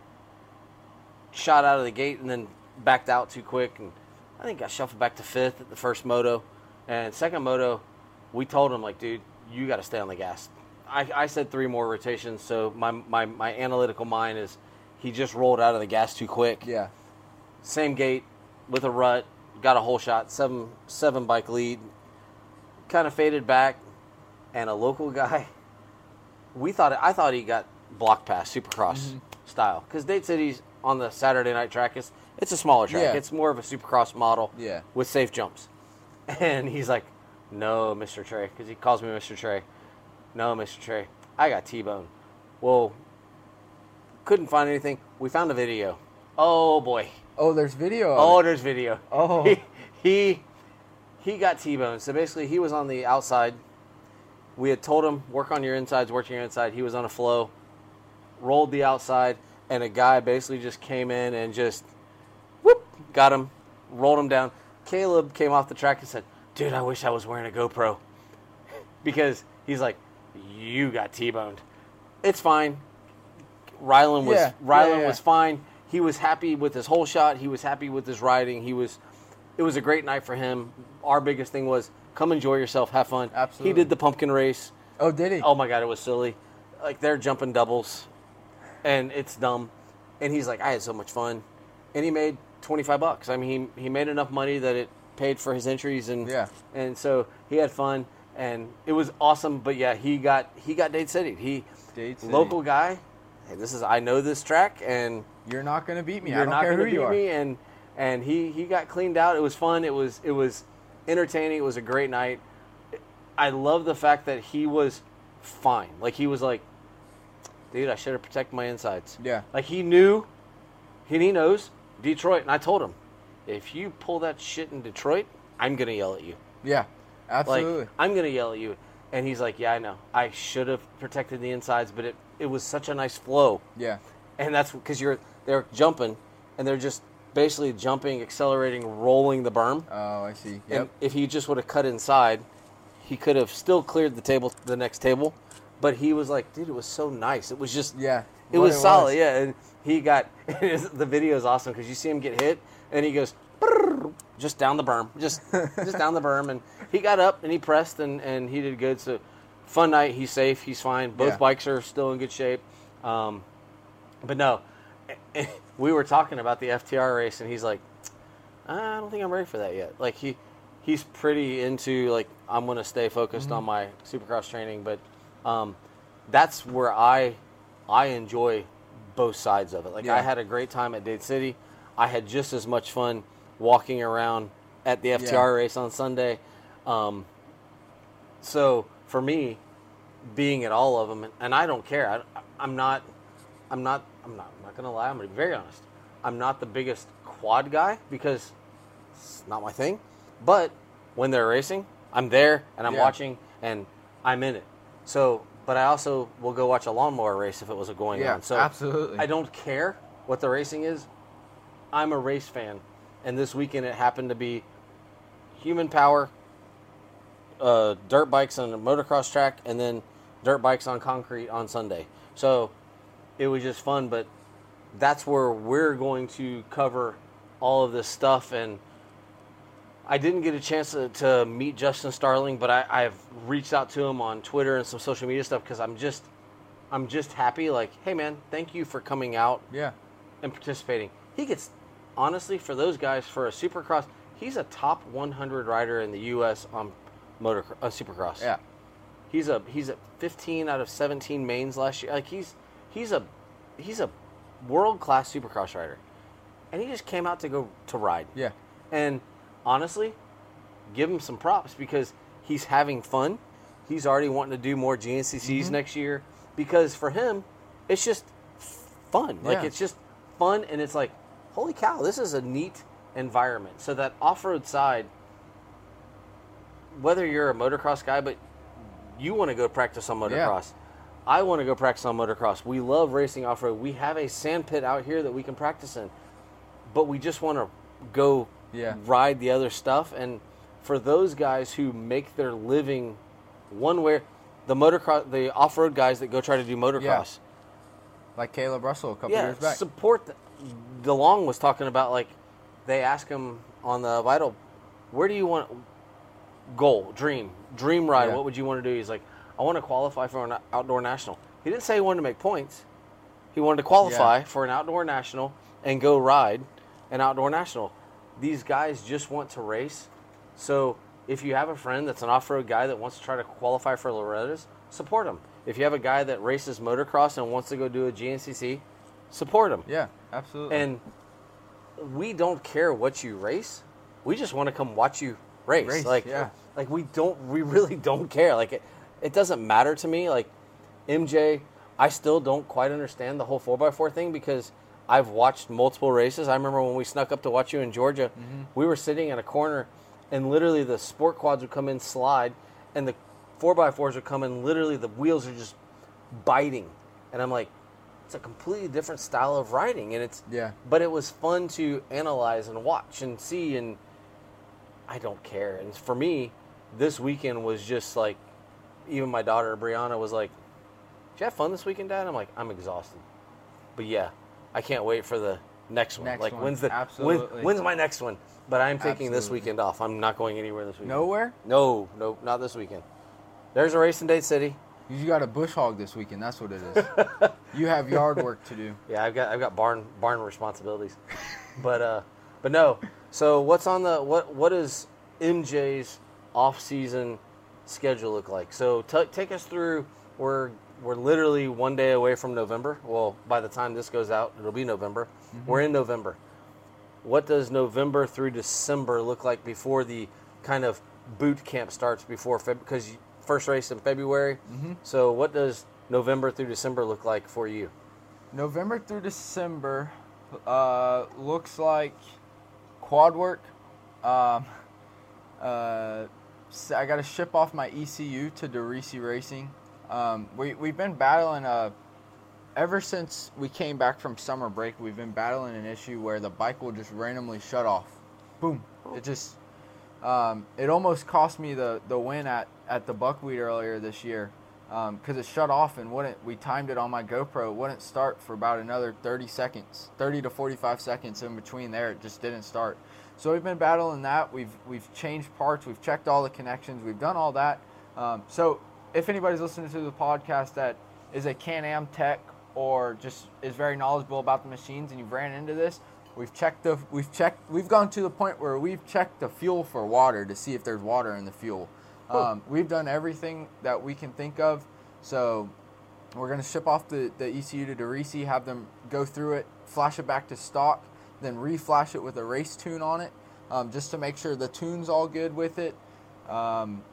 S1: shot out of the gate and then backed out too quick, and I think I shuffled back to fifth at the first moto. And second moto, we told him like, dude, you got to stay on the gas. I, I said three more rotations, so my, my my analytical mind is he just rolled out of the gas too quick.
S2: yeah.
S1: same gate with a rut, got a whole shot, seven seven bike lead, kind of faded back, and a local guy. We thought I thought he got block pass Supercross
S2: Mm-hmm.
S1: style because Dade City's on the Saturday night track. It's it's a smaller track.
S2: Yeah.
S1: It's more of a Supercross model.
S2: Yeah.
S1: With safe jumps, and he's like, "No, Mr. Trey," because he calls me Mr. Trey. No, Mr. Trey, I got T-bone. Well, couldn't find anything. We found a video. Oh boy.
S2: Oh, there's video.
S1: Oh, there's video.
S2: Oh.
S1: He he, he got T-boned. So basically, he was on the outside. We had told him work on your insides, work on your inside. He was on a flow, rolled the outside, and a guy basically just came in and just whoop got him, rolled him down. Caleb came off the track and said, "Dude, I wish I was wearing a GoPro," because he's like, "You got T-boned." It's fine. Rylan was
S2: Yeah,
S1: Rylan
S2: yeah, yeah.
S1: was fine. He was happy with his whole shot. He was happy with his riding. He was. It was a great night for him. Our biggest thing was come enjoy yourself, have fun.
S2: Absolutely.
S1: He did the pumpkin race.
S2: Oh, did he?
S1: Oh my god, it was silly. Like they're jumping doubles, and it's dumb. And he's like, I had so much fun, and he made twenty five bucks. I mean, he he made enough money that it paid for his entries, and
S2: Yeah.
S1: and so he had fun, and it was awesome. But yeah, he got he got Dade City. He
S2: Dade City.
S1: local guy. Hey, this is I know this track, and
S2: You're not gonna beat me. I
S1: you're
S2: don't
S1: not
S2: care
S1: going
S2: who
S1: to beat
S2: you are.
S1: me. And and he he got cleaned out. It was fun. It was it was entertaining. It was a great night. I love the fact that he was fine. Like he was like, dude, I should have protected my insides.
S2: Yeah.
S1: Like he knew, he, he knows Detroit, and I told him, if you pull that shit in Detroit, I'm gonna yell at you.
S2: Yeah. Absolutely.
S1: Like I'm gonna yell at you. And he's like, yeah, I know. I should have protected the insides, but it it was such a nice flow
S2: yeah.
S1: and that's because you're they're jumping and they're just basically jumping, accelerating, rolling the berm.
S2: Oh, I see.
S1: And if he just would have cut inside, he could have still cleared the table, the next table. But he was like, dude, it was so nice. It was just,
S2: Yeah.
S1: it was
S2: it
S1: solid.
S2: was.
S1: Yeah, and he got the video is awesome because you see him get hit and he goes just down the berm, just just down the berm, and he got up and he pressed and and he did good. So fun night. He's safe. He's fine. Both
S2: Yeah.
S1: bikes are still in good shape. Um, but no, we were talking about the FTR race, and he's like, I don't think I'm ready for that yet. Like he, he's pretty into like I'm gonna stay focused
S2: Mm-hmm.
S1: on my Supercross training, but um, that's where I, I enjoy both sides of it. Like
S2: Yeah.
S1: I had a great time at Dade City. I had just as much fun walking around at the FTR
S2: Yeah.
S1: race on Sunday. Um, so for me, being at all of them, and I don't care. I, I'm not, I'm not, I'm not, I'm not gonna lie. I'm gonna be very honest. I'm not the biggest quad guy because it's not my thing. But when they're racing, I'm there and I'm
S2: Yeah.
S1: watching and I'm in it. So, but I also will go watch a lawnmower race if it was going
S2: Yeah,
S1: on. So
S2: absolutely.
S1: I don't care what the racing is. I'm a race fan, and this weekend it happened to be human power, uh, dirt bikes on a motocross track, and then dirt bikes on concrete on Sunday. So it was just fun, but that's where we're going to cover all of this stuff. And I didn't get a chance to, to meet Justin Starling, but I, I've reached out to him on Twitter and some social media stuff because I'm just, I'm just happy. Like, hey man, thank you for coming out
S2: Yeah.
S1: and participating. He gets, honestly, for those guys, for a Supercross, he's a top 100 rider in the U.S. on motor uh, Supercross.
S2: Yeah.
S1: He's a he's at 15 out of 17 mains last year. Like he's he's a he's a world class Supercross rider, and he just came out to go to ride.
S2: Yeah.
S1: And honestly, give him some props because he's having fun. He's already wanting to do more GNCCs
S2: Mm-hmm.
S1: next year because for him, it's just fun. Like it's just fun, and it's like, holy cow, this is a neat environment. So that off-road side, whether you're a motocross guy, but you want to go practice on motocross. I want to go practice on motocross. We love racing off road. We have a sand pit out here that we can practice in, but we just want to go
S2: Yeah.
S1: ride the other stuff. And for those guys who make their living one way, the motocross, the off road guys that go try to do motocross,
S2: Like Kailub Russell a couple
S1: yeah,
S2: years back.
S1: support. The, DeLong was talking about like they ask him on the vital, where do you want goal, dream, dream ride?
S2: Yeah.
S1: What would you want to do? He's like, I want to qualify for an outdoor national. He didn't say he wanted to make points. He wanted to qualify
S2: Yeah.
S1: for an outdoor national and go ride an Outdoor National. These guys just want to race. So if you have a friend that's an off-road guy that wants to try to qualify for Loretta's, support him. If you have a guy that races motocross and wants to go do a GNCC, support him.
S2: Yeah, absolutely.
S1: And we don't care what you race. We just want to come watch you race.
S2: Race,
S1: like,
S2: yeah.
S1: like we don't. We really don't care. Like it, it doesn't matter to me. Like MJ, I still don't quite understand the whole four x four thing because I've watched multiple races. I remember when we snuck up to watch you in Georgia,
S2: Mm-hmm.
S1: we were sitting in a corner, and literally the sport quads would come in slide, and the four x fours would come in. Literally, the wheels are just biting, and I'm like, it's a completely different style of riding, and it's
S2: Yeah.
S1: But it was fun to analyze and watch and see, and I don't care. And for me, this weekend was just like, even my daughter Brianna was like, "Did you have fun this weekend, Dad?" I'm like, "I'm exhausted," but yeah, I can't wait for the next one.
S2: Next
S1: like,
S2: one,
S1: when's the when,
S2: absolutely.
S1: when's my next one? But I'm taking this weekend off. I'm not going anywhere this weekend.
S2: Nowhere?
S1: No, no, not this weekend. There's a race in Dade City.
S2: You got a bush hog this weekend. That's what it is. you have yard work to do.
S1: Yeah, I've got I've got barn barn responsibilities, but uh, but no. So what's on the what what does MJ's off season schedule look like? So t- take us through. We're we're literally one day away from November. Well, by the time this goes out, it'll be November. We're in November. What does November through December look like before the kind of boot camp starts before Feb? Because first race in February. So what does November through December look like for you?
S2: November through December uh, looks like quad work. Um, uh, I got to ship off my ECU to Derisi Racing. Um, we, we've been battling, uh, ever since we came back from summer break, we've been battling an issue where the bike will just randomly shut off. Boom. It just, um, it almost cost me the, the win at, at the buckwheat earlier this year because it shut off and wouldn't. We timed it on my GoPro. It wouldn't start for about another 30 seconds, 30 to 45 seconds in between there. It just didn't start. So we've been battling that. We've we've changed parts. We've checked all the connections. We've done all that. Um, so if anybody's listening to the podcast that is a Can-Am tech or just is very knowledgeable about the machines and you've ran into this, we've checked the we've checked we've gone to the point where we've checked the fuel for water to see if there's water in the fuel. Um, we've done everything that we can think of. So we're going to ship off the, the ECU to Derisi, have them go through it, flash it back to stock, then reflash it with a race tune on it, um, just to make sure the tune's all good with it. Um,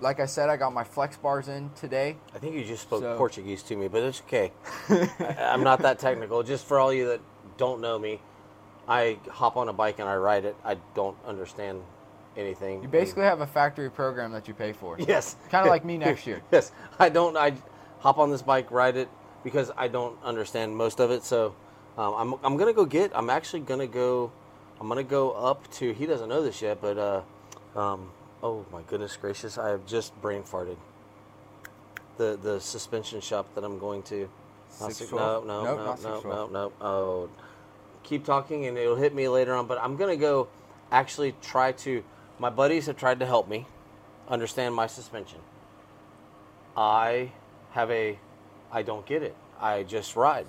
S2: like I said, I got my flex bars in today.
S1: I think you just spoke
S2: So-
S1: Portuguese to me, but it's okay. I, I'm not that technical. Just for all you that don't know me, I hop on a bike and I ride it. I don't understand anything.
S2: You basically have a factory program that you pay for.
S1: yes,
S2: Kind of like me next year.
S1: yes, I don't. I hop on this bike, ride it because I don't understand most of it. So um, I'm I'm gonna go get. I'm actually gonna go. I'm gonna go up to. He doesn't know this yet, but uh, um, oh my goodness gracious, I have just brain farted. The the suspension shop that I'm going to.
S2: Six
S1: six- no, no, no, no, no,
S2: twelve.
S1: no. Oh, keep talking and it'll hit me later on. But I'm gonna go actually try to. My buddies have tried to help me understand my suspension. I have a. I don't get it. I just ride.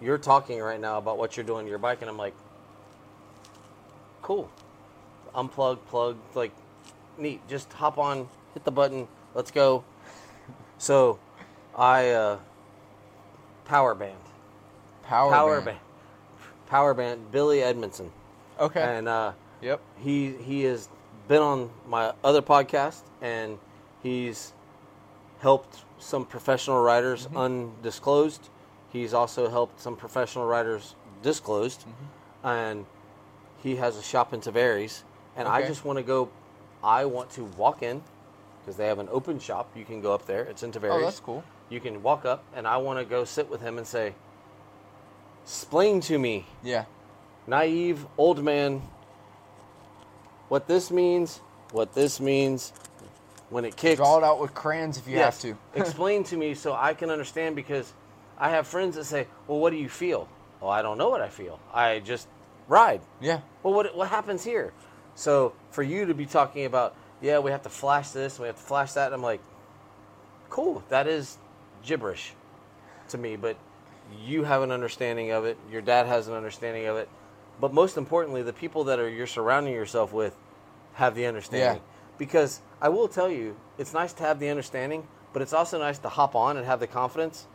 S1: You're talking right now about what you're doing to your bike, and I'm like, cool. Unplug, plug, like, neat. Just hop on, hit the button, let's go. So, I uh, power band,
S2: Power,
S1: power
S2: band.
S1: band, power band. Billy Edmondson,
S2: Okay.
S1: and uh,
S2: yep.
S1: he he has been on my other podcast, and he's helped some professional riders
S2: Mm-hmm.
S1: undisclosed. He's also helped some professional riders disclosed,
S2: Mm-hmm.
S1: and he has a shop in Tavares. And I
S2: Okay.
S1: just want to go. I want to walk in because they have an open shop. You can go up there. It's in Tavares.
S2: Oh, that's cool.
S1: You can walk up, and I want to go sit with him and say, "Explain to me
S2: Yeah.
S1: naive old man what this means, what this means when it kicks.
S2: Draw it out with crayons if you
S1: Yes.
S2: have to.
S1: Explain to me so I can understand because I have friends that say, "Well, what do you feel?" Well, I don't know what I feel. I just ride.
S2: yeah.
S1: Well, what what happens here? So for you to be talking about, yeah, we have to flash this, we have to flash that. I'm like, cool. That is gibberish to me, but you have an understanding of it. Your dad has an understanding of it. but most importantly, the people that are you're surrounding yourself with have the understanding. Because I will tell you, it's nice to have the understanding, but it's also nice to hop on and have the confidence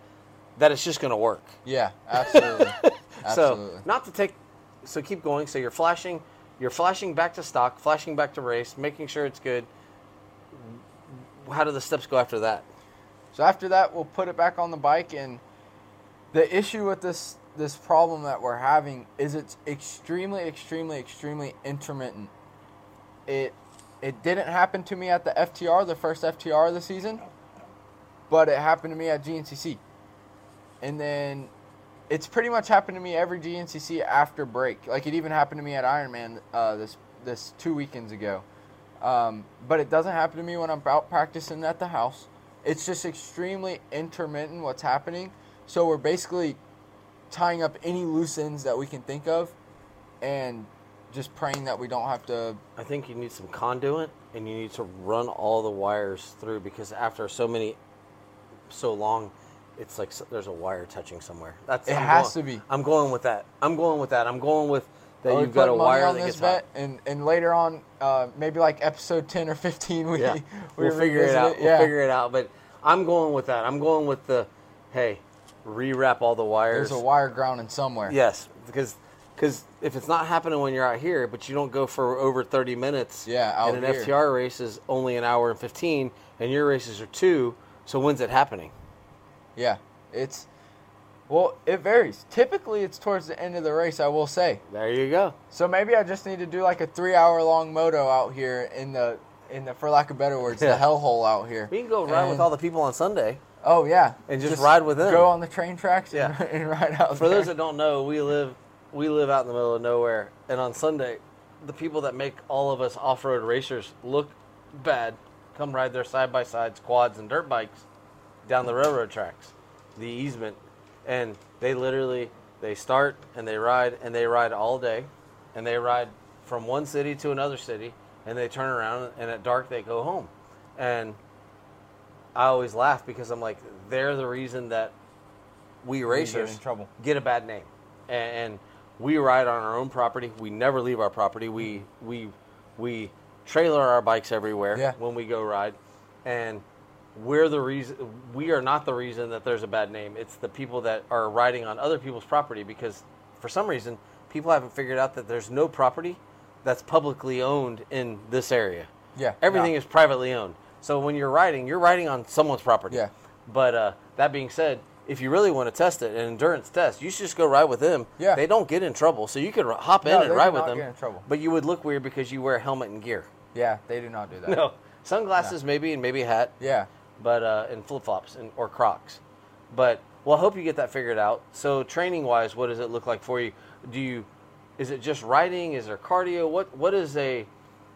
S1: that it's just going to work.
S2: Yeah, absolutely. absolutely.
S1: So not to take, so keep going. So you're flashing, you're flashing back to stock, flashing back to race, making sure it's good. How do the steps go after that?
S2: So after that, we'll put it back on the bike, and the issue with this this problem that we're having is it's extremely, extremely, extremely intermittent. It it didn't happen to me at the FTR, the first FTR of the season, but it happened to me at GNCC, and then it's pretty much happened to me every GNCC after break. Like it even happened to me at Ironman uh, this this two weekends ago. Um, but it doesn't happen to me when I'm out practicing at the house. It's just extremely intermittent what's happening. So we're basically tying up any loose ends that we can think of and just praying that we don't have to.
S1: I think you need some conduit and you need to run all the wires through because after so many, so long, it's like there's a wire touching somewhere. That's
S2: It
S1: I'm
S2: has
S1: going-
S2: to be.
S1: I'm going with that. I'm going with that. I'm going with that.
S2: We
S1: you've got a wire
S2: on
S1: that
S2: this
S1: gets
S2: bet, and and later on, uh, maybe like episode ten or fifteen, we
S1: Yeah,
S2: we
S1: we'll figure it out.
S2: Yeah.
S1: We'll figure it out. But I'm going with that. I'm going with the, hey, rewrap all the wires.
S2: There's a wire grounding somewhere.
S1: Yes, because because if it's not happening when you're out here, but you don't go for over 30 minutes,
S2: Yeah, out
S1: and an
S2: here.
S1: FTR race is only an hour and 15, and your races are two. So when's it happening?
S2: Yeah, it's well, it varies. Typically, it's towards the end of the race. I will say.
S1: There you go.
S2: So maybe I just need to do like a three-hour-long moto out here in the in the, for lack of better words, the hellhole out here.
S1: We can go ride with all the people on Sunday.
S2: Oh yeah,
S1: And just ride with them.
S2: Go on the train tracks.
S1: Yeah.
S2: and, and ride out.
S1: For
S2: there.
S1: those that don't know, we live we live out in the middle of nowhere, and on Sunday, the people that make all of us off-road racers look bad come ride their side-by-sides, quads, and dirt bikes down the railroad tracks, the easement, and they literally they start and they ride and they ride all day, and they ride from one city to another city, and they turn around and at dark they go home, and I always laugh because I'm like they're the reason that we racers get a bad name, and, and we ride on our own property. We never leave our property. We we we trailer our bikes everywhere
S2: Yeah.
S1: when we go ride, and we're the reason. We are not the reason that there's a bad name. It's the people that are riding on other people's property because for some reason people haven't figured out that there's no property that's publicly owned in this area.
S2: Yeah,
S1: Everything
S2: yeah.
S1: is privately owned. So when you're riding, you're riding on someone's property.
S2: Yeah.
S1: But uh, that being said, if you really want to test it, an endurance test, you should just go ride with them.
S2: Yeah.
S1: They don't get in trouble, so you could hop in
S2: No,
S1: and ride with them.
S2: get in trouble.
S1: But you would look weird because you wear a helmet and gear.
S2: Yeah, they do not do that.
S1: No, sunglasses maybe and maybe a hat,
S2: Yeah.
S1: But uh, flip flops and or Crocs. But well, I hope you get that figured out. So training wise, what does it look like for you? Do you is it just riding? Is there cardio? What what is a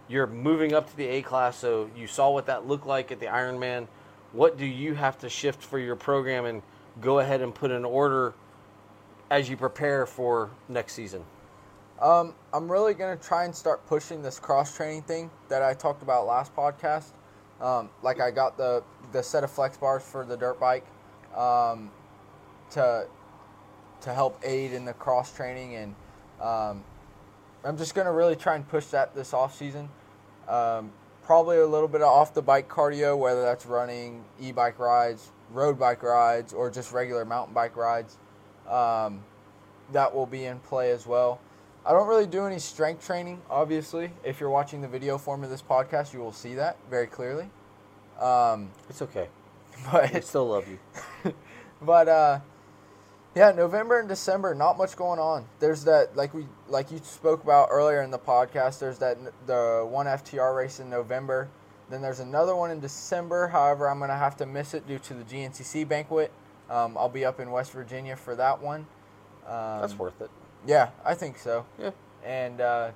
S1: you're moving up to the A class, so you saw what that looked like at the Ironman. What do you have to shift for your program and go ahead and put in order as you prepare for next season?
S2: Um, I'm really gonna try and start pushing this cross training thing that I talked about last podcast. Um, like I got the the set of flex bars for the dirt bike um, to to help aid in the cross training, and um, I'm just gonna really try and push that this off season. Um, probably a little bit of off the bike cardio, whether that's running, e-bike rides, road bike rides, or just regular mountain bike rides. Um, that will be in play as well. I don't really do any strength training, obviously. If you're watching the video form of this podcast, you will see that very clearly. Um,
S1: It's okay. We
S2: but
S1: still love you.
S2: but uh, yeah, November and December, not much going on. There's that like we like you spoke about earlier in the podcast. There's that the one FTR race in November. Then there's another one in December. However, I'm gonna have to miss it due to the GNCC banquet. Um, I'll be up in West Virginia for that one. Um,
S1: That's worth it.
S2: Yeah, I think so.
S1: Yeah.
S2: And uh,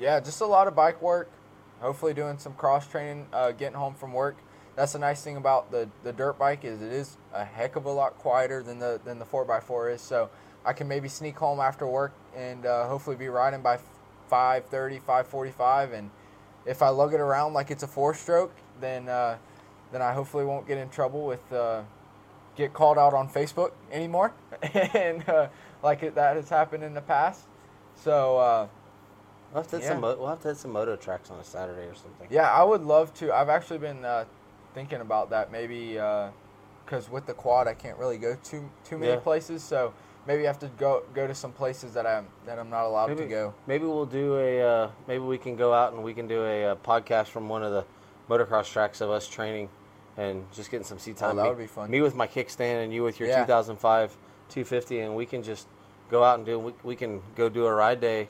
S2: yeah, just a lot of bike work. Hopefully, doing some cross training. Uh, getting home from work. That's the nice thing about the, the dirt bike is it is a heck of a lot quieter than the than the four x four is. So I can maybe sneak home after work and uh, hopefully be riding by 5:30, 5:45. And if I lug it around like it's a four stroke, then uh, then I hopefully won't get in trouble with uh, get called out on Facebook anymore, and uh, like it, that has happened in the past. So uh,
S1: We'll have to hit
S2: Yeah.
S1: some. Mo- we'll have to hit some moto tracks on a Saturday or something.
S2: yeah, I would love to. I've actually been uh, thinking about that. Maybe because with the quad, I can't really go too too many
S1: Yeah.
S2: places. So maybe I have to go go to some places that I'm that I'm not allowed
S1: Maybe,
S2: to go.
S1: maybe we'll do a. Uh, maybe we can go out and we can do a, uh podcast from one of the motocross tracks of us training, and just getting some seat
S2: Oh,
S1: time.
S2: that
S1: me,
S2: would be fun.
S1: Me with my kickstand and you with your
S2: Yeah.
S1: 2005 250, and we can just go out and do. We, we can go do a ride day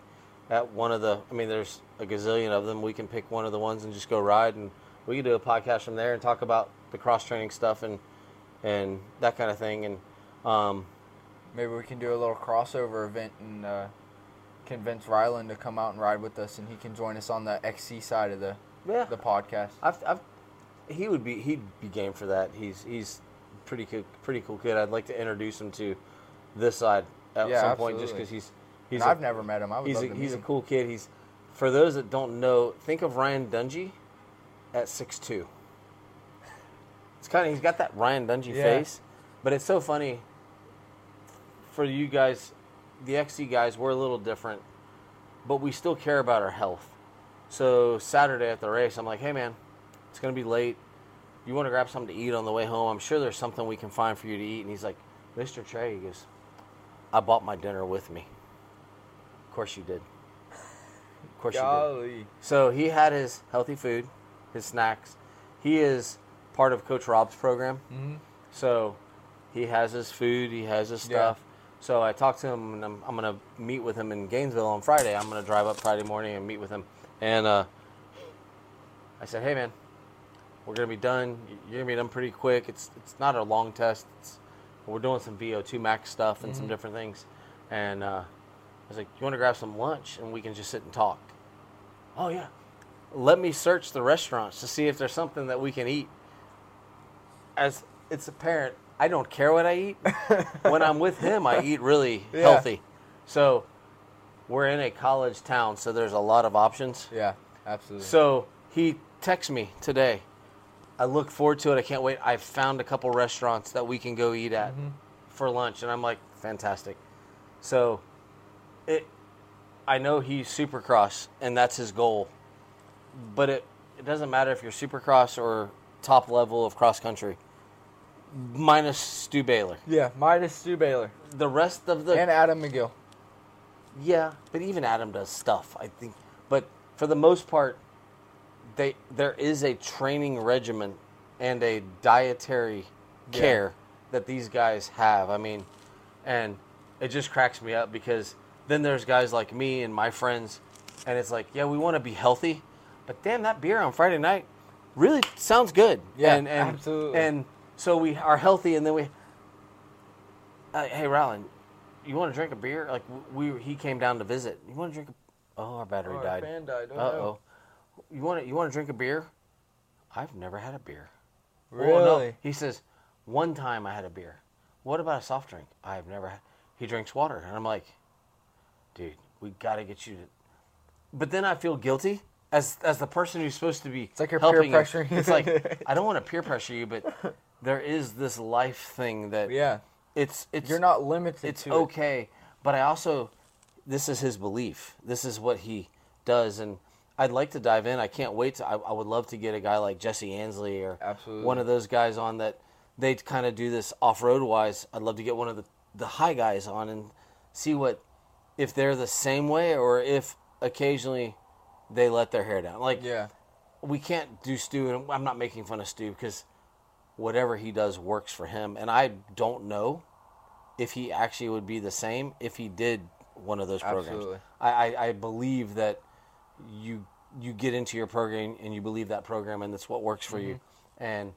S1: at one of the. I mean, there's a gazillion of them. We can pick one of the ones and just go ride, and we can do a podcast from there and talk about the cross training stuff and and that kind of thing. And um,
S2: Maybe we can do a little crossover event and uh, convince Rylan to come out and ride with us, and he can join us on the XC side of the
S1: yeah,
S2: the podcast.
S1: I've, I've, he would be he'd be game for that. He's he's pretty cool, pretty cool kid. I'd like to introduce him to this side at
S2: Yeah,
S1: some point, just because he's he's a,
S2: I've never met him. I would
S1: he's a, he's a cool kid. He's for those that don't know, think of Ryan Dungey at six two. It's kind of he's got that Ryan Dungey
S2: Yeah.
S1: face, but it's so funny. For you guys, the XC guys, we're a little different, but we still care about our health. So Saturday at the race, I'm like, hey man, it's gonna be late. You want to grab something to eat on the way home? I'm sure there's something we can find for you to eat. And he's like, Mr. Trey, he goes, I bought my dinner with me. Of course you did. Of course you did. So he had his healthy food, his snacks. He is part of Coach Rob's program.
S2: hmm
S1: So he has his food, he has his
S2: Yeah.
S1: stuff. So I talked to him, and I'm, I'm going to meet with him in Gainesville on Friday. I'm going to drive up Friday morning and meet with him. And uh, I said, hey, man, we're going to be done. You're going to be done pretty quick. It's, it's not a long test. It's, we're doing some VO2 max stuff and some
S2: Mhm.
S1: different things. And uh, I was like, you want to grab some lunch and we can just sit and talk? Oh, yeah. Let me search the restaurants to see if there's something that we can eat. As it's apparent, I don't care what I eat. when I'm with him, I eat really
S2: Yeah.
S1: healthy. So we're in a college town, so there's a lot of options.
S2: Yeah, absolutely.
S1: So he texts me today. I look forward to it. I can't wait. I've found a couple restaurants that we can go eat at
S2: Mhm.
S1: for lunch, and I'm like, fantastic. So it, I know he's supercross, and that's his goal. But it, it doesn't matter if you're supercross or top level of cross country, minus Stu Baylor.
S2: yeah, minus Stu Baylor
S1: The rest of the
S2: and Adam McGill.
S1: yeah, but even Adam does stuff. I think, but for the most part, they there is a training regimen and a dietary
S2: Yeah.
S1: care that these guys have. I mean, and it just cracks me up because then there's guys like me and my friends, and it's like, yeah, we want to be healthy, but damn, that beer on Friday night really sounds good.
S2: Yeah,
S1: and, and,
S2: absolutely.
S1: And so we are healthy, and then we, uh, hey, Rowland, you want to drink a beer? Like we, he came down to visit. You want to drink? A, oh, our battery
S2: Oh, our
S1: died.
S2: fan died. Oh,
S1: Uh oh. You want to? You want to drink a beer? I've never had a beer.
S2: Really?
S1: Well, no. He says, one time I had a beer. What about a soft drink? I've never had. He drinks water, and I'm like, dude, we got to get you to. But then I feel guilty as as the person who's supposed to be. It's
S2: like you're peer
S1: helping him.
S2: pressuring.
S1: It's like I don't want to peer pressure you, but there is this life thing that
S2: Yeah,
S1: it's it's
S2: you're not limited
S1: it's
S2: to it.
S1: okay but i also this is his belief this is what he does and i'd like to dive in i can't wait to i, I would love to get a guy like jesse ansley or
S2: Absolutely.
S1: one of those guys on that they kind of do this off-road wise i'd love to get one of the, the high guys on and see what if they're the same way or if occasionally they let their hair down like
S2: Yeah,
S1: we can't do Stu, and I'm not making fun of Stu because whatever he does works for him. And I don't know if he actually would be the same if he did one of those programs.
S2: Absolutely.
S1: I, I, I believe that you you get into your program and you believe that program and that's what works for you. Mm-hmm. And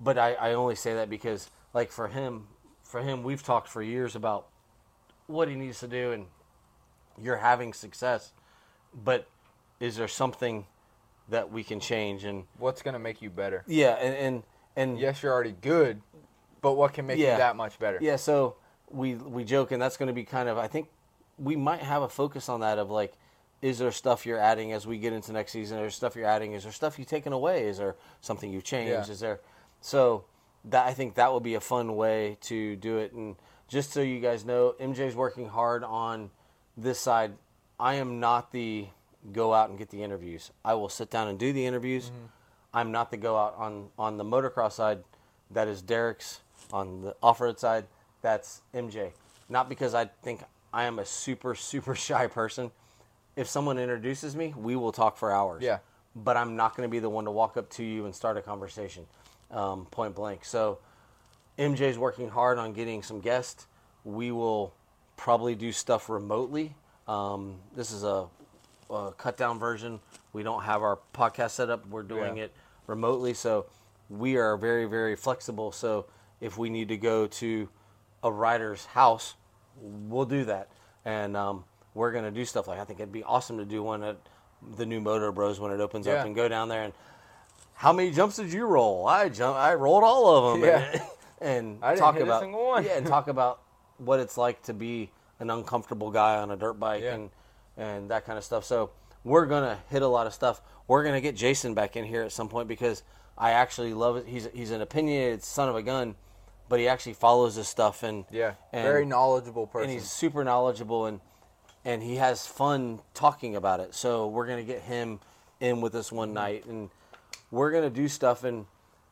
S1: but I, I only say that because like for him for him we've talked for years about what he needs to do and you're having success. But is there something that we can change and
S2: what's gonna make you better?
S1: yeah and and, and
S2: Yes, you're already good, but what can make
S1: Yeah.
S2: you that much better?
S1: yeah so we we joke and that's going to be kind of i think we might have a focus on that of like is there stuff you're adding as we get into next season is there stuff you're adding is there stuff you've taken away is there something you've changed
S2: Yeah.
S1: is there so that i think that would be a fun way to do it and just so you guys know mj's working hard on this side I am not the go out and get the interviews. I will sit down and do the interviews. I'm not the go out on on the motocross side. That is Derek's on the off road side. That's MJ. Not because I think I am a super super shy person. If someone introduces me, we will talk for hours.
S2: Yeah.
S1: But I'm not going to be the one to walk up to you and start a conversation, um, point blank. So MJ's working hard on getting some guests. We will probably do stuff remotely. Um, this is a, a cut down version. We don't have our podcast set up. We're doing
S2: Yeah.
S1: it remotely, so we are very very flexible. So if we need to go to a rider's house, we'll do that, and um, we're gonna do stuff like I think it'd be awesome to do one at the new Moto Bros when it opens
S2: Yeah.
S1: up and go down there and. How many jumps did you roll? I jump. I rolled all of them.
S2: Yeah.
S1: and
S2: I didn't
S1: talk about
S2: single one.
S1: yeah, and talk about what it's like to be an uncomfortable guy on a dirt bike
S2: Yeah.
S1: and and that kind of stuff. So we're gonna hit a lot of stuff. We're gonna get Jason back in here at some point because I actually love it. He's he's an opinionated son of a gun, but he actually follows this stuff and
S2: Yeah,
S1: and,
S2: very knowledgeable person.
S1: and he's super knowledgeable and and he has fun talking about it. So we're gonna get him in with us
S2: Mm-hmm.
S1: one night and we're gonna do stuff and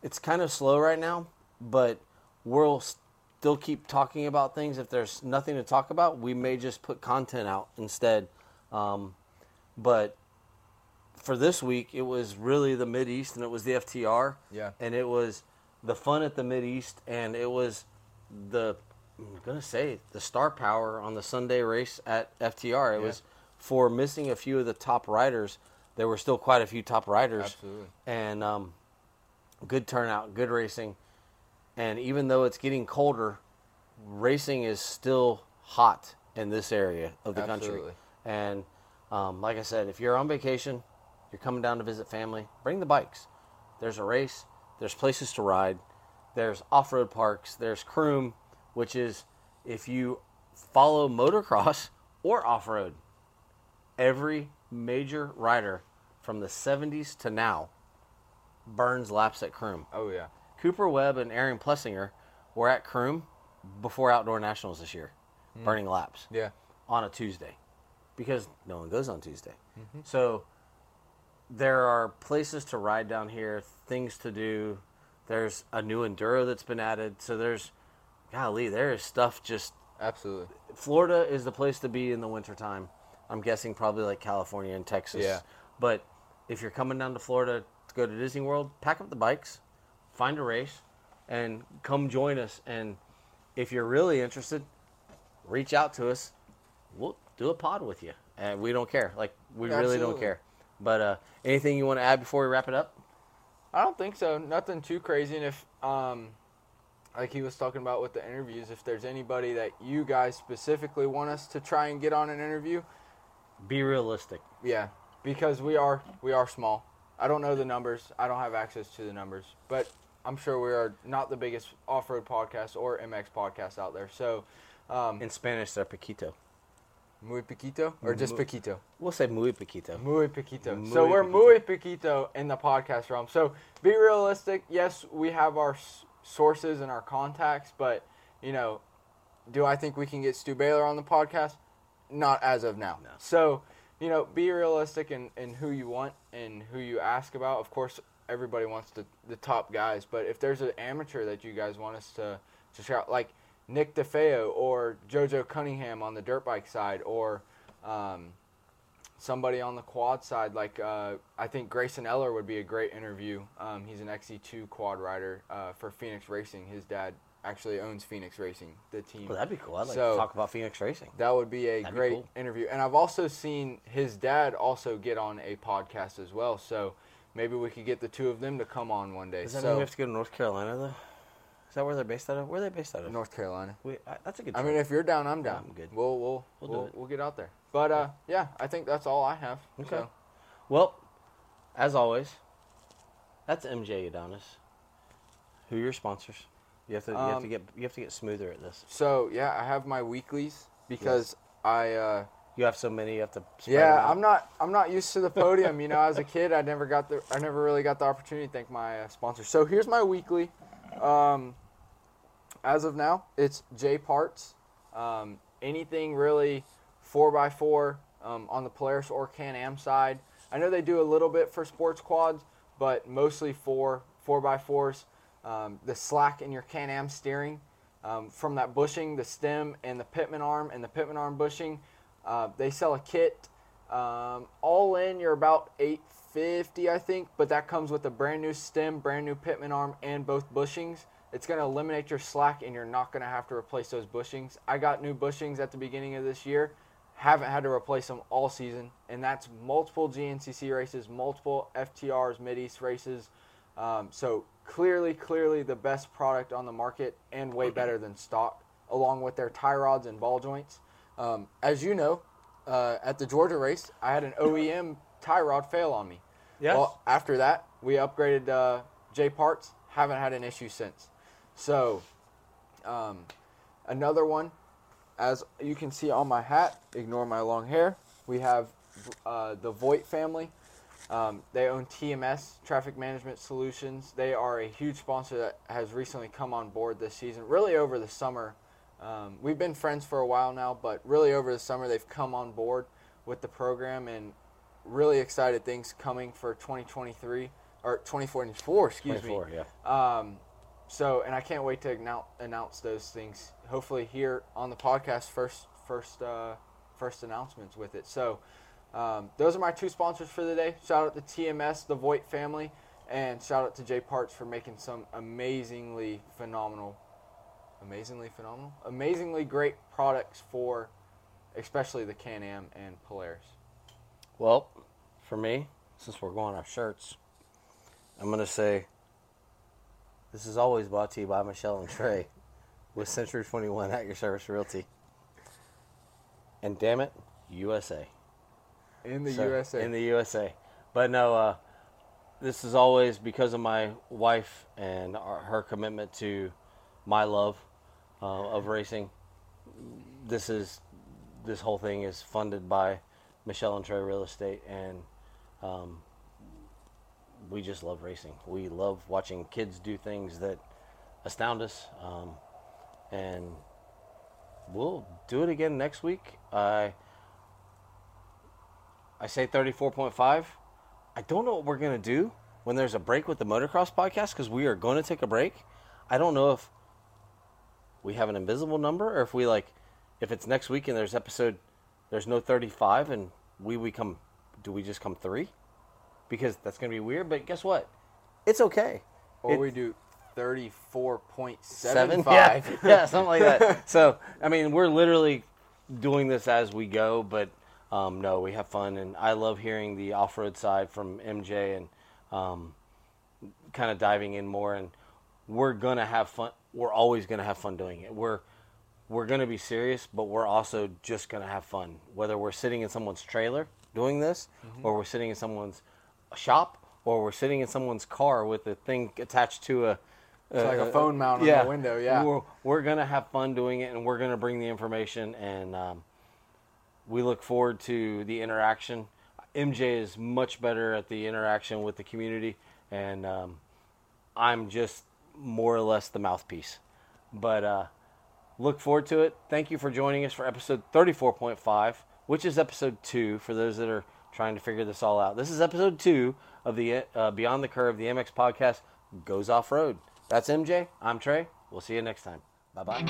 S1: it's kind of slow right now, but we'll still keep talking about things. If there's nothing to talk about, we may just put content out instead. Um, but for this week, it was really the Mid East and it was the FTR.
S2: Yeah.
S1: And it was the fun at the Mid East and it was the I'm gonna say the star power on the Sunday race at FTR. It
S2: Yeah.
S1: was for missing a few of the top riders. There were still quite a few top riders,
S2: Absolutely.
S1: and um, good turnout, good racing. And even though it's getting colder, racing is still hot in this area of the country.
S2: Absolutely.
S1: And um, like I said, if you're on vacation, you're coming down to visit family, bring the bikes. There's a race. There's places to ride. There's off-road parks. There's Croom, which is if you follow motocross or off-road, every major rider from the 70s to now burns laps at Croom.
S2: oh yeah,
S1: Cooper Webb and Aaron Plessinger were at Croom before Outdoor Nationals this year, hmm. burning laps
S2: yeah,
S1: on a Tuesday because no one goes on Tuesday. Mm-hmm. So there are places to ride down here, things to do. There's a new enduro that's been added. So there's, golly, there is stuff just.
S2: absolutely.
S1: Florida is the place to be in the wintertime. I'm guessing probably like California and Texas.
S2: Yeah.
S1: But if you're coming down to Florida to go to Disney World, pack up the bikes, find a race, and come join us. And if you're really interested, reach out to us. We'll do a pod with you, and we don't care. Like we really don't care. But uh, anything you want to add before we wrap it up?
S2: I don't think so. Nothing too crazy. And if, um, like he was talking about with the interviews, if there's anybody that you guys specifically want us to try and get on an interview,
S1: Be realistic.
S2: yeah, because we are we are small. I don't know the numbers. I don't have access to the numbers, but I'm sure we are not the biggest off-road podcast or MX podcast out there. So, um,
S1: In Spanish, they're Paquito.
S2: muy poquito or just
S1: Mu-
S2: poquito.
S1: We'll say muy Paquito.
S2: Muy poquito.
S1: Muy
S2: so we're muy poquito in the podcast realm. So be realistic. Yes, we have our s- sources and our contacts, but you know, do I think we can get Stu Baylor on the podcast? Not as of now.
S1: No.
S2: So you know, be realistic in, in who you want and who you ask about. Of course, everybody wants the the top guys, but if there's an amateur that you guys want us to to shout like Nick DeFeo or JoJo Cunningham on the dirt bike side or um, somebody on the quad side, like uh, I think Grayson Eller would be a great interview. Um, he's an XC2 quad rider uh, for Phoenix Racing. His dad actually owns Phoenix Racing, the team.
S1: Well, that'd be cool. I'd like
S2: So-
S1: to talk about Phoenix Racing.
S2: That would be a
S1: That'd be
S2: great
S1: cool.
S2: interview. And I've also seen his dad also get on a podcast as well. So maybe we could get the two of them to come on one day.
S1: Does that
S2: so
S1: mean we have to go to North Carolina though? Is that where they're based out of? Where are they based out of?
S2: North Carolina.
S1: We, I, that's a good.
S2: I
S1: trip.
S2: mean, if you're down, I'm down.
S1: I'm good.
S2: We'll we'll
S1: We'll
S2: we'll, we'll, get out there. But uh, yeah, I think that's all I have.
S1: Okay.
S2: So,
S1: well, as always, that's MJ Adonis. Who are your sponsors? You have to. you have to
S2: Um,
S1: get. You have to get smoother at this.
S2: so yeah, I have my weeklies because I. Uh,
S1: You have so many. You have to.
S2: Yeah. I'm not. I'm not used to the podium. You know, as a kid, I never got the. I never really got the opportunity to thank my uh, sponsors. So here's my weekly. Um, as of now, it's J Parts. Um, anything really, four x four, um, on the Polaris or Can Am side. I know they do a little bit for sports quads, but mostly for 4x4s. Um, the slack in your Can Am steering um, from that bushing, the stem, and the pitman arm, and the pitman arm bushing. Uh, they sell a kit. Um, all in, you're about 850, I think, but that comes with a brand new stem, brand new pitman arm, and both bushings. It's going to eliminate your slack, and you're not going to have to replace those bushings. I got new bushings at the beginning of this year. Haven't had to replace them all season, and that's multiple GNCC races, multiple FTRs, Mid East races. Um, so clearly, clearly the best product on the market and way better than stock, along with their tie rods and ball joints. Um, as you know, uh, at the Georgia race, I had an OEM tie rod fail on me.
S1: Yes.
S2: Well, after that, we upgraded uh, J parts. Haven't had an issue since. So, um, another one, as you can see on my hat, ignore my long hair. We have uh, the Voigt family. Um, they own TMS, Traffic Management Solutions. They are a huge sponsor that has recently come on board this season, really over the summer. Um, we've been friends for a while now, but really over the summer they've come on board with the program and really excited things coming for 2023 or 2024, excuse
S1: 24,
S2: me.
S1: yeah.
S2: Um, so, and I can't wait to announce, announce those things. Hopefully, here on the podcast, first, first, uh, first announcements with it. So, um, those are my two sponsors for the day. Shout out to TMS, the Voigt family, and shout out to J Parts for making some amazingly phenomenal, amazingly phenomenal, amazingly great products for, especially the Can Am and Polaris.
S1: Well, for me, since we're going off shirts, I'm going to say this is always brought to you by Michelle and Trey with Century 21 at your service realty. And damn it, USA.
S2: In the
S1: So,
S2: USA.
S1: In the USA. But no, uh, this is always because of my wife and our, her commitment to my love uh, of racing. This is this whole thing is funded by Michelle and Trey Real Estate, and um, we just love racing. We love watching kids do things that astound us, um, and we'll do it again next week. I I say 34.5. I don't know what we're to do when there's a break with the motocross podcast because we are going to take a break. I don't know if we have an invisible number or if we like, if it's next week and there's episode, there's no 35 and we we come, do we just come three? Because that's going to be weird, but guess what? It's okay.
S2: or
S1: It-
S2: we do 34.75.
S1: yeah, yeah, something like that. So, I mean, we're literally doing this as we go, but um, no, we have fun, and I love hearing the off-road side from MJ and um, kind of diving in more. And we're gonna have fun. We're always gonna have fun doing it. We're we're gonna be serious, but we're also just gonna have fun. Whether we're sitting in someone's trailer doing this, or we're sitting in someone's shop, or we're sitting in someone's car with a thing attached to a
S2: It's like
S1: uh,
S2: a phone mount on the window, yeah.
S1: We're, we're gonna have fun doing it, and we're gonna bring the information, and um, we look forward to the interaction. MJ is much better at the interaction with the community, and um, I'm just more or less the mouthpiece. But uh, look forward to it. Thank you for joining us for episode 34.5, which is episode two for those that are trying to figure this all out. This is episode two of the uh, Beyond the Curve, the MX podcast goes off road. That's MJ. I'm Trey. We'll see you next time. Bye bye.